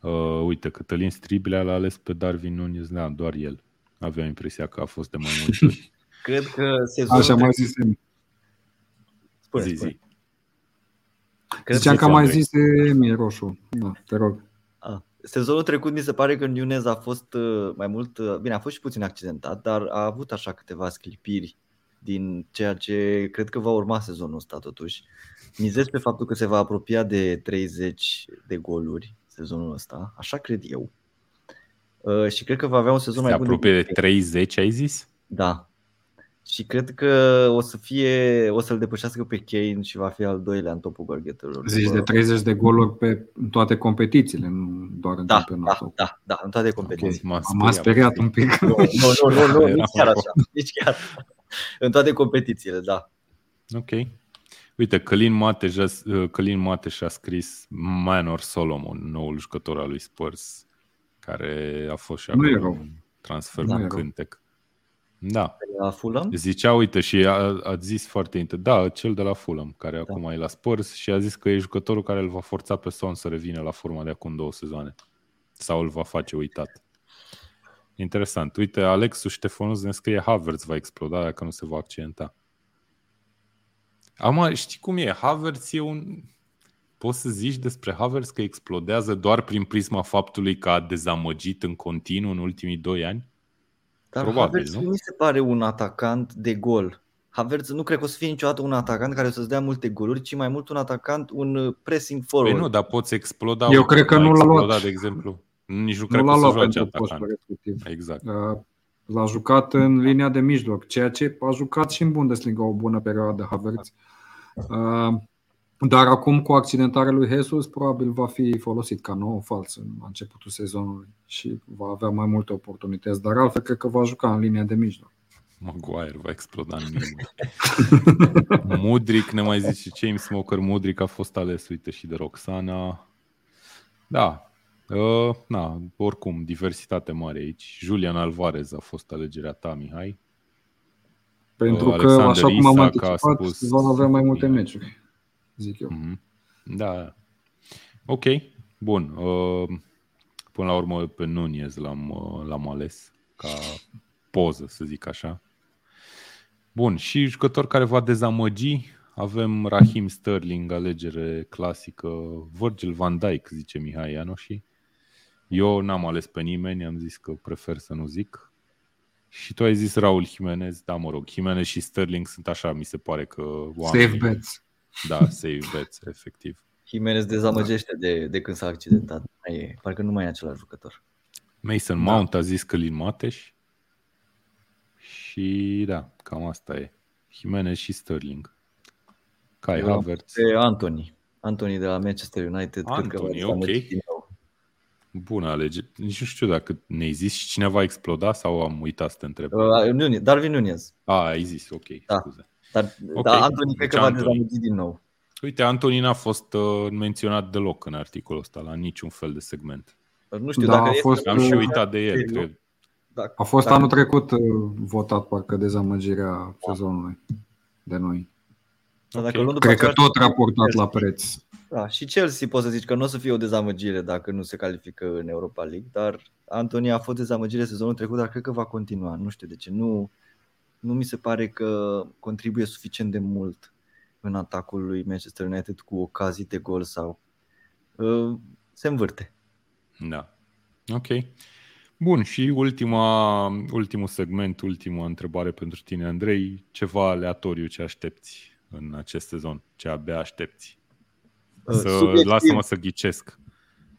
Uh, uite, Cătălin Striblea l-a ales pe Darwin Nunez, da, doar el. Aveam impresia că a fost de mai multe ori. [LAUGHS] Cred că sezonul Așa mai zis Spune, zi, zi. Cred Ziceam că am mai zis de mie roșu. Da, te rog. A. Sezonul trecut mi se pare că Nunez a fost uh, mai mult, uh, bine, a fost și puțin accidentat, dar a avut așa câteva sclipiri din ceea ce cred că va urma sezonul ăsta totuși. Mizez pe faptul că se va apropia de 30 de goluri sezonul ăsta, așa cred eu. Uh, și cred că va avea un sezon se mai bun. Se apropie de 30, ai zis? Da. Și cred că o să fie, o să-l depășească pe Kane și va fi al doilea în topul golgheterilor. Zici de 30 de goluri pe toate competițiile, nu doar în da, campionatul. Da, da, da, în toate competițiile. Okay. M-a speriat un pic. Nu, nu, nu, nu, [LAUGHS] nici chiar așa. Nici chiar. în toate competițiile, da. Ok. Uite, Călin Mateș, Călin Mateș a scris Manor Solomon, noul jucător al lui Spurs, care a fost și acum un transfer da, cu cântec. Da. la Fulham? Zicea, uite, și a, a zis foarte interesant. Da, cel de la Fulham, care da. acum e la Spurs și a zis că e jucătorul care îl va forța pe Son să revină la forma de acum două sezoane. Sau îl va face uitat. Interesant. Uite, Alexu Ștefanus ne scrie Havertz va exploda dacă nu se va accidenta. Am, știi cum e? Havertz e un... Poți să zici despre Havertz că explodează doar prin prisma faptului că a dezamăgit în continuu în ultimii doi ani? Dar Probabil, Havertz nu? mi se pare un atacant de gol. Havertz nu cred că o să fie niciodată un atacant care să-ți dea multe goluri, ci mai mult un atacant, un pressing forward. Păi nu, dar poți exploda. Eu cred că nu l-a luat. de exemplu. Nici nu cred că să joace atacant. Exact. Uh, l-a jucat în linia de mijloc, ceea ce a jucat și în Bundesliga o bună perioadă Havertz. Uh, dar acum cu accidentarea lui Jesus probabil va fi folosit ca nou fals în începutul sezonului și va avea mai multe oportunități, dar altfel cred că va juca în linia de mijloc. Maguire va exploda în mine. [LAUGHS] Mudric, ne mai zice și James Smoker, Mudric a fost ales, uite, și de Roxana. Da, Uh, na, oricum, diversitate mare aici. Julian Alvarez a fost alegerea ta, Mihai. Pentru uh, că, Alexander așa cum am anticipat, spus... va avea mai multe meciuri, zic eu. Mm-hmm. Da. Ok, bun. Uh, Până la urmă pe Nunez l-am, l-am ales ca poză, să zic așa. Bun, și jucător care va dezamăgi, avem Rahim Sterling, alegere clasică, Virgil van Dijk, zice Mihai Ianoși. Eu n-am ales pe nimeni, am zis că prefer să nu zic. Și tu ai zis Raul Jimenez, da, mă rog, Jimenez și Sterling sunt așa, mi se pare că oamenii... Safe bets. Da, safe bets, efectiv. Jimenez dezamăgește da. de, de când s-a accidentat. Mai e, parcă nu mai e același jucător. Mason da. Mount a zis că Lin Mateș. Și da, cam asta e. Jimenez și Sterling. Kai Havertz. Pe Anthony. Anthony de la Manchester United. Anthony, cred că ok. Bună alegere. Nici nu știu dacă ne-ai zis și cineva a explodat sau am uitat să te întreb. Uh, Darwin Nunez. A, ai zis, ok, da. scuze. Dar, okay. dar Anthony cred că va dezamăgi din nou. Uite, Anthony n-a fost uh, menționat deloc în articolul ăsta, la niciun fel de segment. Nu știu da, dacă a fost, am și uitat de el, cred. Dacă, a fost dacă... anul trecut uh, votat parcă dezamăgirea sezonului de noi. Okay. Dacă Cred că tot raportat la preț. Da, și Chelsea poți să zici că nu o să fie o dezamăgire dacă nu se califică în Europa League, dar Antonia a fost dezamăgire sezonul trecut, dar cred că va continua. Nu știu de ce. Nu, nu mi se pare că contribuie suficient de mult în atacul lui Manchester United cu ocazii de gol sau uh, se învârte. Da. Ok. Bun, și ultima, ultimul segment, ultima întrebare pentru tine, Andrei, ceva aleatoriu ce aștepți în acest sezon, ce abia aștepți? Uh, să lasă-mă să ghicesc.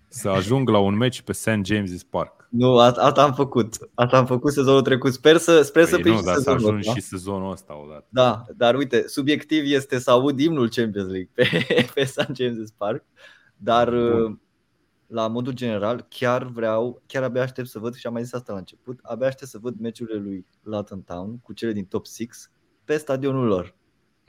Să ajung la un meci pe St. James's Park. Nu, asta am făcut. Asta am făcut sezonul trecut. Sper să, sper păi să nu, dar să ajung da? și sezonul ăsta odată. Da, dar uite, subiectiv este să aud imnul Champions League pe, [LAUGHS] pe St. James's Park. Dar Bun. Uh, la modul general, chiar vreau, chiar abia aștept să văd, și am mai zis asta la început, abia aștept să văd meciurile lui Luton Town cu cele din top 6 pe stadionul lor.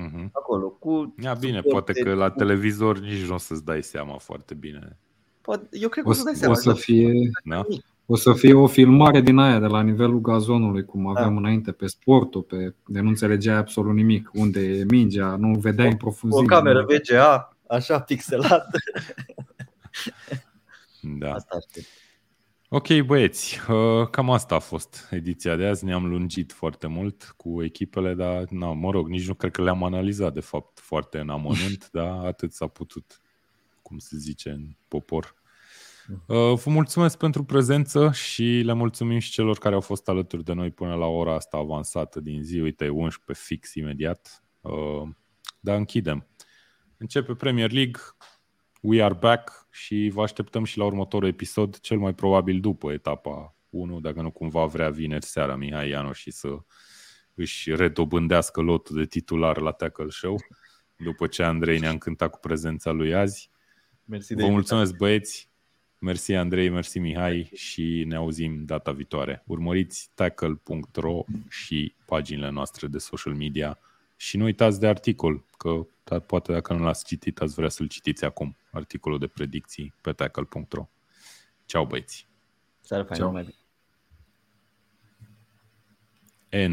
Uh-huh. Acolo, cu Ia bine, poate că la televizor nici nu o să-ți dai seama foarte bine. Poate, eu cred că o, să dai seama. O să fie, da? o să fie o filmare din aia de la nivelul gazonului, cum aveam da. înainte pe sportul, pe, de nu înțelegeai absolut nimic, unde e mingea, nu vedeai în profunzime. O cameră VGA, așa pixelată. da. Asta aștept. Ok, băieți, uh, cam asta a fost ediția de azi. Ne-am lungit foarte mult cu echipele, dar, na, mă rog, nici nu cred că le-am analizat, de fapt, foarte în amănunt, [LAUGHS] dar atât s-a putut, cum se zice în popor. Uh, vă mulțumesc pentru prezență și le mulțumim și celor care au fost alături de noi până la ora asta avansată din zi. Uite, 11 fix imediat. Uh, dar închidem. Începe Premier League, We are back și vă așteptăm și la următorul episod, cel mai probabil după etapa 1, dacă nu cumva vrea vineri seara Mihai Ianoș și să își redobândească lotul de titular la Tackle Show, după ce Andrei ne-a încântat cu prezența lui azi. Mersi Vă mulțumesc băieți, mersi Andrei, mersi Mihai și ne auzim data viitoare. Urmăriți tackle.ro și paginile noastre de social media și nu uitați de articol, că poate dacă nu l-ați citit, ați vrea să-l citiți acum, articolul de predicții pe tackle.ro. Ceau băieți! Seara faină, mai bine! And